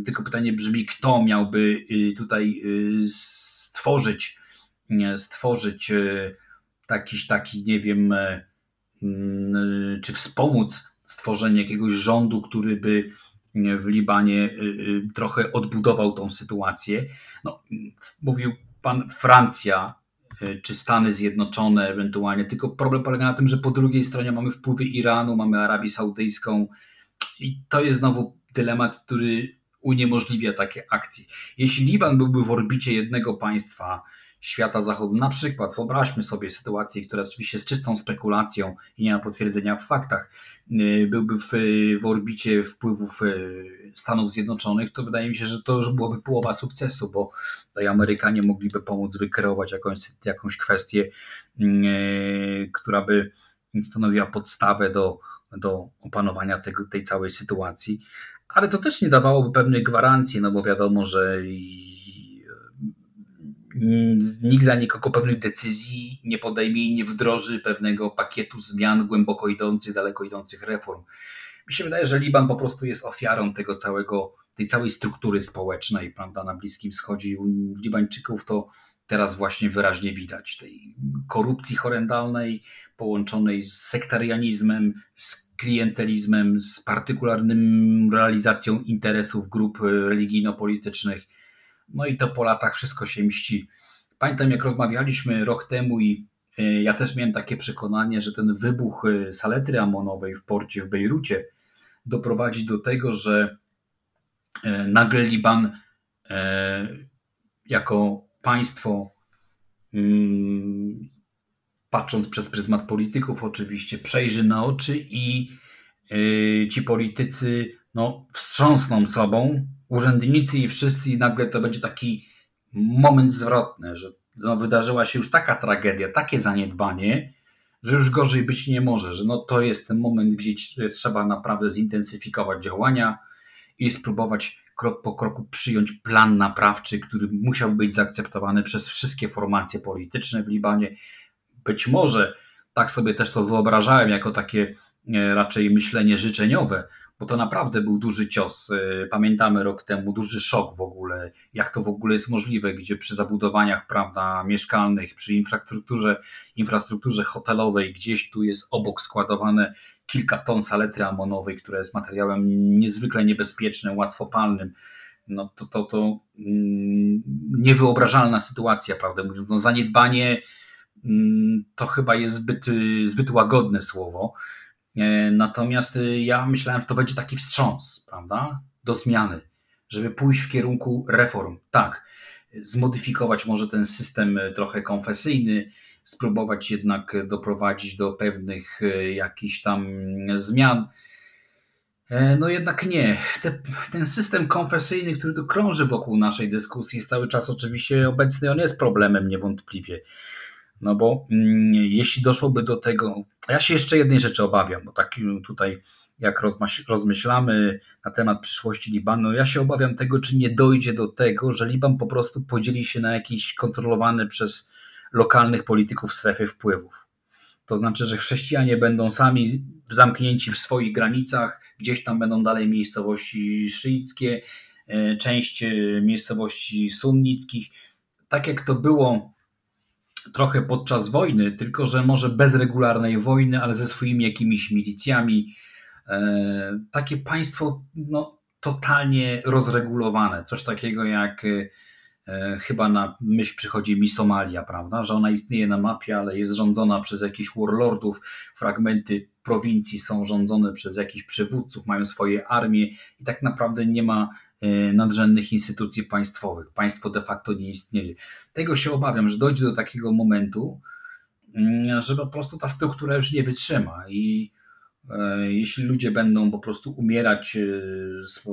tylko pytanie brzmi, kto miałby tutaj stworzyć, stworzyć e, jakiś taki, nie wiem, e, mm, czy wspomóc stworzenie jakiegoś rządu, który by w Libanie e, trochę odbudował tą sytuację. No, mówił pan Francja czy Stany Zjednoczone ewentualnie, tylko problem polega na tym, że po drugiej stronie mamy wpływy Iranu, mamy Arabię Saudyjską i to jest znowu dylemat, który uniemożliwia takie akcje. Jeśli Liban byłby w orbicie jednego państwa świata zachodu, na przykład wyobraźmy sobie sytuację, która oczywiście jest czystą spekulacją i nie ma potwierdzenia w faktach, y, byłby w, w orbicie wpływów y, Stanów Zjednoczonych, to wydaje mi się, że to już byłoby połowa sukcesu, bo tutaj Amerykanie mogliby pomóc wykreować jakąś, jakąś kwestię, y, która by stanowiła podstawę do, do opanowania tego, tej całej sytuacji ale to też nie dawałoby pewnej gwarancji, no bo wiadomo, że nikt za nikogo pewnych decyzji nie podejmie i nie wdroży pewnego pakietu zmian głęboko idących, daleko idących reform. Mi się wydaje, że Liban po prostu jest ofiarą tego całego, tej całej struktury społecznej, prawda, na Bliskim Wschodzie. U Libańczyków to teraz właśnie wyraźnie widać. Tej korupcji horrendalnej połączonej z sektarianizmem, z klientelizmem, z partykularnym realizacją interesów grup religijno-politycznych. No i to po latach wszystko się mści. Pamiętam, jak rozmawialiśmy rok temu i e, ja też miałem takie przekonanie, że ten wybuch e, saletry amonowej w porcie w Bejrucie doprowadzi do tego, że e, nagle Liban jako państwo mm, patrząc przez pryzmat polityków oczywiście, przejrzy na oczy i yy, ci politycy no, wstrząsną sobą, urzędnicy i wszyscy i nagle to będzie taki moment zwrotny, że no, wydarzyła się już taka tragedia, takie zaniedbanie, że już gorzej być nie może, że no, to jest ten moment, gdzie trzeba naprawdę zintensyfikować działania i spróbować krok po kroku przyjąć plan naprawczy, który musiał być zaakceptowany przez wszystkie formacje polityczne w Libanie, być może tak sobie też to wyobrażałem jako takie e, raczej myślenie życzeniowe, bo to naprawdę był duży cios. E, pamiętamy rok temu duży szok w ogóle, jak to w ogóle jest możliwe, gdzie przy zabudowaniach prawda, mieszkalnych, przy infrastrukturze, infrastrukturze hotelowej, gdzieś tu jest obok składowane kilka ton saletry amonowej, która jest materiałem niezwykle niebezpiecznym, łatwopalnym. No to, to, to mm, niewyobrażalna sytuacja, prawda no zaniedbanie to chyba jest zbyt, zbyt łagodne słowo. E, natomiast e, ja myślałem, że to będzie taki wstrząs, prawda, do zmiany, żeby pójść w kierunku reform. Tak, zmodyfikować może ten system e, trochę konfesyjny, spróbować jednak doprowadzić do pewnych jakichś tam zmian. No jednak nie. Te, ten system konfesyjny, który tu krąży wokół naszej dyskusji, jest cały czas oczywiście obecny, on jest problemem niewątpliwie. No bo mm, jeśli doszłoby do tego, ja się jeszcze jednej rzeczy obawiam, bo tak tutaj jak rozmyślamy na temat przyszłości Libanu, ja się obawiam tego, czy nie dojdzie do tego, że Liban po prostu podzieli się na jakiś kontrolowany przez lokalnych polityków strefy wpływów. To znaczy, że chrześcijanie będą sami zamknięci w swoich granicach, gdzieś tam będą dalej miejscowości szyickie, e, część e, miejscowości sunnickich. Tak jak to było trochę podczas wojny, tylko że może bez regularnej wojny, ale ze swoimi jakimiś milicjami. E, takie państwo no, totalnie rozregulowane, coś takiego jak E, chyba na myśl przychodzi mi Somalia, prawda? Że ona istnieje na mapie, ale jest rządzona przez jakichś warlordów, fragmenty prowincji są rządzone przez jakichś przywódców, mają swoje armie i tak naprawdę nie ma e, nadrzędnych instytucji państwowych. Państwo de facto nie istnieje. Tego się obawiam, że dojdzie do takiego momentu, mm, że po prostu ta struktura już nie wytrzyma i e, jeśli ludzie będą po prostu umierać z,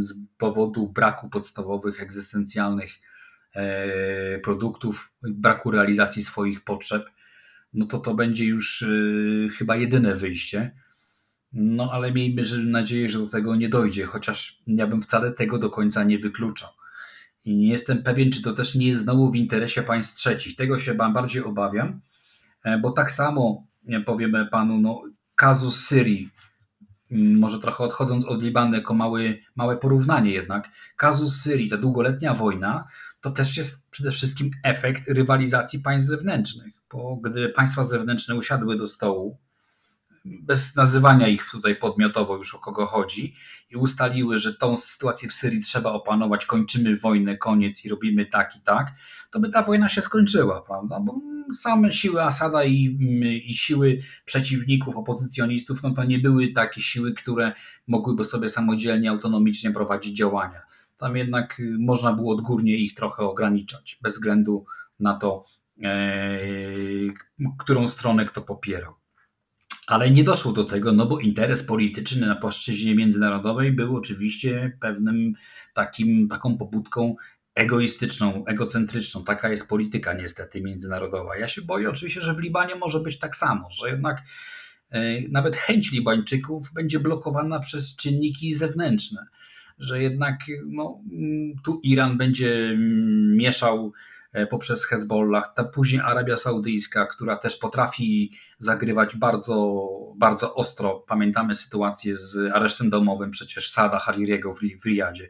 z powodu braku podstawowych, egzystencjalnych e, produktów, braku realizacji swoich potrzeb, no to to będzie już e, chyba jedyne wyjście. No ale miejmy nadzieję, że do tego nie dojdzie, chociaż ja bym wcale tego do końca nie wykluczał. I nie jestem pewien, czy to też nie jest znowu w interesie państw trzecich. Tego się bardziej obawiam, e, bo tak samo powiemy panu, no, kazus Syrii Mm, może trochę odchodząc od Libanu jako mały, małe porównanie jednak, kazus Syrii, ta długoletnia wojna, to też jest przede wszystkim efekt rywalizacji państw zewnętrznych, bo gdy państwa zewnętrzne usiadły do stołu, bez nazywania ich tutaj podmiotowo już o kogo chodzi i ustaliły, że tą sytuację w Syrii trzeba opanować, kończymy wojnę, koniec i robimy tak i tak, to by ta wojna się skończyła, prawda? Bo same siły Asada i, i siły przeciwników, opozycjonistów, no to nie były takie siły, które mogłyby sobie samodzielnie, autonomicznie prowadzić działania. Tam jednak można było odgórnie ich trochę ograniczać, bez względu na to, e, którą stronę kto popierał. Ale nie doszło do tego, no bo interes polityczny na płaszczyźnie międzynarodowej był oczywiście pewnym takim, taką pobudką egoistyczną, egocentryczną. Taka jest polityka niestety międzynarodowa. Ja się boję oczywiście, że w Libanie może być tak samo, że jednak e, nawet chęć Libańczyków będzie blokowana przez czynniki zewnętrzne, że jednak no, tu Iran będzie mieszał poprzez Hezbollah, ta później Arabia Saudyjska, która też potrafi zagrywać bardzo, bardzo ostro. Pamiętamy sytuację z aresztem domowym przecież Sada Haririego w, Riyadzie.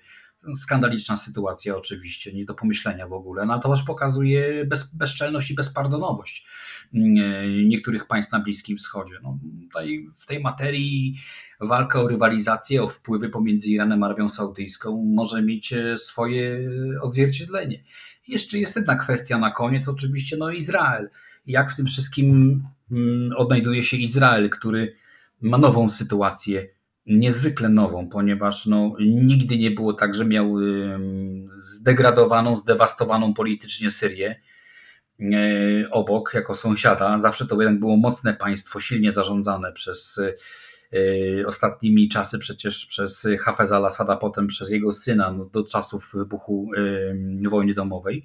Skandaliczna sytuacja oczywiście, nie do pomyślenia w ogóle, no ale to też pokazuje bez, bezczelność i bezpardonowość mm, e, niektórych państw na Bliskim Wschodzie. No, tutaj w tej materii walka o rywalizację, o wpływy pomiędzy Iranem a Arabią Saudyjską może mieć e, swoje odzwierciedlenie. Jeszcze jest jedna kwestia na koniec, oczywiście, no Izrael. Jak w tym wszystkim mm, odnajduje się Izrael, który ma nową sytuację, niezwykle nową, ponieważ no, nigdy nie było tak, że miał zdegradowaną, zdewastowaną politycznie Syrię e, obok, jako sąsiada. Zawsze to jednak było mocne państwo, silnie zarządzane przez ostatnimi czasy przecież przez Hafez al-Assada, potem przez jego syna no, do czasów wybuchu wojny domowej.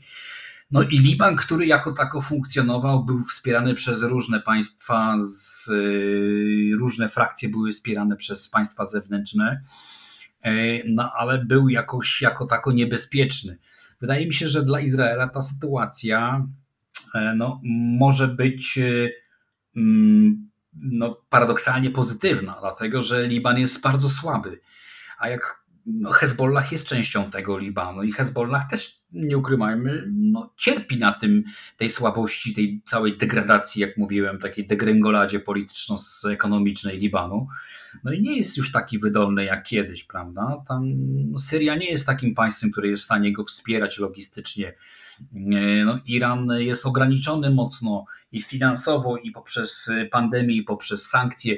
No i Liban, który jako tako funkcjonował, był wspierany przez różne państwa, z, y, różne frakcje były wspierane przez państwa zewnętrzne, no ale był jakoś jako tako niebezpieczny. Wydaje mi się, że dla Izraela ta sytuacja no, może być y, mm, no, paradoksalnie pozytywna, dlatego że Liban jest bardzo słaby. A jak no, Hezbollah jest częścią tego Libanu i Hezbollah też, nie ukrywajmy, no, cierpi na tym, tej słabości, tej całej degradacji, jak mówiłem, takiej degrengoladzie polityczno-ekonomicznej Libanu. No i nie jest już taki wydolny jak kiedyś, prawda? Tam no, Syria nie jest takim państwem, które jest w stanie go wspierać logistycznie. No, Iran jest ograniczony mocno i finansowo, i poprzez pandemię, i poprzez sankcje.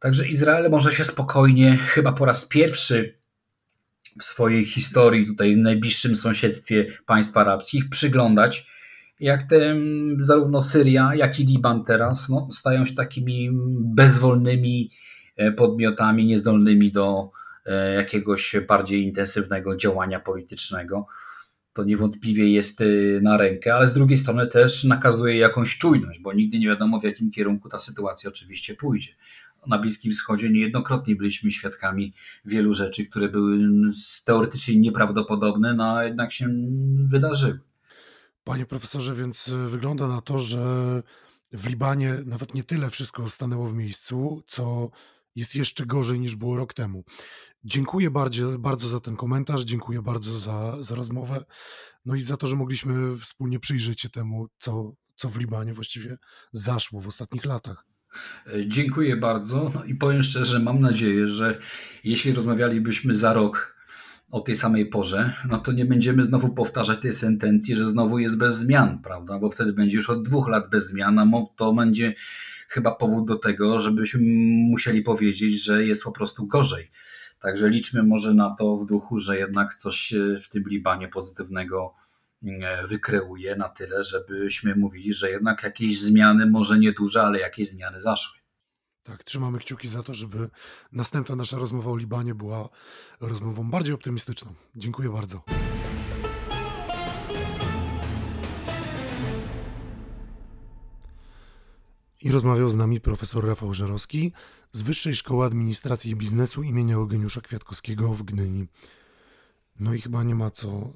Także Izrael może się spokojnie, chyba po raz pierwszy w swojej historii, tutaj w najbliższym sąsiedztwie państw arabskich, przyglądać, jak te zarówno Syria, jak i Liban teraz no, stają się takimi bezwolnymi e, podmiotami, niezdolnymi do e, jakiegoś bardziej intensywnego działania politycznego. To niewątpliwie jest e, na rękę, ale z drugiej strony też nakazuje jakąś czujność, bo nigdy nie wiadomo w jakim kierunku ta sytuacja oczywiście pójdzie na Bliskim Wschodzie niejednokrotnie byliśmy świadkami wielu rzeczy, które były teoretycznie nieprawdopodobne, no a jednak się wydarzyły. Panie profesorze, więc e, wygląda na to, że w Libanie nawet nie tyle wszystko stanęło w miejscu, co jest jeszcze gorzej niż było rok temu. Dziękuję bardzo, bardzo za ten komentarz, dziękuję bardzo za, za rozmowę, no i za to, że mogliśmy wspólnie przyjrzeć się temu, co, co w Libanie właściwie zaszło w ostatnich latach. E, dziękuję bardzo no i powiem szczerze, mam nadzieję, że jeśli rozmawialibyśmy za rok o tej samej porze, no to nie będziemy znowu powtarzać tej sentencji, że znowu jest bez zmian, prawda? Bo wtedy będzie już od dwóch lat bez zmian, a to będzie chyba powód do tego, żebyśmy musieli powiedzieć, że jest po prostu gorzej. Także liczmy może na to w duchu, że jednak coś w tym Libanie pozytywnego e, wykreuje na tyle, żebyśmy mówili, że jednak jakieś zmiany, może nieduże, ale jakieś zmiany zaszły. Tak, trzymamy kciuki za to, żeby następna nasza rozmowa o Libanie była rozmową bardziej optymistyczną. Dziękuję bardzo. I rozmawiał z nami profesor Rafał Żerowski z Wyższej Szkoły Administracji i Biznesu imienia Eugeniusza Kwiatkowskiego w Gdyni. No i chyba nie ma co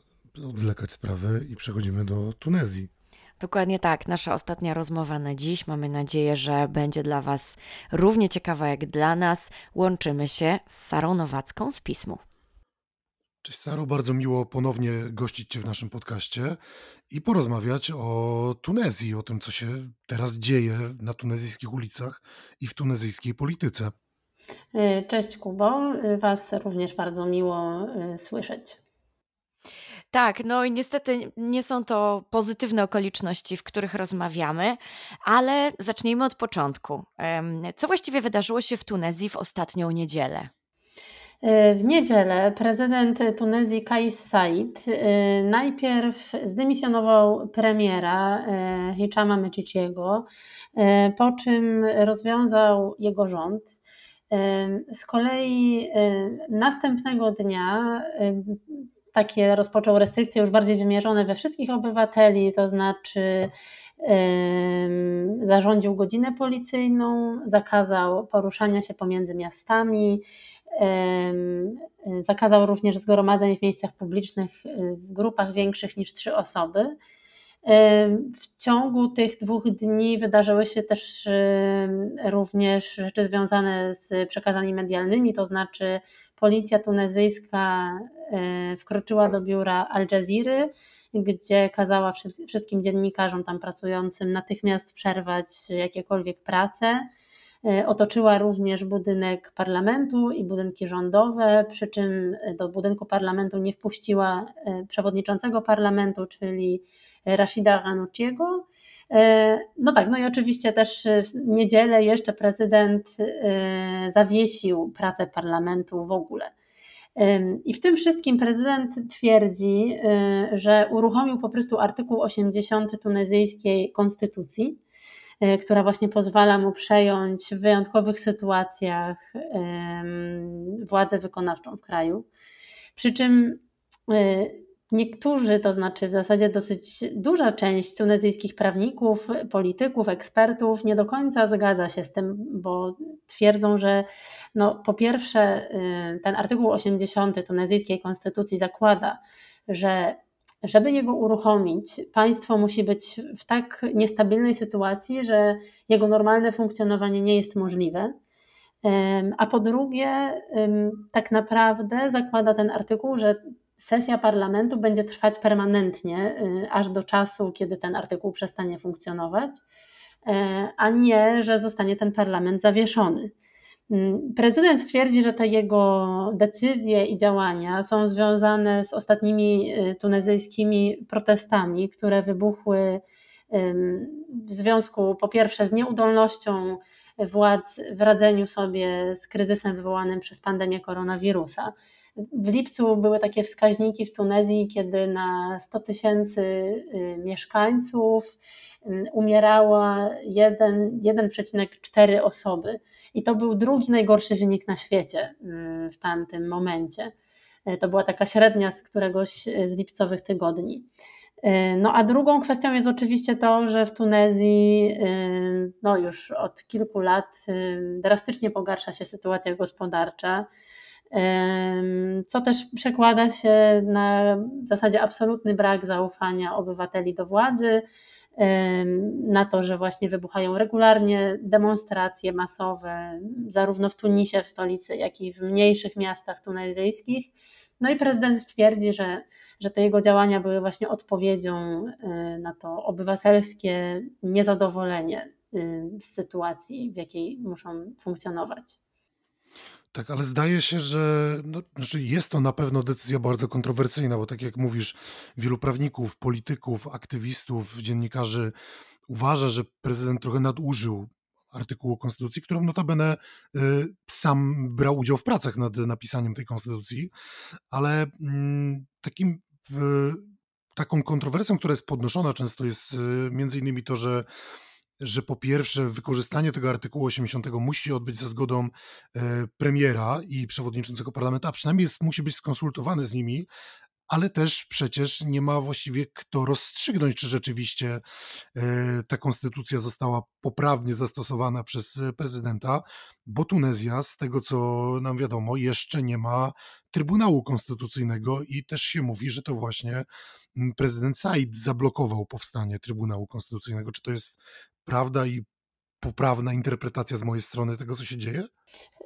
odwlekać sprawy i przechodzimy do Tunezji. Dokładnie tak. Nasza ostatnia rozmowa na dziś. Mamy nadzieję, że będzie dla Was równie ciekawa jak dla nas. Łączymy się z Sarą Nowacką z Pismu. Cześć Saro, bardzo miło ponownie gościć Cię w naszym podcaście i porozmawiać o Tunezji, o tym, co się teraz dzieje na tunezyjskich ulicach i w tunezyjskiej polityce. Cześć Kubo, Was również bardzo miło y, słyszeć. Tak, no i niestety nie są to pozytywne okoliczności, w których rozmawiamy, ale zacznijmy od początku. Co właściwie wydarzyło się w Tunezji w ostatnią niedzielę? W niedzielę prezydent Tunezji Kais Said y, najpierw zdymisjonował premiera y, Hichama Meciciego, y, po czym rozwiązał jego rząd. Z kolei następnego dnia takie rozpoczął restrykcje już bardziej wymierzone we wszystkich obywateli, to znaczy zarządził godzinę policyjną, zakazał poruszania się pomiędzy miastami, zakazał również zgromadzeń w miejscach publicznych w grupach większych niż trzy osoby. W ciągu tych dwóch dni wydarzyły się też również rzeczy związane z przekazami medialnymi, to znaczy policja tunezyjska e, wkroczyła do biura Al Jazeera, gdzie kazała wszystkim dziennikarzom tam pracującym natychmiast przerwać jakiekolwiek prace. E, otoczyła również budynek parlamentu i budynki rządowe, przy czym do budynku parlamentu nie wpuściła e, przewodniczącego parlamentu, czyli Rashida Ghanuchiego. E, no tak, no i oczywiście też w niedzielę jeszcze prezydent e, zawiesił pracę parlamentu w ogóle. I w tym wszystkim prezydent twierdzi, e, że uruchomił po prostu artykuł 80 tunezyjskiej konstytucji, która właśnie pozwala mu przejąć w wyjątkowych sytuacjach władzę wykonawczą w kraju. Przy czym Niektórzy, to znaczy w zasadzie dosyć duża część tunezyjskich prawników, polityków, ekspertów nie do końca zgadza się z tym, bo twierdzą, że no, po pierwsze y, ten artykuł 80 tunezyjskiej konstytucji zakłada, że żeby jego uruchomić, państwo musi być w tak niestabilnej sytuacji, że jego normalne funkcjonowanie nie jest możliwe. A po drugie, tak naprawdę zakłada ten artykuł, że sesja parlamentu będzie trwać permanentnie, y, aż do czasu, kiedy ten artykuł przestanie funkcjonować, y, a nie, że zostanie ten parlament zawieszony. Mm, prezydent twierdzi, że te jego decyzje i działania są związane z ostatnimi y, tunezyjskimi protestami, które wybuchły w związku po pierwsze z nieudolnością władz w radzeniu sobie z kryzysem wywołanym przez pandemię koronawirusa. W lipcu były takie wskaźniki w Tunezji, kiedy na 100 tysięcy y, mieszkańców umierała 1,4 osoby. I to był drugi najgorszy wynik na świecie y, w tamtym momencie. To była taka średnia z któregoś z lipcowych tygodni. No a drugą kwestią jest oczywiście to, że w Tunezji no już od kilku lat drastycznie pogarsza się sytuacja gospodarcza co też przekłada się na w zasadzie absolutny brak zaufania obywateli do władzy, na to, że właśnie wybuchają regularnie demonstracje masowe, zarówno w Tunisie, w stolicy, jak i w mniejszych miastach tunezyjskich. No i prezydent twierdzi, że, że te jego działania były właśnie odpowiedzią e, na to obywatelskie niezadowolenie z sytuacji, w jakiej muszą funkcjonować. Tak, ale zdaje się, że no, znaczy jest to na pewno decyzja bardzo kontrowersyjna, bo tak jak mówisz, wielu prawników, polityków, aktywistów, dziennikarzy uważa, że prezydent trochę nadużył artykułu konstytucji, którą notabene y, sam brał udział w pracach nad napisaniem tej konstytucji, ale mm, takim taką kontrowersją, która jest podnoszona często jest y, między innymi to, że że po pierwsze wykorzystanie tego artykułu 80 musi odbyć za zgodą e, premiera i przewodniczącego parlamentu, a przynajmniej jest, musi być skonsultowany z nimi, ale też przecież nie ma właściwie kto rozstrzygnąć, czy rzeczywiście e, ta konstytucja została poprawnie zastosowana przez prezydenta, bo Tunezja, z tego co nam wiadomo, jeszcze nie ma Trybunału Konstytucyjnego i też się mówi, że to właśnie prezydent Said zablokował powstanie Trybunału Konstytucyjnego. Czy to jest prawda i poprawna interpretacja z mojej strony tego, co się dzieje?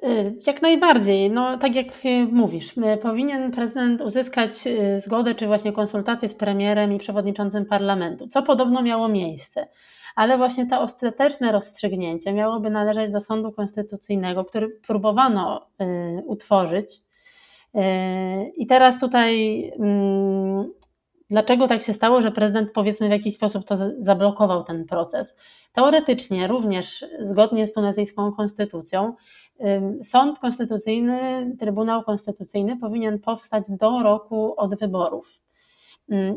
Y, jak najbardziej. No, tak jak y, mówisz, powinien prezydent uzyskać y, zgodę czy właśnie konsultację z premierem i przewodniczącym parlamentu, co podobno miało miejsce. Ale właśnie to ostateczne rozstrzygnięcie miałoby należeć do sądu konstytucyjnego, który próbowano utworzyć. I teraz tutaj mm, Dlaczego tak się stało, że prezydent powiedzmy w jakiś sposób to zablokował ten proces? Teoretycznie, również zgodnie z tunezyjską konstytucją, sąd konstytucyjny, Trybunał Konstytucyjny powinien powstać do roku od wyborów.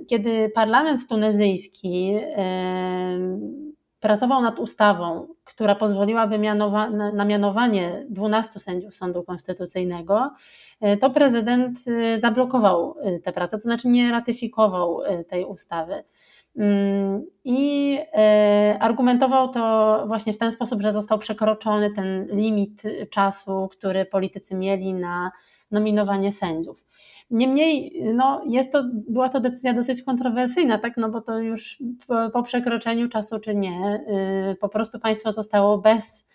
Kiedy parlament tunezyjski pracował nad ustawą, która pozwoliłaby mianowa na mianowanie 12 sędziów Sądu Konstytucyjnego, e, to prezydent e, zablokował e, tę pracę, to znaczy nie ratyfikował tej ustawy. Mm, I argumentował to właśnie w ten sposób, że został przekroczony ten limit czasu, który politycy mieli na nominowanie sędziów. Niemniej no, jest to, była to decyzja dosyć kontrowersyjna, tak? no bo to już po, po przekroczeniu czasu czy nie, yy, po prostu państwo zostało bez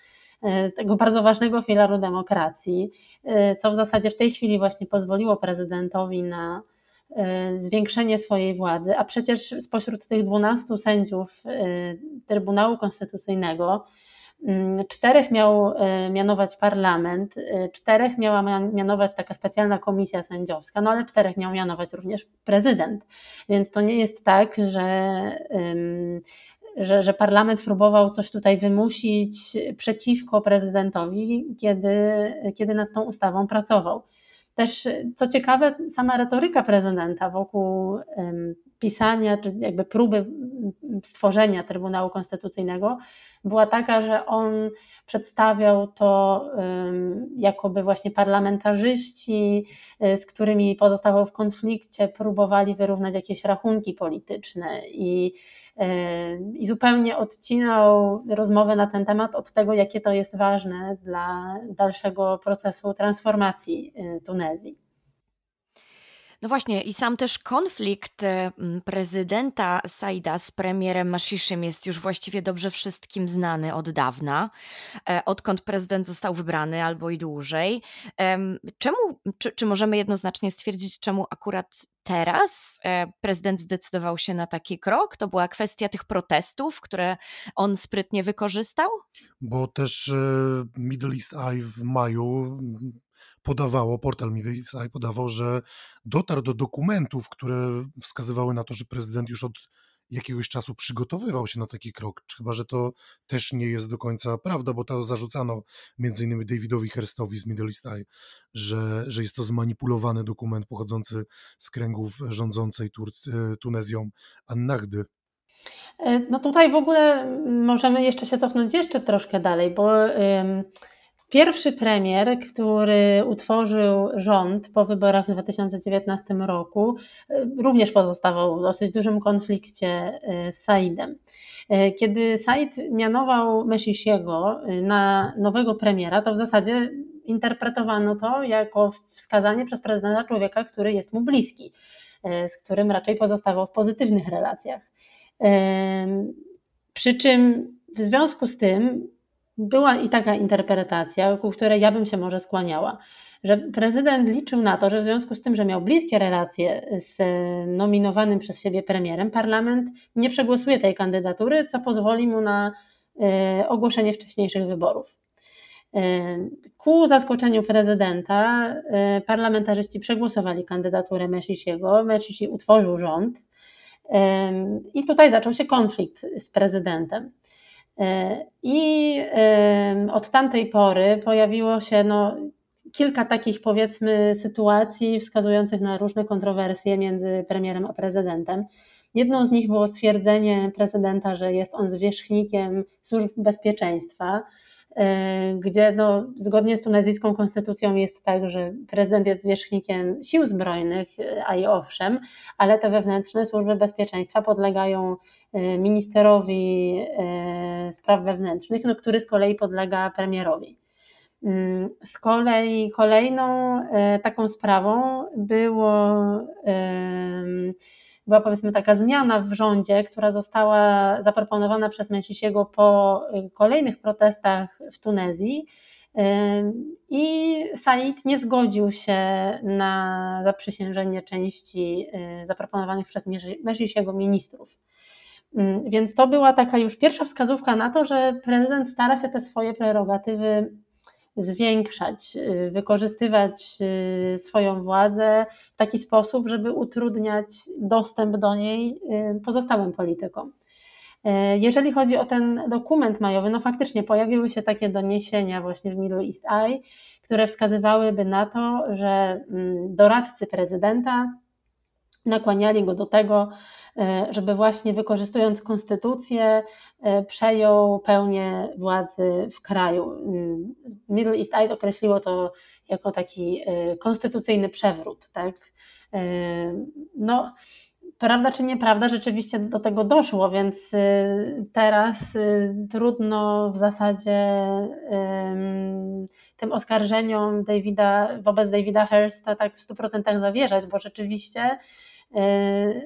yy, tego bardzo ważnego filaru demokracji, yy, co w zasadzie w tej chwili właśnie pozwoliło prezydentowi na zwiększenie swojej władzy, a przecież spośród tych 12 sędziów Trybunału Konstytucyjnego czterech miał e, mianować parlament, e, czterech miała mianować taka specjalna komisja sędziowska, no ale czterech miał mianować również prezydent. Więc to nie jest tak, że, że, że parlament próbował coś tutaj wymusić przeciwko prezydentowi, kiedy, kiedy nad tą ustawą pracował. Też, co ciekawe, sama retoryka prezydenta wokół pisania, czy jakby próby stworzenia Trybunału Konstytucyjnego była taka, że on przedstawiał to jakoby właśnie parlamentarzyści, y, z którymi pozostawał w konflikcie, próbowali wyrównać jakieś rachunki polityczne i, y, i zupełnie odcinał rozmowę na ten temat od tego, jakie to jest ważne dla dalszego procesu transformacji y, Tunezji. No właśnie, i sam też konflikt e, prezydenta Saida z premierem Mashiszem jest już właściwie dobrze wszystkim znany od dawna, e, odkąd prezydent został wybrany albo i dłużej. Czemu, czy, czy możemy jednoznacznie stwierdzić, czemu akurat teraz e, prezydent zdecydował się na taki krok? To była kwestia tych protestów, które on sprytnie wykorzystał? Bo też Middle East Eye w maju podawało, portal Midisai podawał, że dotarł do dokumentów, które wskazywały na to, że prezydent już od jakiegoś czasu przygotowywał się na taki krok. Chyba, że to też nie jest do końca prawda, bo to zarzucano między innymi Davidowi Herstowi z Middle East Eye, że, że jest to zmanipulowany dokument pochodzący z kręgów rządzącej e, Tunezją Annahdy. E, no tutaj w ogóle możemy jeszcze się cofnąć jeszcze troszkę dalej, bo Pierwszy premier, który utworzył rząd po wyborach w 2019 roku, y, również pozostawał w dosyć dużym konflikcie y, z Saidem. Y, kiedy Said mianował Mesisiego na nowego premiera, to w zasadzie interpretowano to jako wskazanie przez prezydenta człowieka, który jest mu bliski, z którym raczej pozostawał w pozytywnych relacjach. Przy czym w związku z tym była i taka interpretacja, ku której ja bym się może skłaniała, że prezydent liczył na to, że w związku z tym, że miał bliskie relacje z nominowanym przez siebie premierem, parlament nie przegłosuje tej kandydatury, co pozwoli mu na e, ogłoszenie wcześniejszych wyborów. Ku zaskoczeniu prezydenta parlamentarzyści przegłosowali kandydaturę Mesisiego. Mesisi utworzył rząd i tutaj zaczął się konflikt z prezydentem. I od tamtej pory pojawiło się no, kilka takich powiedzmy sytuacji wskazujących na różne kontrowersje między premierem a prezydentem. Jedną z nich było stwierdzenie prezydenta, że jest on zwierzchnikiem służb bezpieczeństwa, e, gdzie no, zgodnie z tunezyjską konstytucją jest tak, że prezydent jest zwierzchnikiem sił zbrojnych, a i owszem, ale te wewnętrzne służby bezpieczeństwa podlegają e, ministrowi e, spraw wewnętrznych, no, który z kolei podlega premierowi. Mm, z kolei kolejną taką sprawą było była powiedzmy taka zmiana w rządzie, która została zaproponowana przez Mensisiego po y, kolejnych protestach w Tunezji. Y, I Said nie zgodził się na zaprzysiężenie części y, zaproponowanych przez Mensisiego ministrów. Więc to była taka już pierwsza wskazówka na to, że prezydent stara się te swoje prerogatywy zwiększać, y, wykorzystywać y, swoją władzę w taki sposób, żeby utrudniać dostęp do niej y, pozostałym politykom. Jeżeli chodzi o ten dokument majowy, no faktycznie pojawiły się takie doniesienia właśnie w Middle East Eye, które wskazywałyby na to, że mm, doradcy prezydenta nakłaniali go do tego, E, żeby właśnie wykorzystując konstytucję e, przejął pełnię władzy w kraju. Mm, Middle East Eye określiło to jako taki e, konstytucyjny przewrót. Tak? No, prawda czy nieprawda, rzeczywiście do tego doszło, więc teraz trudno w zasadzie tym oskarżeniom Davida, wobec Davida Hearsta tak w 100% zawierzać, bo rzeczywiście E,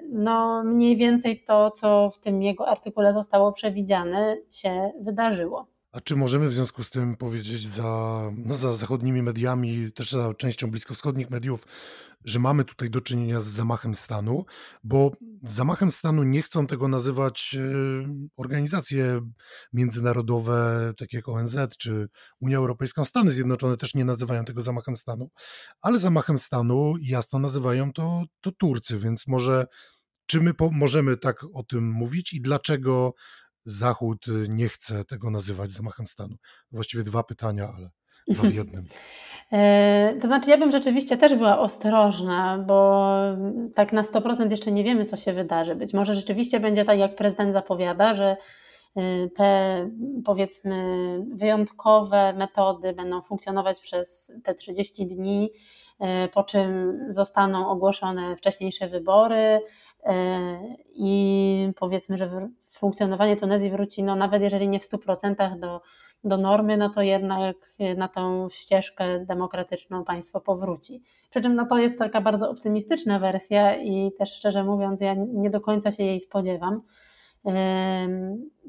no mniej więcej to, co w tym jego artykule zostało przewidziane, się wydarzyło. A czy możemy w związku z tym powiedzieć za, no za zachodnimi mediami, też za częścią bliskowschodnich mediów, że mamy tutaj do czynienia z zamachem stanu? Bo zamachem stanu nie chcą tego nazywać e, organizacje międzynarodowe, takie jak ONZ czy Unia Europejska. Stany Zjednoczone też nie nazywają tego zamachem stanu, ale zamachem stanu jasno nazywają to, to Turcy, więc może czy my po, możemy tak o tym mówić i dlaczego Zachód y, nie chce tego nazywać zamachem stanu? Właściwie dwa pytania, ale dwa w [LAUGHS] jednym. E, to znaczy, ja bym rzeczywiście też była ostrożna, bo tak na 100% jeszcze nie wiemy, co się wydarzy. Być może rzeczywiście będzie tak, jak prezydent zapowiada, że y, te powiedzmy wyjątkowe metody będą funkcjonować przez te 30 dni, e, po czym zostaną ogłoszone wcześniejsze wybory i powiedzmy, że funkcjonowanie Tunezji wróci, no nawet jeżeli nie w 100% do, do normy, no to jednak na tą ścieżkę demokratyczną państwo powróci. Przy czym no to jest taka bardzo optymistyczna wersja i też szczerze mówiąc ja nie do końca się jej spodziewam.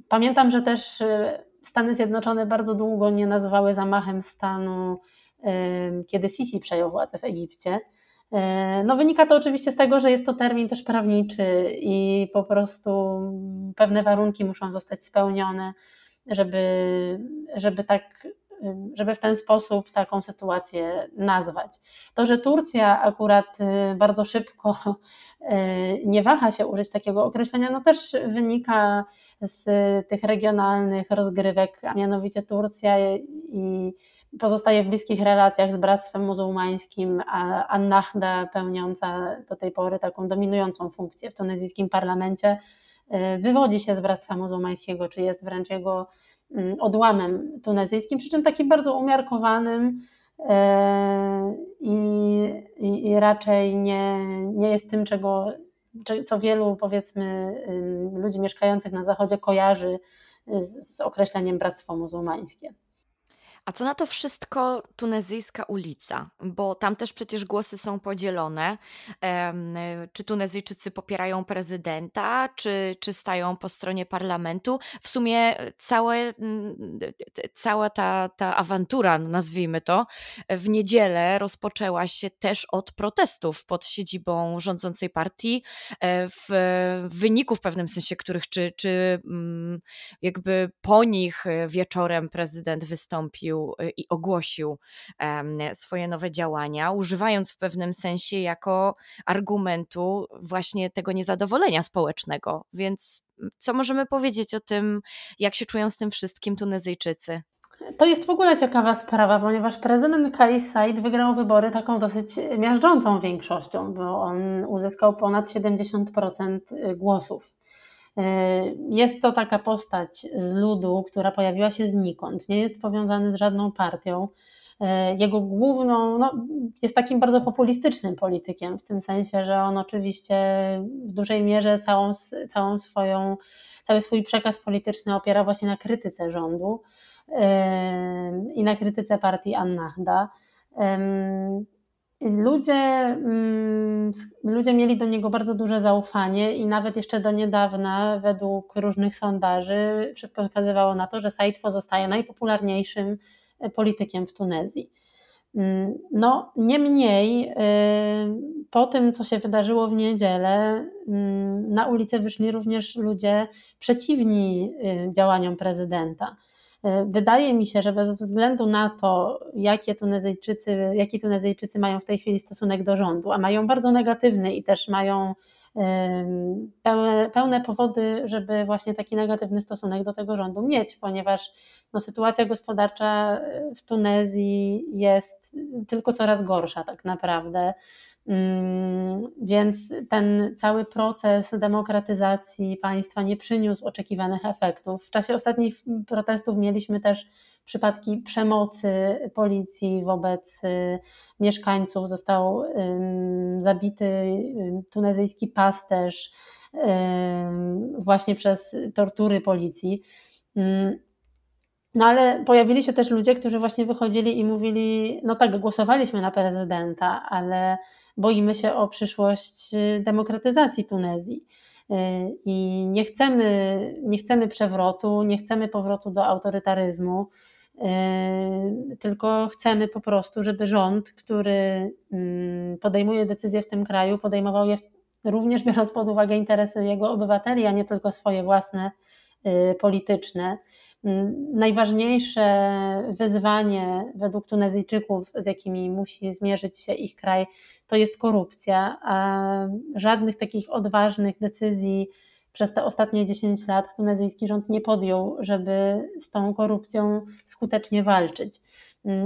Pamiętam, że też y, Stany Zjednoczone bardzo długo nie nazywały zamachem stanu, kiedy Sisi przejął władzę w Egipcie. E, no wynika to oczywiście z tego, że jest to termin też prawniczy i po prostu pewne warunki muszą zostać spełnione, żeby, żeby tak żeby w ten sposób taką sytuację nazwać. To, że Turcja akurat y, bardzo szybko y, nie waha się użyć takiego określenia, no też wynika z tych regionalnych rozgrywek, a mianowicie Turcja i pozostaje w bliskich relacjach z Bractwem Muzułmańskim, a An-Nahda pełniąca do tej pory taką dominującą funkcję w tunezyjskim parlamencie, y, wywodzi się z Bractwa Muzułmańskiego, czy jest wręcz jego mm, odłamem tunezyjskim, przy czym takim bardzo umiarkowanym y, i, i, i raczej nie, nie jest tym, czego, co wielu powiedzmy ludzi mieszkających na zachodzie kojarzy z, z określeniem Bractwo Muzułmańskie. A co na to wszystko tunezyjska ulica? Bo tam też przecież głosy są podzielone. Czy Tunezyjczycy popierają prezydenta, czy, czy stają po stronie parlamentu? W sumie całe, cała ta, ta awantura, nazwijmy to, w niedzielę rozpoczęła się też od protestów pod siedzibą rządzącej partii, e, w wyniku w pewnym sensie, których czy, czy mm, jakby po nich wieczorem prezydent wystąpił y, i ogłosił swoje nowe działania, używając w pewnym sensie jako argumentu właśnie tego niezadowolenia społecznego. Więc co możemy powiedzieć o tym, jak się czują z tym wszystkim Tunezyjczycy? To jest w ogóle ciekawa sprawa, ponieważ prezydent Kais Said wygrał wybory taką dosyć miażdżącą większością, bo on uzyskał ponad 70% głosów. Jest to taka postać z ludu, która pojawiła się znikąd, nie jest powiązany z żadną partią. Jego główną, no, jest takim bardzo populistycznym politykiem, w tym sensie, że on oczywiście w dużej mierze całą, całą swoją, cały swój przekaz polityczny opiera właśnie na krytyce rządu i na krytyce partii Annahda. Ludzie, mm, ludzie mieli do niego bardzo duże zaufanie i nawet jeszcze do niedawna, według różnych sondaży, wszystko wskazywało na to, że Said pozostaje najpopularniejszym e, politykiem w Tunezji. Mm, no, niemniej, y, po tym, co się wydarzyło w niedzielę, mm, na ulicę wyszli również ludzie przeciwni y, działaniom prezydenta. E, wydaje mi się, że bez względu na to, jakie Tunezyjczycy, jaki Tunezyjczycy mają w tej chwili stosunek do rządu, a mają bardzo negatywny i też mają pełne, pełne powody, żeby właśnie taki negatywny stosunek do tego rządu mieć, ponieważ no, sytuacja gospodarcza w Tunezji jest tylko coraz gorsza tak naprawdę. Mm, więc ten cały proces demokratyzacji państwa nie przyniósł oczekiwanych efektów. W czasie ostatnich protestów mieliśmy też przypadki przemocy policji wobec y, mieszkańców. Został zabity tunezyjski pasterz właśnie przez tortury policji. No ale pojawili się też ludzie, którzy właśnie wychodzili i mówili: No tak, głosowaliśmy na prezydenta, ale boimy się o przyszłość y, demokratyzacji Tunezji. Y, I nie chcemy, nie chcemy przewrotu, nie chcemy powrotu do autorytaryzmu, y, tylko chcemy po prostu, żeby rząd, który mm, podejmuje decyzje w tym kraju, podejmował je również biorąc pod uwagę interesy jego obywateli, a nie tylko swoje własne polityczne. Najważniejsze wyzwanie według Tunezyjczyków, z jakimi musi zmierzyć się ich kraj, to jest korupcja, a żadnych takich odważnych decyzji przez te ostatnie 10 lat tunezyjski rząd nie podjął, żeby z tą korupcją skutecznie walczyć.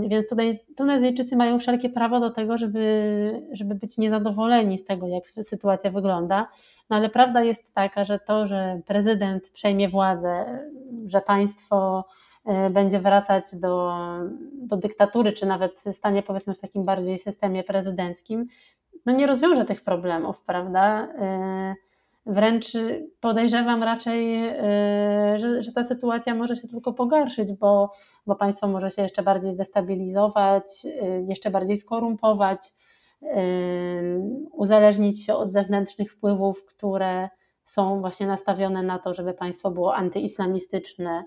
Więc tutaj Tunezyjczycy mają wszelkie prawo do tego, żeby, żeby być niezadowoleni z tego, jak sytuacja wygląda. No ale prawda jest taka, że to, że prezydent przejmie władzę, że państwo e, będzie wracać do, do dyktatury, czy nawet stanie powiedzmy w takim bardziej systemie prezydenckim, no nie rozwiąże tych problemów, prawda? E, wręcz podejrzewam raczej, e, że, że ta sytuacja może się tylko pogorszyć, bo, bo państwo może się jeszcze bardziej zdestabilizować, jeszcze bardziej skorumpować uzależnić się od zewnętrznych wpływów, które są właśnie nastawione na to, żeby państwo było antyislamistyczne,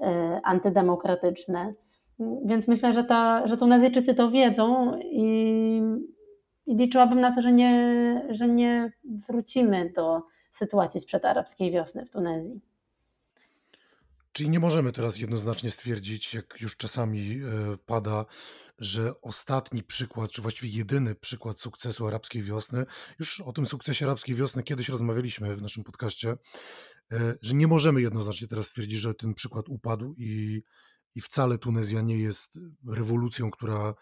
y, antydemokratyczne. Więc myślę, że, ta, że Tunezyjczycy to wiedzą i, i liczyłabym na to, że nie, że nie wrócimy do sytuacji sprzed arabskiej wiosny w Tunezji. Czyli nie możemy teraz jednoznacznie stwierdzić, jak już czasami e, pada, że ostatni przykład, czy właściwie jedyny przykład sukcesu arabskiej wiosny, już o tym sukcesie arabskiej wiosny kiedyś rozmawialiśmy w naszym podcaście, e, że nie możemy jednoznacznie teraz stwierdzić, że ten przykład upadł i, i wcale Tunezja nie jest rewolucją, która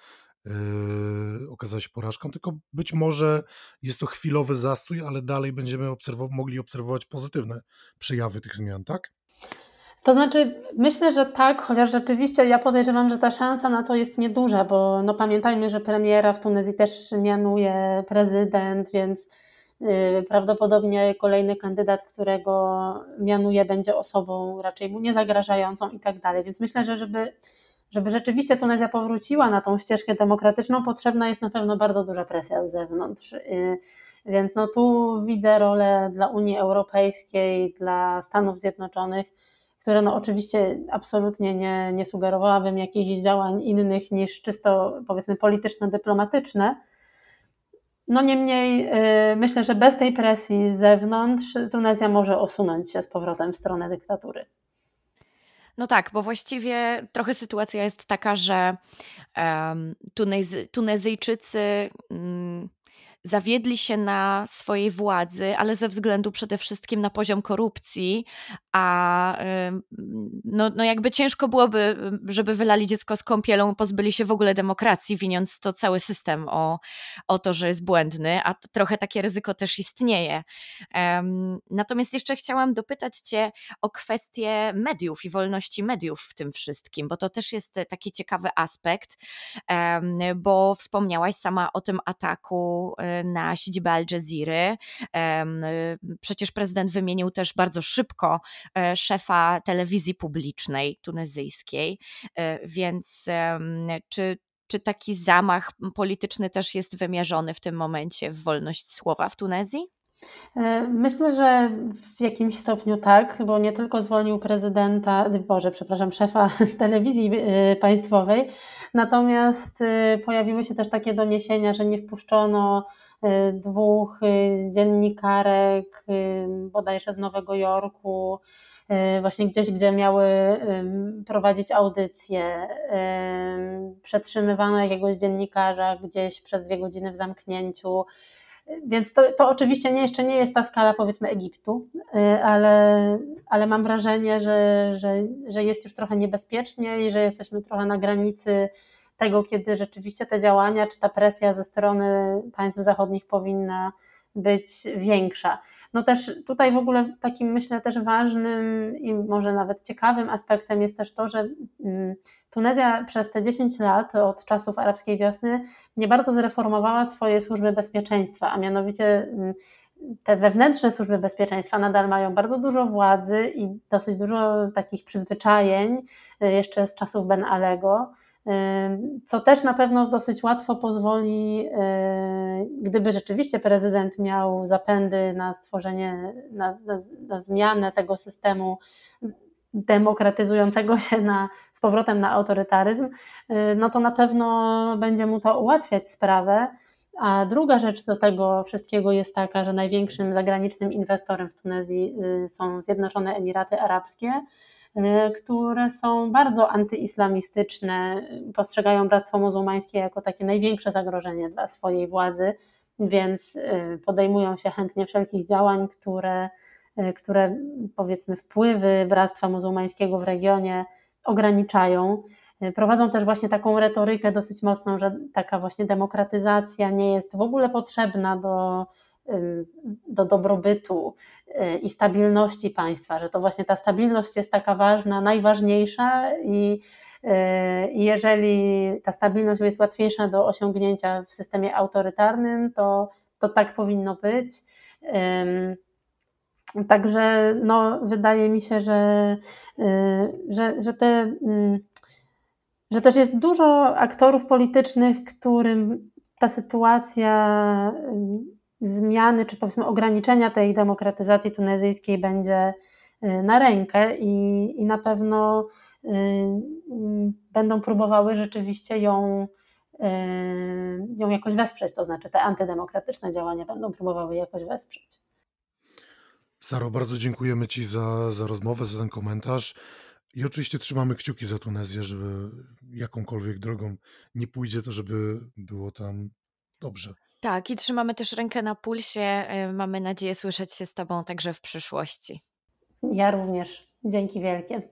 yy, okazała się porażką, tylko być może jest to chwilowy zastój, ale dalej będziemy mogli obserwować pozytywne przejawy tych zmian, tak? To znaczy, myślę, że tak, chociaż rzeczywiście ja podejrzewam, że ta szansa na to jest nieduża, bo no pamiętajmy, że premiera w Tunezji też mianuje prezydent, więc yy, prawdopodobnie kolejny kandydat, którego mianuje, będzie osobą raczej mu niezagrażającą i tak dalej. Więc myślę, że żeby, żeby rzeczywiście Tunezja powróciła na tą ścieżkę demokratyczną, potrzebna jest na pewno bardzo duża presja z zewnątrz. Yy, więc no tu widzę rolę dla Unii Europejskiej, dla Stanów Zjednoczonych które no oczywiście absolutnie nie, nie sugerowałabym jakichś działań innych niż czysto powiedzmy polityczno-dyplomatyczne. No niemniej yy, myślę, że bez tej presji z zewnątrz Tunezja może osunąć się z powrotem w stronę dyktatury. No tak, bo właściwie trochę sytuacja jest taka, że um, Tunez- Tunezyjczycy um, zawiedli się na swojej władzy, ale ze względu przede wszystkim na poziom korupcji, a no, no jakby ciężko byłoby, żeby wylali dziecko z kąpielą, pozbyli się w ogóle demokracji, winiąc to cały system o, o to, że jest błędny, a trochę takie ryzyko też istnieje. Um, natomiast jeszcze chciałam dopytać Cię o kwestię mediów i wolności mediów w tym wszystkim, bo to też jest taki ciekawy aspekt, um, bo wspomniałaś sama o tym ataku e, na siedzibę Al Jazeera. Um, przecież prezydent wymienił też bardzo szybko szefa telewizji publicznej tunezyjskiej. E, więc czy, czy taki zamach polityczny też jest wymierzony w tym momencie w wolność słowa w Tunezji? E, myślę, że w jakimś stopniu tak, bo nie tylko zwolnił prezydenta, Boże, przepraszam, szefa [LAUGHS] telewizji państwowej, natomiast pojawiły się też takie doniesienia, że nie wpuszczono dwóch dziennikarek bodajże z Nowego Jorku, Y, właśnie gdzieś, gdzie miały prowadzić audycje. Przetrzymywano jakiegoś dziennikarza gdzieś przez dwie godziny w zamknięciu. Więc to, to oczywiście nie, jeszcze nie jest ta skala powiedzmy Egiptu, y, ale, ale mam wrażenie, że, że, że jest już trochę niebezpiecznie i że jesteśmy trochę na granicy tego, kiedy rzeczywiście te działania czy ta presja ze strony państw zachodnich powinna być większa. No też tutaj w ogóle takim myślę też ważnym i może nawet ciekawym aspektem jest też to, że mm, Tunezja przez te 10 lat od czasów arabskiej wiosny nie bardzo zreformowała swoje służby bezpieczeństwa, a mianowicie mm, te wewnętrzne służby bezpieczeństwa nadal mają bardzo dużo władzy i dosyć dużo takich przyzwyczajeń y, jeszcze z czasów Ben Alego co też na pewno dosyć łatwo pozwoli, gdyby rzeczywiście prezydent miał zapędy na stworzenie, na, na, na zmianę tego systemu demokratyzującego [LAUGHS] się na, z powrotem na autorytaryzm, no to na pewno będzie mu to ułatwiać sprawę. A druga rzecz do tego wszystkiego jest taka, że największym zagranicznym inwestorem w Tunezji y, są Zjednoczone Emiraty Arabskie które są bardzo antyislamistyczne, postrzegają Bractwo Muzułmańskie jako takie największe zagrożenie dla swojej władzy, więc e, podejmują się chętnie wszelkich działań, które, które powiedzmy wpływy Bractwa Muzułmańskiego w regionie ograniczają. Prowadzą też właśnie taką retorykę dosyć mocną, że taka właśnie demokratyzacja nie jest w ogóle potrzebna do do dobrobytu y, i stabilności państwa, że to właśnie ta stabilność jest taka ważna, najważniejsza i, y, i jeżeli ta stabilność jest łatwiejsza do osiągnięcia w systemie autorytarnym, to, to tak powinno być. Także no, wydaje mi się, że, y, że, że, te, że też jest dużo aktorów politycznych, którym ta sytuacja zmiany, czy powiedzmy ograniczenia tej demokratyzacji tunezyjskiej będzie y, na rękę i, i na pewno y, y, będą próbowały rzeczywiście ją, ją jakoś wesprzeć, to znaczy te antydemokratyczne działania będą próbowały jakoś wesprzeć. Saro, bardzo dziękujemy Ci za, za rozmowę, za ten komentarz. I oczywiście trzymamy kciuki za Tunezję, żeby jakąkolwiek drogą nie pójdzie, to żeby było tam dobrze. Tak, i trzymamy też rękę na pulsie. Y, mamy nadzieję słyszeć się z Tobą także w przyszłości. Ja również. Dzięki wielkie.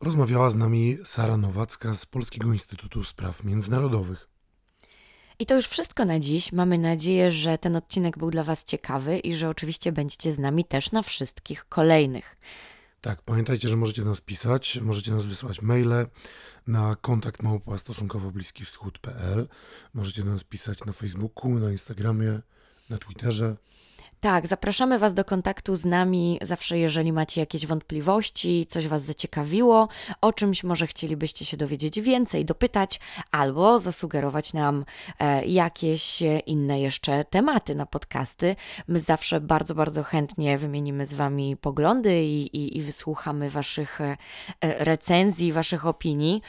Rozmawiała z nami Sara Nowacka z Polskiego Instytutu Spraw Międzynarodowych. I to już wszystko na dziś. Mamy nadzieję, że ten odcinek był dla Was ciekawy i że oczywiście będziecie z nami też na wszystkich kolejnych. Tak, pamiętajcie, że możecie nas pisać, możecie nas wysłać maile na kontakt małpa stosunkowo bliski wschód.pl. Możecie nas pisać na Facebooku, na Instagramie, na Twitterze. Tak, zapraszamy Was do kontaktu z nami zawsze, jeżeli macie jakieś wątpliwości, coś Was zaciekawiło, o czymś może chcielibyście się dowiedzieć więcej, dopytać albo zasugerować nam e, jakieś inne jeszcze tematy na podcasty. My zawsze bardzo, bardzo chętnie wymienimy z Wami poglądy i, i, i wysłuchamy Waszych e, recenzji, Waszych opinii.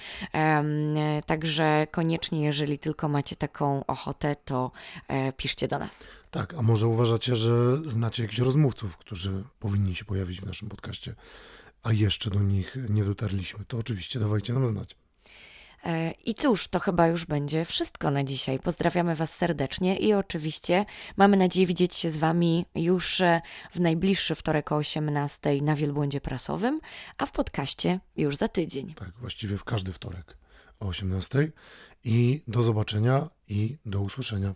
Także koniecznie, jeżeli tylko macie taką ochotę, to e, piszcie do nas. Tak, a może uważacie, że znacie jakichś rozmówców, którzy powinni się pojawić w naszym podcaście, a jeszcze do nich nie dotarliśmy, to oczywiście dawajcie nam znać. E, I cóż, to chyba już będzie wszystko na dzisiaj. Pozdrawiamy Was serdecznie i oczywiście mamy nadzieję widzieć się z Wami już e, w najbliższy wtorek o 18 na Wielbłądzie Prasowym, a w podcaście już za tydzień. Tak, właściwie w każdy wtorek o 18 i do zobaczenia i do usłyszenia.